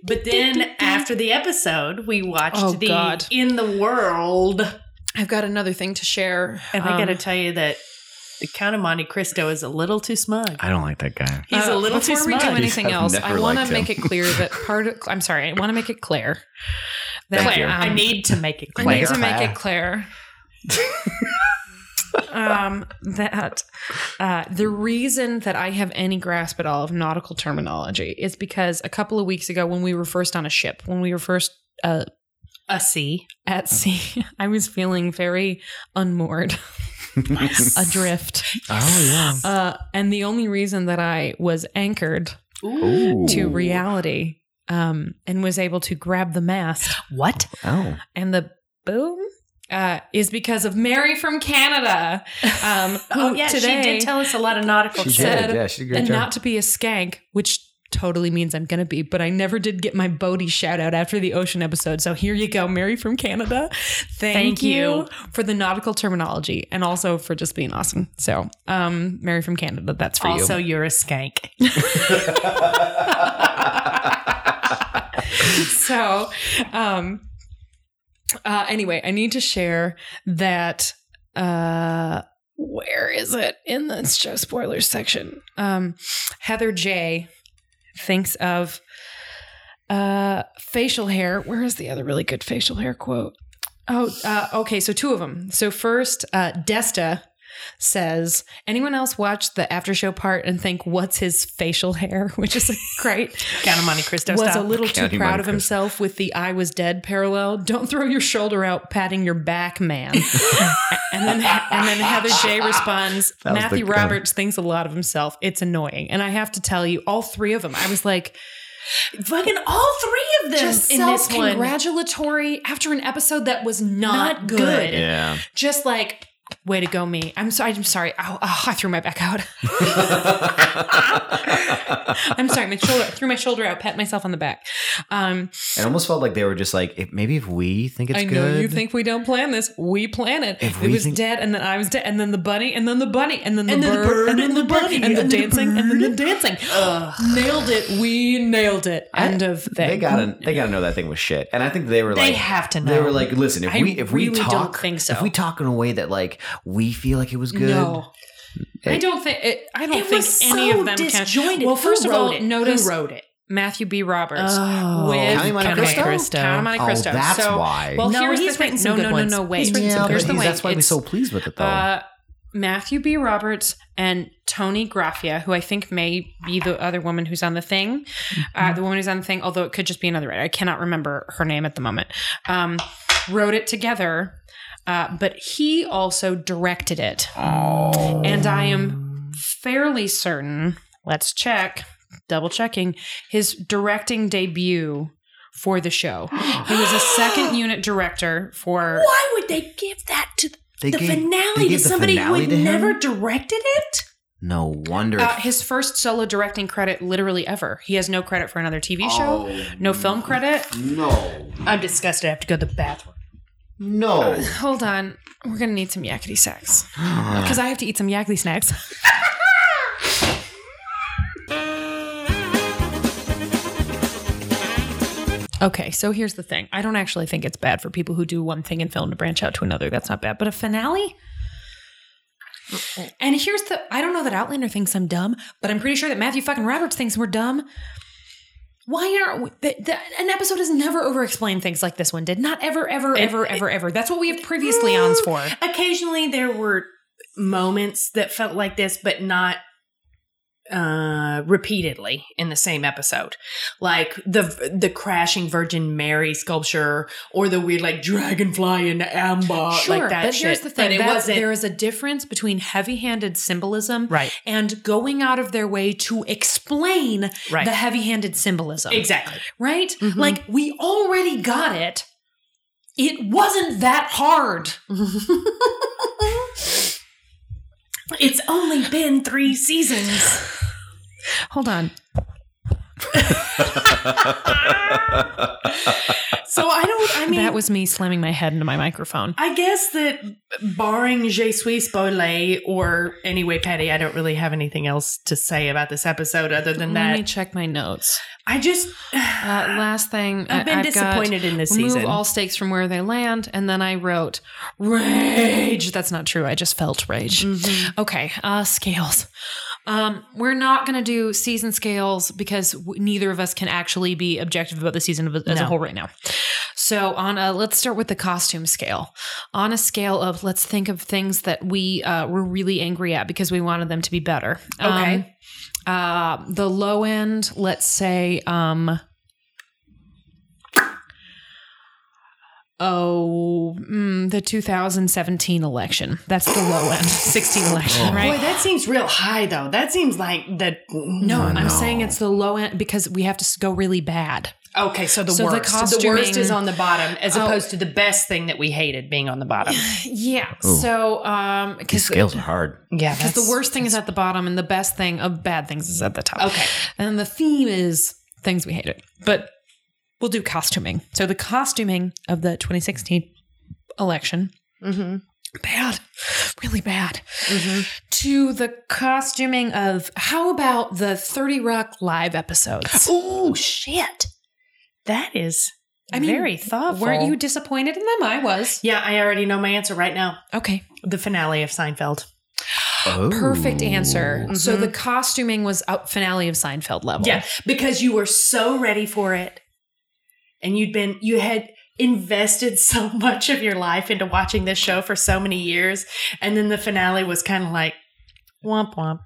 But then after the episode, we watched Oh, the God. In the World. I've got another thing to share. And I got to Um, tell you that the Count of Monte Cristo is a little too smug. I don't like that guy. He's Uh, a little too before we smug. do anything I've else. I never want to liked make it clear that part of I'm sorry. I want to make it clear. That, Thank you. I um, need to make it I clear. need to make it clear. um, that uh, the reason that I have any grasp at all of nautical terminology is because a couple of weeks ago, when we were first on a ship, when we were first uh, a C. at sea, I was feeling very unmoored, adrift. Oh yeah. Uh, and the only reason that I was anchored Ooh. to reality um, and was able to grab the mast What? Oh. and the boom uh, is because of Mary from Canada. Um, who Oh, yeah, today she did tell us a lot of nautical She said- did. Yeah, she did a great and job. not to be a skank, which totally means I'm gonna be, but I never did get my Bodie shout out after the ocean episode. So here you go, Mary from Canada. Thank, Thank you. you. for the nautical terminology and also for just being awesome. So, um, Mary from Canada, that's for Also, you. you're a skank. so, um, Uh, anyway, I need to share that. Uh, where is it in the show spoilers section? Um, Heather J thinks of uh, facial hair. Where is the other really good facial hair quote? Oh, uh, okay. So two of them. So first, uh, Desta says, "Anyone else watch the after show part and think what's his facial hair?" Which is like, great. Count of Monte Cristo was style. a little too proud Monte of Cristo. himself with the "I was dead" parallel. Don't throw your shoulder out, patting your back, man. and then and then Heather J responds, Matthew the- Roberts thinks a lot of himself. It's annoying, and I have to tell you, all three of them. I was like, Fucking all three of them just in this one. self-congratulatory after an episode that was not, Not good. good. Yeah. Just like. Way to go, me! I'm sorry. I'm sorry. Oh, I threw my back out. I'm sorry. My shoulder threw my shoulder out. Pat myself on the back. Um, It almost felt like they were just like, if, maybe if we think it's I know good. you think we don't plan this. We plan it. If it we was think- dead, and then I was dead, and then the bunny, and then the bunny, and then the, And then the bird, bird, and then and the the bunny, and the the dancing, and then the dancing. Ugh. Nailed it. We nailed it. End of thing. they gotta they gotta know that thing was shit. And I think they were They like have to know. They were like, listen, if I we if we really don't talk think so. if we talk in a way that like we feel like it was good. No. I don't think it, I don't It think was any so of them disjointed. can. Well, first of all, wrote it? notice Who wrote it? Matthew B. Roberts Oh. with County Monte County Cristo? Cristo. Count of Monte Oh, that's so, why. Well, No, here's he's the thing. No, no, no, no. Wait. He's yeah, Here's the he's- way. that's why we're so pleased with it though. Uh, Matthew B. Roberts and Toni Graphia, who I think may be the other woman who's on the thing, uh, the woman who's on the thing, although it could just be another writer. I cannot remember her name at the moment. Um, wrote it together, uh, but he also directed it. oh. And I am fairly certain, let's check, double checking, his directing debut for the show. He was a second unit director for. Why would they give that to They the gave- finale to gave the somebody finale who had never directed it? No wonder. Uh, his first solo directing credit, literally ever. He has no credit for another TV show, Oh, no film credit. No. I'm disgusted. I have to go to the bathroom. No. Uh, hold on, we're gonna need some yakety sacks because I have to eat some yakety snacks. Okay, so here's the thing. I don't actually think it's bad for people who do one thing in film to branch out to another. That's not bad. But a finale? And here's the I don't know that Outlander thinks I'm dumb, but I'm pretty sure that Matthew fucking Roberts thinks we're dumb. Why aren't we, the, the, an episode has never over explained things like this one did? Not ever, ever, ever, ever, ever. That's what we have previous Leons mm, for. Occasionally there were moments that felt like this, but not uh repeatedly in the same episode like the the crashing virgin mary sculpture or the weird like dragonfly in amber Sure, like that but shit. here's the thing: that- there is a difference between heavy-handed symbolism, right and going out of their way to explain Right. the heavy-handed symbolism. exactly Right? Mhm. Like we already got it. It wasn't that hard. it's only been three seasons Hold on. so i don't i mean that was me slamming my head into my microphone. I guess that barring Je suis spoilé or anyway, Patty, I don't really have anything else to say about this episode other than that. Let me check my notes. I just, Uh, last thing, I've been I've got- disappointed in this remove Move all stakes from where they land, and then I wrote rage. That's not true. I just felt rage. Mhm. Okay, uh, scales. Um, we're not going to do season scales because w- neither of us can actually be objective about the season as a whole right now. So, on a let's start with the costume scale. On a scale of let's think of things that we uh, were really angry at because we wanted them to be better. Okay. Um, uh, the low end, let's say, um, oh, mm, the 2017 election. That's the low end, 16 election, Oh. right? Boy, that seems real high, though. That seems like the. No, I I'm know. saying it's the low end because we have to go really bad. Okay, so the So the worst. The, worst is on the bottom, as Oh. opposed to the best thing that we hated being on the bottom. Yeah. Ooh. So, um, because scales are hard. Yeah, because the worst thing is at the bottom and the best thing of bad things is at the top. Okay. And the theme is things we hated. But we'll do costuming. So the costuming of the 2016 election, Mm-hmm. bad, really bad. Mm-hmm. To the costuming of how about the 30 Rock live episodes? Oh shit! That is I mean, very thoughtful. Weren't you disappointed in them? I was. Yeah, I already know my answer right now. Okay. The finale of Seinfeld. Perfect answer. So Mhm. the costuming was up finale of Seinfeld level. Yeah, because you were so ready for it, and you'd been you had invested so much of your life into watching this show for so many years, and then the finale was kind of like womp womp.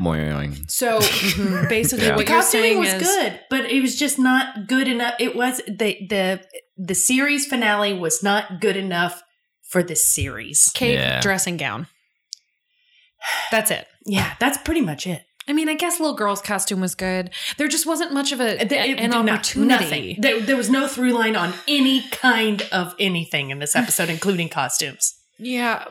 Moing. So mm-hmm, basically, Yeah. what the you're saying was is good, but it was just not good enough. It was the the the series finale was not good enough for this series. Kate Yeah. dressing gown. That's it. Yeah, that's pretty much it. I mean, I guess little girl's costume was good. There just wasn't much of a, It- an opportunity. nothing. There, there was no through line on any kind of anything in this episode, including costumes. Yeah.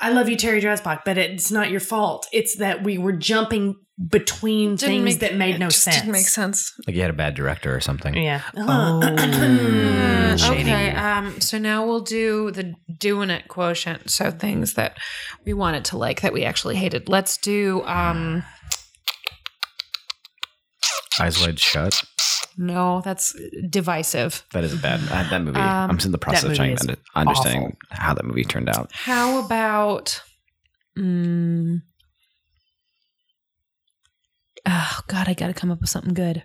I love you, Terry Dresbach, but it's not your fault. It's that we were jumping between Didn't things make- that made it no just sense. Didn't make sense. Like you had a bad director or something. Yeah. Oh. Okay. Um. So now we'll do the doing it quotient. So things that we wanted to like that we actually hated. Let's do. Um. Eyes Wide Shut. No, that's divisive. That is a bad. uh, that movie. Um, I'm in the process of trying to under- understand how that movie turned out. How about? Mm, oh God, I got to come up with something good.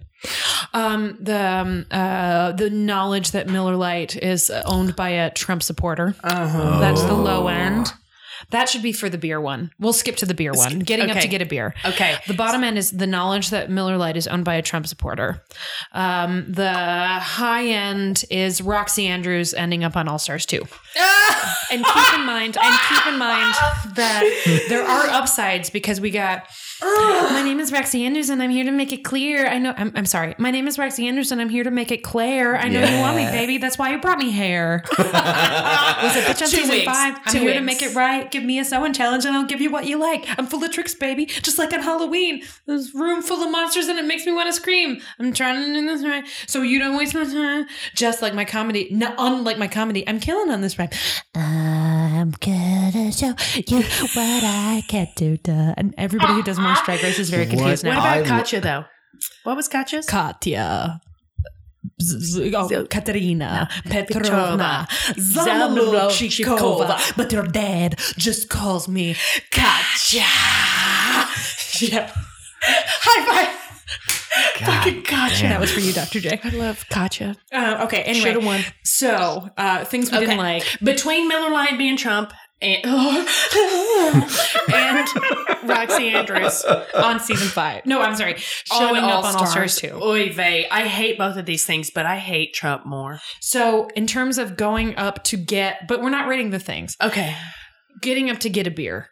Um, the um, uh, the knowledge that Miller Lite is owned by a Trump supporter. Uh-huh. That's the low end. That should be for the beer one. We'll skip to the beer one. Getting up to get a beer. Okay. The bottom end is the knowledge that Miller Lite is owned by a Trump supporter. Um, the high end is Roxy Andrews ending up on All Stars 2. and keep in mind, and keep in mind that there are upsides because we got. My name is Roxy Anderson. I'm here to make it clear. I know. I'm, I'm sorry. My name is Roxy Anderson. I'm here to make it clear. I know you want me, Yeah. baby. That's why you brought me here. Was it bitch on Two season wigs. five? I'm Two here to wigs. make it right. Give me a sewing challenge, and I'll give you what you like. I'm full of tricks, baby. Just like on Halloween, there's room full of monsters, and it makes me want to scream. I'm trying to do this right, so you don't waste my time. Just like my comedy, no, unlike my comedy, I'm killing on this rhyme. I'm gonna show you what I can do. Duh. And everybody who does more strike race is very confused What now. What about I- Katya though? What was Katya's? Katya. Z- z- oh, Zo- Katerina Petrovna, Petrovna Zamolodchikova, but your dad just calls me Katya. yeah, High five. Fucking Katya. that was for you, Dr. J. I love Katya. Uh, okay, anyway, Should have won. so uh, things we Okay. didn't like. Between Miller Lite being Trump and, and Roxxxy Andrews on season five. No, I'm sorry. Showing up on All Stars 2. Oy vey. I hate both of these things, but I hate Trump more. So, in terms of going up to get, but we're not rating the things, Okay. getting up to get a beer.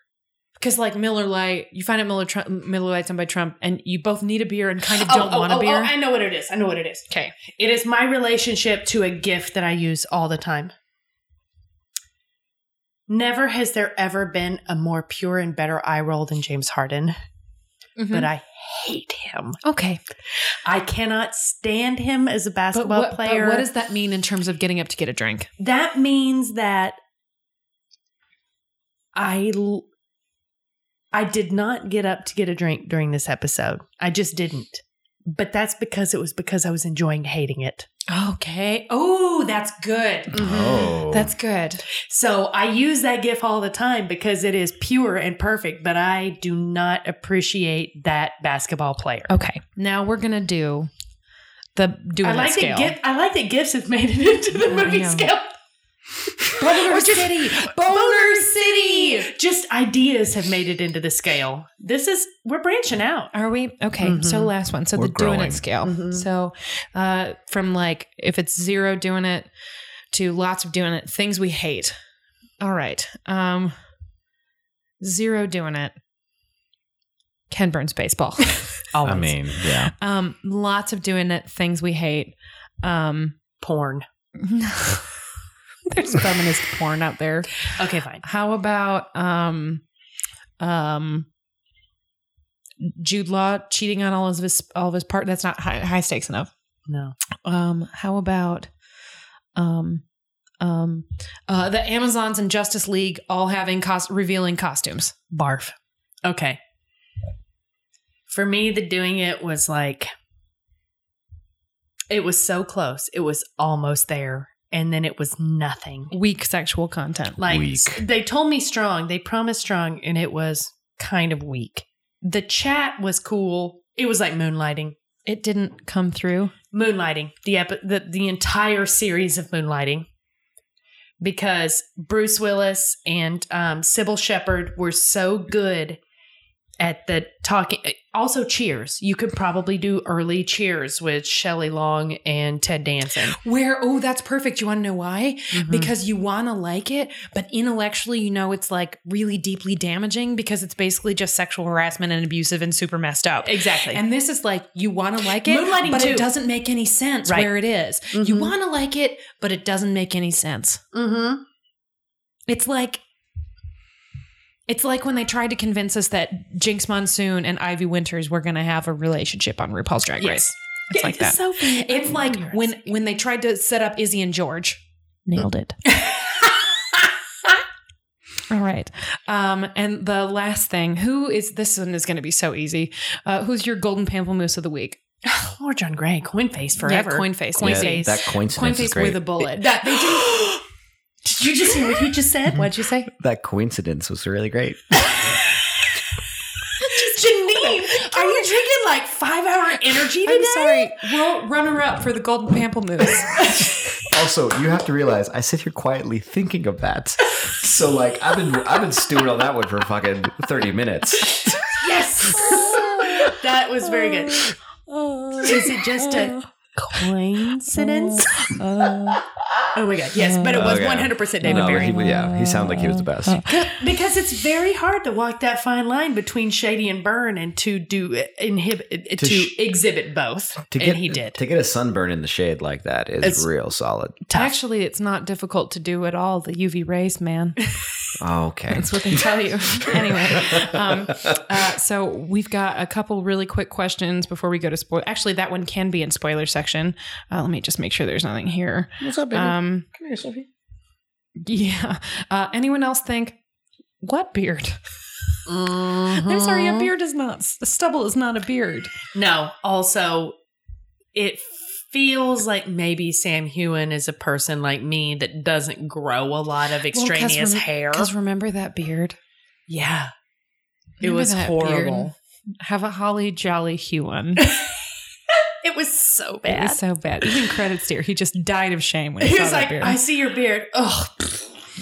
Because, like Miller Lite, you find out Miller, Trump, Miller Lite's owned by Trump, and you both need a beer and kind of oh, don't oh, want a oh, beer. I know what it is. I know what it is. okay. It is my relationship to a gift that I use all the time. Never has there ever been a more pure and better eye roll than James Harden, Mm-hmm. but I hate him. okay. I cannot stand him as a basketball what, but player. what does that mean in terms of getting up to get a drink? that means that I l- I did not get up to get a drink during this episode. I just didn't. But that's because it was because I was enjoying hating it. Okay. Oh, that's good. Mm-hmm. Oh, That's good. So I use that gif all the time because it is pure and perfect, but I do not appreciate that basketball player. Okay. Now we're going to do the doing I like scale. that gif, I like that gifs have made it into the oh, movie know. scale. Boner Or just- City. Boner City. Just ideas have made it into the scale. This is we're branching out. Are we? Okay. Mhm. So last one. So We're the doing it scale. Mhm. So uh from like if it's zero doing it to lots of doing it, things we hate. All right. Um zero doing it. Ken Burns baseball. I mean, yeah. um lots of doing it, things we hate. Um porn. there's feminist porn out there. Okay, fine. How about um um Jude Law cheating on all of his all of his part that's not high, high stakes enough. No. Um how about um um uh the Amazons and Justice League all having cost revealing costumes. Barf. Okay. For me, the doing it was like It was so close. It was almost there. And then it was nothing. Weak sexual content. Like Weak. they told me strong, they promised strong, and it was kind of weak. The chat was cool. It was like moonlighting. It didn't come through. Moonlighting. The epi- the the entire series of moonlighting. Because Bruce Willis and um, Cybill Shepherd were so good at the talking. Also, Cheers. You could probably do early Cheers with Shelley Long and Ted Danson. Where, oh, that's perfect. You want to know why? Mhm. Because you want to like it, but intellectually, you know, it's like really deeply damaging because it's basically just sexual harassment and abusive and super messed up. exactly. And this is like, you want to like it, Moonlighting but too. it doesn't make any sense Right. where it is. You Mhm. want to like it, but it doesn't make any sense. mm-hmm. It's like it's like when they tried to convince us that Jinkx Monsoon and Ivy Winters were going to have a relationship on RuPaul's Drag Race. It's like that. Sophie. It's like when when they tried to set up Izzy and George. Nailed it. All right. Um, and the last thing, who is this one is going to be so easy. Uh, who's your golden pamplemousse of the week? or John Grey, coin face forever. Yeah, coin face. Coin Yeah, face. that coincidence Coin face with a bullet. That they did. Did you just hear what he just said? What'd you say? that coincidence was really great. Janine, are you drinking like five hour energy today? I'm sorry. Well, runner up for the golden pamplemousse. Also, you have to realize I sit here quietly thinking of that. So like I've been I've been stewing on that one for fucking 30 minutes. Yes. that was very good. Is it just a coincidence? Uh, oh my god, yes, but it was Okay. one hundred percent David No, but Berry. he, yeah, he sounded like he was the best. because it's very hard to walk that fine line between shady and burn and to do inhibit uh, to, To sh- exhibit both To and get he did to get a sunburn in the shade like that is It's- real solid. Tough. Actually, it's not difficult to do at all. The UV rays, man. Okay. That's what they tell you. anyway, um, uh, so we've got a couple really quick questions before we go to spoil. Actually, that one can be in spoiler section. Uh, let me just make sure there's nothing here. What's up, Um, Come here, Sophie. yeah. Uh, anyone else think what beard? Mm-hmm. I'm sorry, a beard is not a stubble is not a beard. No, also, it feels like maybe Sam Heughan is a person like me that doesn't grow a lot of extraneous hair. Because remember that beard? Yeah, it was horrible. beard? Have a holly jolly Hewen. It was so bad. It was so bad. Even credits here. He just died of shame when he, he saw was that like, beard. "I see your beard." Oh,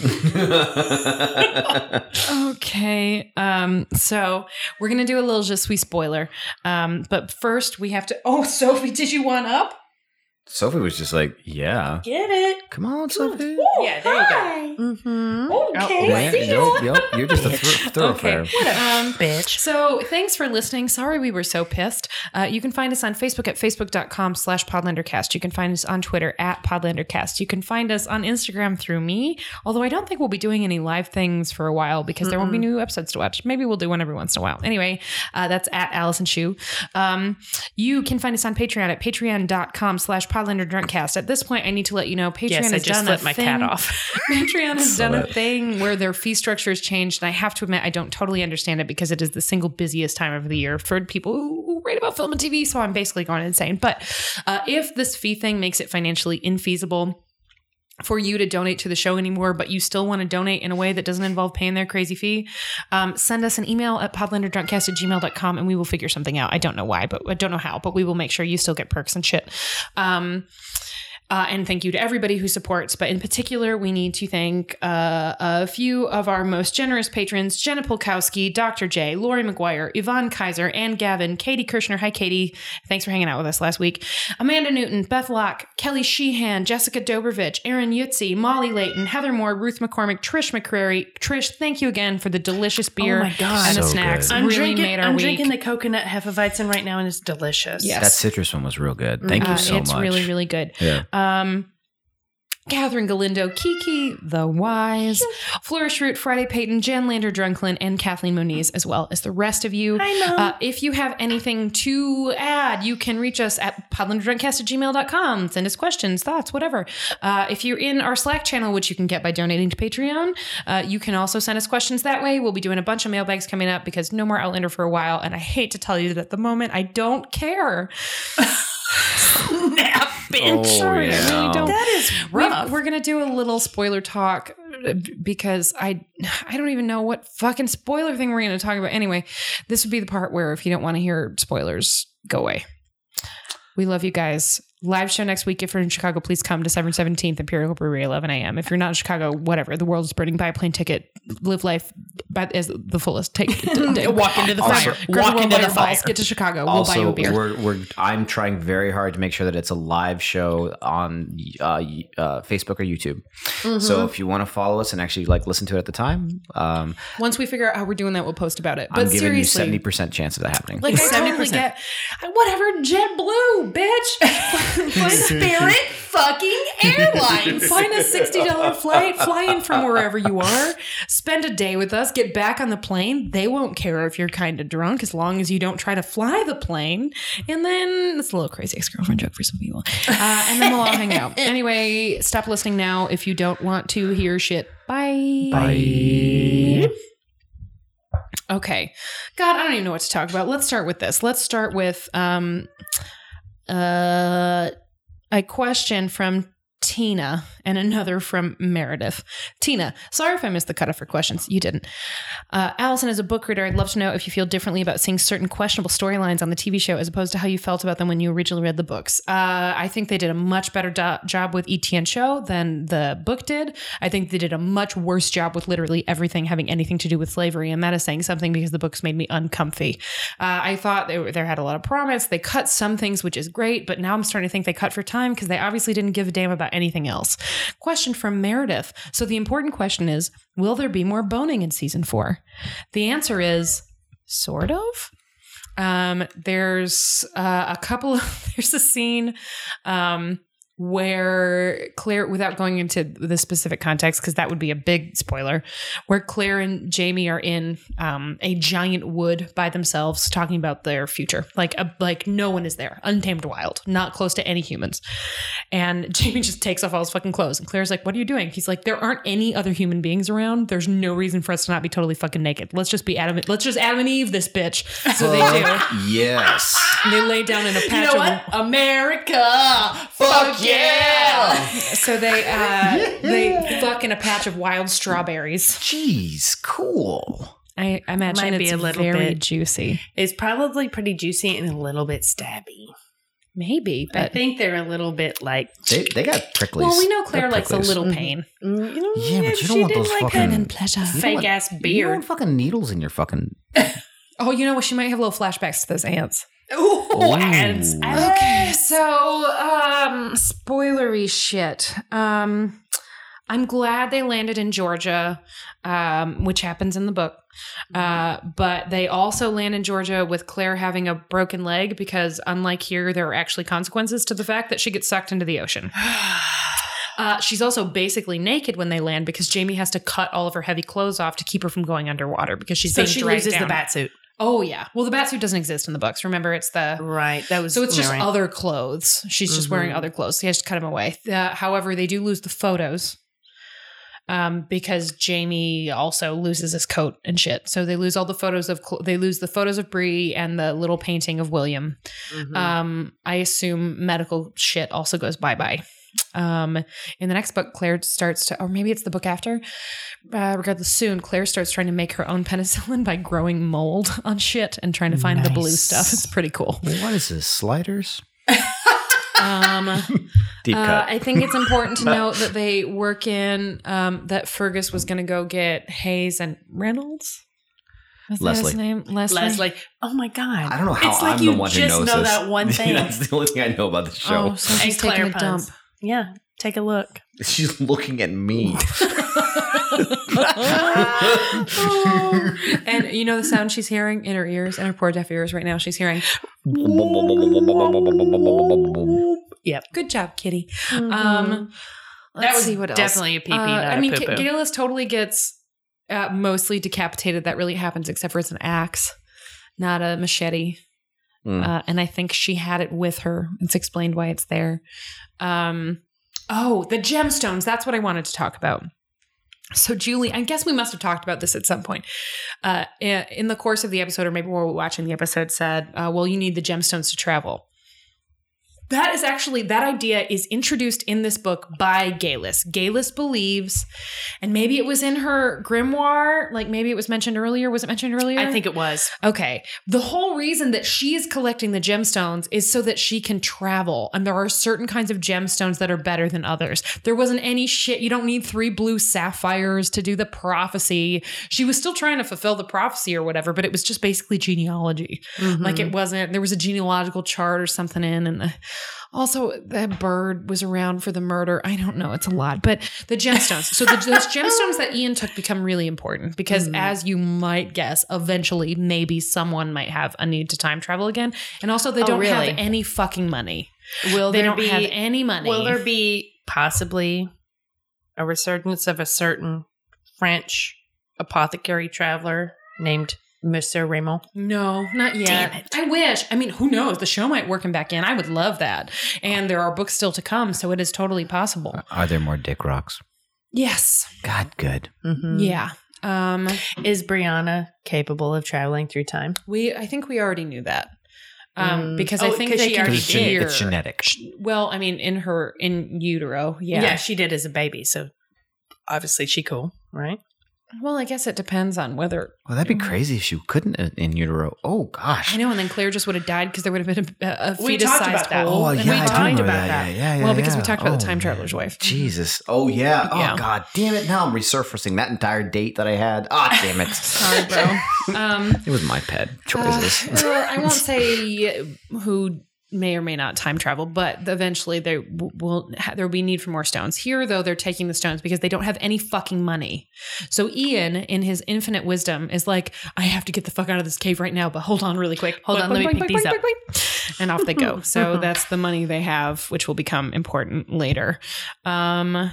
Okay. Um, so we're gonna do a little just suis spoiler. Um, but first we have to Oh, Sophie, did you one up? Sophie was just like, "Yeah, get it? come on, Sophie." yeah, there you go. Mm-hmm. Okay. Yeah, see yup, yup, you're just a thro- thoroughfare. Um, Bitch. so thanks for listening. Sorry we were so pissed. Uh, you can find us on Facebook at facebook.com slash podlandercast. You can find us on Twitter at podlandercast. You can find us on Instagram through me, although I don't think we'll be doing any live things for a while because there won't be new episodes to watch. Maybe we'll do one every once in a while. Anyway, uh, that's at Allison Shu. Um, you can find us on Patreon at patreon.com slash podlanderdrunkcast. At this point, I need to let you know Patreon Yes, I has just done let a my thing- cat off. Patreon has done a thing where their fee structure has changed, and I have to admit, I don't totally understand it because it is the single busiest time of the year for people who who write about film and TV. So I'm basically going insane. But uh, if this fee thing makes it financially infeasible, for you to donate to the show anymore, but you still want to donate in a way that doesn't involve paying their crazy fee, um, send us an email at podlanderdrunkcast at gmail.com and we will figure something out. I don't know why, but I don't know how, but we will make sure you still get perks and shit. Um, uh, and thank you to everybody who supports. But in particular, we need to thank uh, a few of our most generous patrons Jenna Polkowski, Dr. J, Lori McGuire, Yvonne Kaiser, and Gavin, Katie Kirshner. Hi, Katie. Thanks for hanging out with us last week. Amanda Newton, Beth Locke, Kelly Sheehan, Jessica Dobrovich, Aaron Yutzi, Molly Layton, Heather Moore, Ruth McCormick, Trish McCrary. Trish, thank you again for the delicious beer Oh my God. and the So snacks. good. I'm really drinking. made our I'm week. drinking the coconut hefeweizen right now, and it's delicious. Yes. That citrus one was real good. Thank Uh, you so it's much. It's really, really good. Yeah. Um, Catherine Galindo, Kiki the Wise, Flourish Root, Friday Payton, Jan Lander Drunklin, and Kathleen Moniz, as well as the rest of you. I know. Uh, if you have anything to add, you can reach us at podlanderdrunkcast at gmail.com. Send us questions, thoughts, whatever. Uh, if you're in our Slack channel, which you can get by donating to Patreon, uh, you can also send us questions that way. We'll be doing a bunch of mailbags coming up because no more Outlander for a while. And I hate to tell you that at the moment, I don't care. Snap, bitch. Oh, Sorry, I yeah. really don't. That is We- rough. We're gonna do a little spoiler talk uh, because I I don't even know what fucking spoiler thing we're gonna talk about. Anyway, this would be the part where if you don't want to hear spoilers, go away. We love you guys. Live show next week. If you're in Chicago, please come December 17th, Imperial Brewery, 11 a.m. If you're not in Chicago, whatever. The world is burning. Buy a plane ticket. Live life by, as the fullest. Take Walk into the fire. Grab Walk into the fire. balls, Get to Chicago. We'll buy you also, a beer. we're, we're I'm trying very hard to make sure that it's a live show on uh, uh, Facebook or YouTube. Mm-hmm. So if you want to follow us and actually like listen to it at the time, um, Once we figure out how we're doing that, we'll post about it. But I'm giving you seventy percent chance of that happening. Like I totally 70%. get whatever JetBlue, bitch. Find a Spirit fucking airlines. Find a sixty dollar flight, fly in from wherever you are, spend a day with us, get back on the plane. They won't care if you're kind of drunk as long as you don't try to fly the plane. And then it's a little crazy ex girlfriend joke for some people. Uh, and then we'll all hang out. Anyway, stop listening now if you don't want to hear shit. Bye. Bye. Okay. God, I don't even know what to talk about. Let's start with this. Let's start with um uh a question from Tina and another from Meredith. Tina, sorry if I missed the cutoff for questions. You didn't. Uh, Allison, as a book reader, I'd love to know if you feel differently about seeing certain questionable storylines on the TV show as opposed to how you felt about them when you originally read the books. Uh, I think they did a much better do- job with ETN show than the book did. I think they did a much worse job with literally everything having anything to do with slavery, and that is saying something because the books made me uncomfy. Uh, I thought they they had a lot of promise. They cut some things, which is great, but now I'm starting to think they cut for time because they obviously didn't give a damn about anything else. Question from Meredith. So the important question is Will there be more boning in season four? The answer is sort of. Um, there's uh, a couple of, there's a scene um, where Claire, without going into the specific context, because that would be a big spoiler, where Claire and Jamie are in um, a giant wood by themselves talking about their future. Like, a, like no one is there, untamed wild, not close to any humans. And Jamie just takes off all his fucking clothes. And Claire's like, What are you doing? He's like, There aren't any other human beings around. There's no reason for us to not be totally fucking naked. Let's just be Adam. Let's just Adam and Eve this bitch. So they do. yes. They lay down in a patch You know of what? America. Fuck yeah. So they uh, they fuck in a patch of wild strawberries. Jeez, cool. I I imagine Might it's be a little very bit- juicy. It's probably pretty juicy and a little bit stabby. Maybe, but I think they're a little bit like. They they got pricklies. well, we know Claire They're likes a pricklies. little Mhm. pain. mm, You know, Yeah, but you she don't want did those like fucking- Pain and pleasure. You don't fake want- ass You don't want fucking needles in your fucking. Oh, you know what? She might have little flashbacks to those ants. Ooh, ants. Ooh. Okay, so um spoilery shit. Um I'm glad they landed in Georgia, um, which happens in the book. Uh, but they also land in Georgia with Claire having a broken leg because, unlike here, there are actually consequences to the fact that she gets sucked into the ocean. Uh, she's also basically naked when they land because Jamie has to cut all of her heavy clothes off to keep her from going underwater because she's So being she dragged loses the down. bat suit. Oh yeah. Well, the batsuit doesn't exist in the books. Remember, it's the Right. That was so it's just right. other clothes. She's just wearing Mhm. other clothes. So he has to cut them away. Uh, however, they do lose the photos um, because Jamie also loses his coat and shit. So they lose all the photos of cl- they lose the photos of Bree and the little painting of William. Mhm. Um, I assume medical shit also goes bye bye. Um, in the next book, Claire starts to, or maybe it's the book after. Uh, regardless, soon Claire starts trying to make her own penicillin by growing mold on shit and trying to find the blue stuff. It's pretty cool. What is this? Sliders? Um, Deep uh, cut. I think it's important to note that they work in um, that Fergus was going to go get Hayes and Reynolds. Was that his Leslie. name? Leslie. Leslie. Oh my god. I don't know how It's like I'm you the one who just knows know this. that one thing. That's the only thing I know about the show. Oh, so And she's taking Claire a dump. Puns. Yeah. Take a look. She's looking at me. and you know the sound she's hearing in her ears, in her poor deaf ears right now. She's hearing. Yep. Good job, Kitty. Um, Um, that let's was see what else. definitely a pee pee, Uh, not I mean, a G- poo poo. Totally gets uh, mostly decapitated. That really happens, except for it's an axe, not a machete. Mm. Uh, and I think she had it with her. It's explained why it's there. Um, oh, the gemstones. That's what I wanted to talk about. So, Julie, I guess we must have talked about this at some point. Uh, in the course of the episode, or maybe while we were watching the episode, said, uh, Well, you need the gemstones to travel. That is actually that idea is introduced in this book by Geillis. Geillis believes, and maybe it was in her grimoire, like maybe it was mentioned earlier. Was it mentioned earlier? I think it was. Okay. The whole reason that she is collecting the gemstones is so that she can travel. And there are certain kinds of gemstones that are better than others. There wasn't any shit. You don't need three blue sapphires to do the prophecy. She was still trying to fulfill the prophecy or whatever, but it was just basically genealogy. Like mm-hmm. it wasn't, there was a genealogical chart or something in. And the, also, that bird was around for the murder. I don't know. It's a lot. But the gemstones. So the, those gemstones that Ian took become really important because, mm-hmm. as you might guess, eventually maybe someone might have a need to time travel again. And also, they Oh, don't really? have any fucking money. Will They there don't be have any money. Will there be possibly a resurgence of a certain French apothecary traveler named Monsieur Raymond? No, not yet. Damn it. I wish. I mean, who knows? The show might work him back in. I would love that. And there are books still to come, so it is totally possible. Are there more dick rocks? Yes. God, good. Mhm. Yeah. Um Is Brianna capable of traveling through time? we I think we already knew that. Um Mm. because I Oh, think 'cause they she already Because it's, gen- it's genetic. Well, I mean in her in utero. yeah, Yeah. she did as a baby, so obviously she cool, right? Well, I guess it depends on whether Well, that'd be crazy if she couldn't in- in utero. Oh gosh. I know, and then Claire just would have died because there would have been a, a We fetus talked sized about that. hole. Oh and yeah, we I talked do about that. that. Yeah, yeah, yeah. Well, because we talked about the Oh, time traveler's wife. Jesus. Oh yeah. Oh Yeah. god damn it. Now I'm resurfacing that entire date that I had. Ah damn it. Sorry, bro. Um, It was my pet choices. Uh, well, I won't say who may or may not time travel, but eventually there w- will there will be need for more stones. Here, though, they're taking the stones because they don't have any fucking money. So Ian, in his infinite wisdom, is like, "I have to get the fuck out of this cave right now, but hold on, really quick. Hold on, let me pick these up." And off they go. So that's the money they have, which will become important later. Um,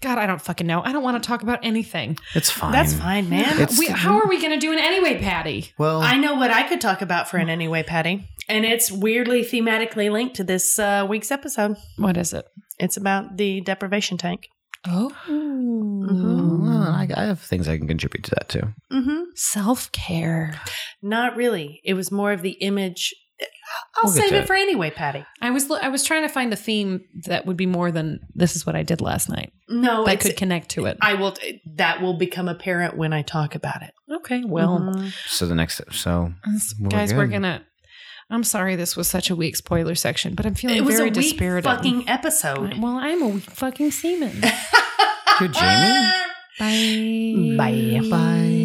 God, I don't fucking know. I don't want to talk about anything. it's fine. That's fine, man. It's- We, how are we going to do it anyway, Patty? Well, I know what I could talk about for an anyway, Patty. And it's weirdly thematically linked to this uh, week's episode. What is it? It's about the deprivation tank. Oh, well, I, I have things I can contribute to that too. Mm-hmm. self care. Not really. It was more of the image. I'll We'll save it it. for anyway, Patty. I was I was trying to find a theme that would be more than this is what I did last night. No, I could connect to it. I will. That will become apparent when I talk about it. Okay, well, Mhm. So the next, so We're guys, we're gonna. I'm sorry this was such a weak spoiler section, but I'm feeling it was very a weak dispirited. fucking episode. well, I'm a weak fucking seaman. you're Jamie. Bye. Bye. Bye.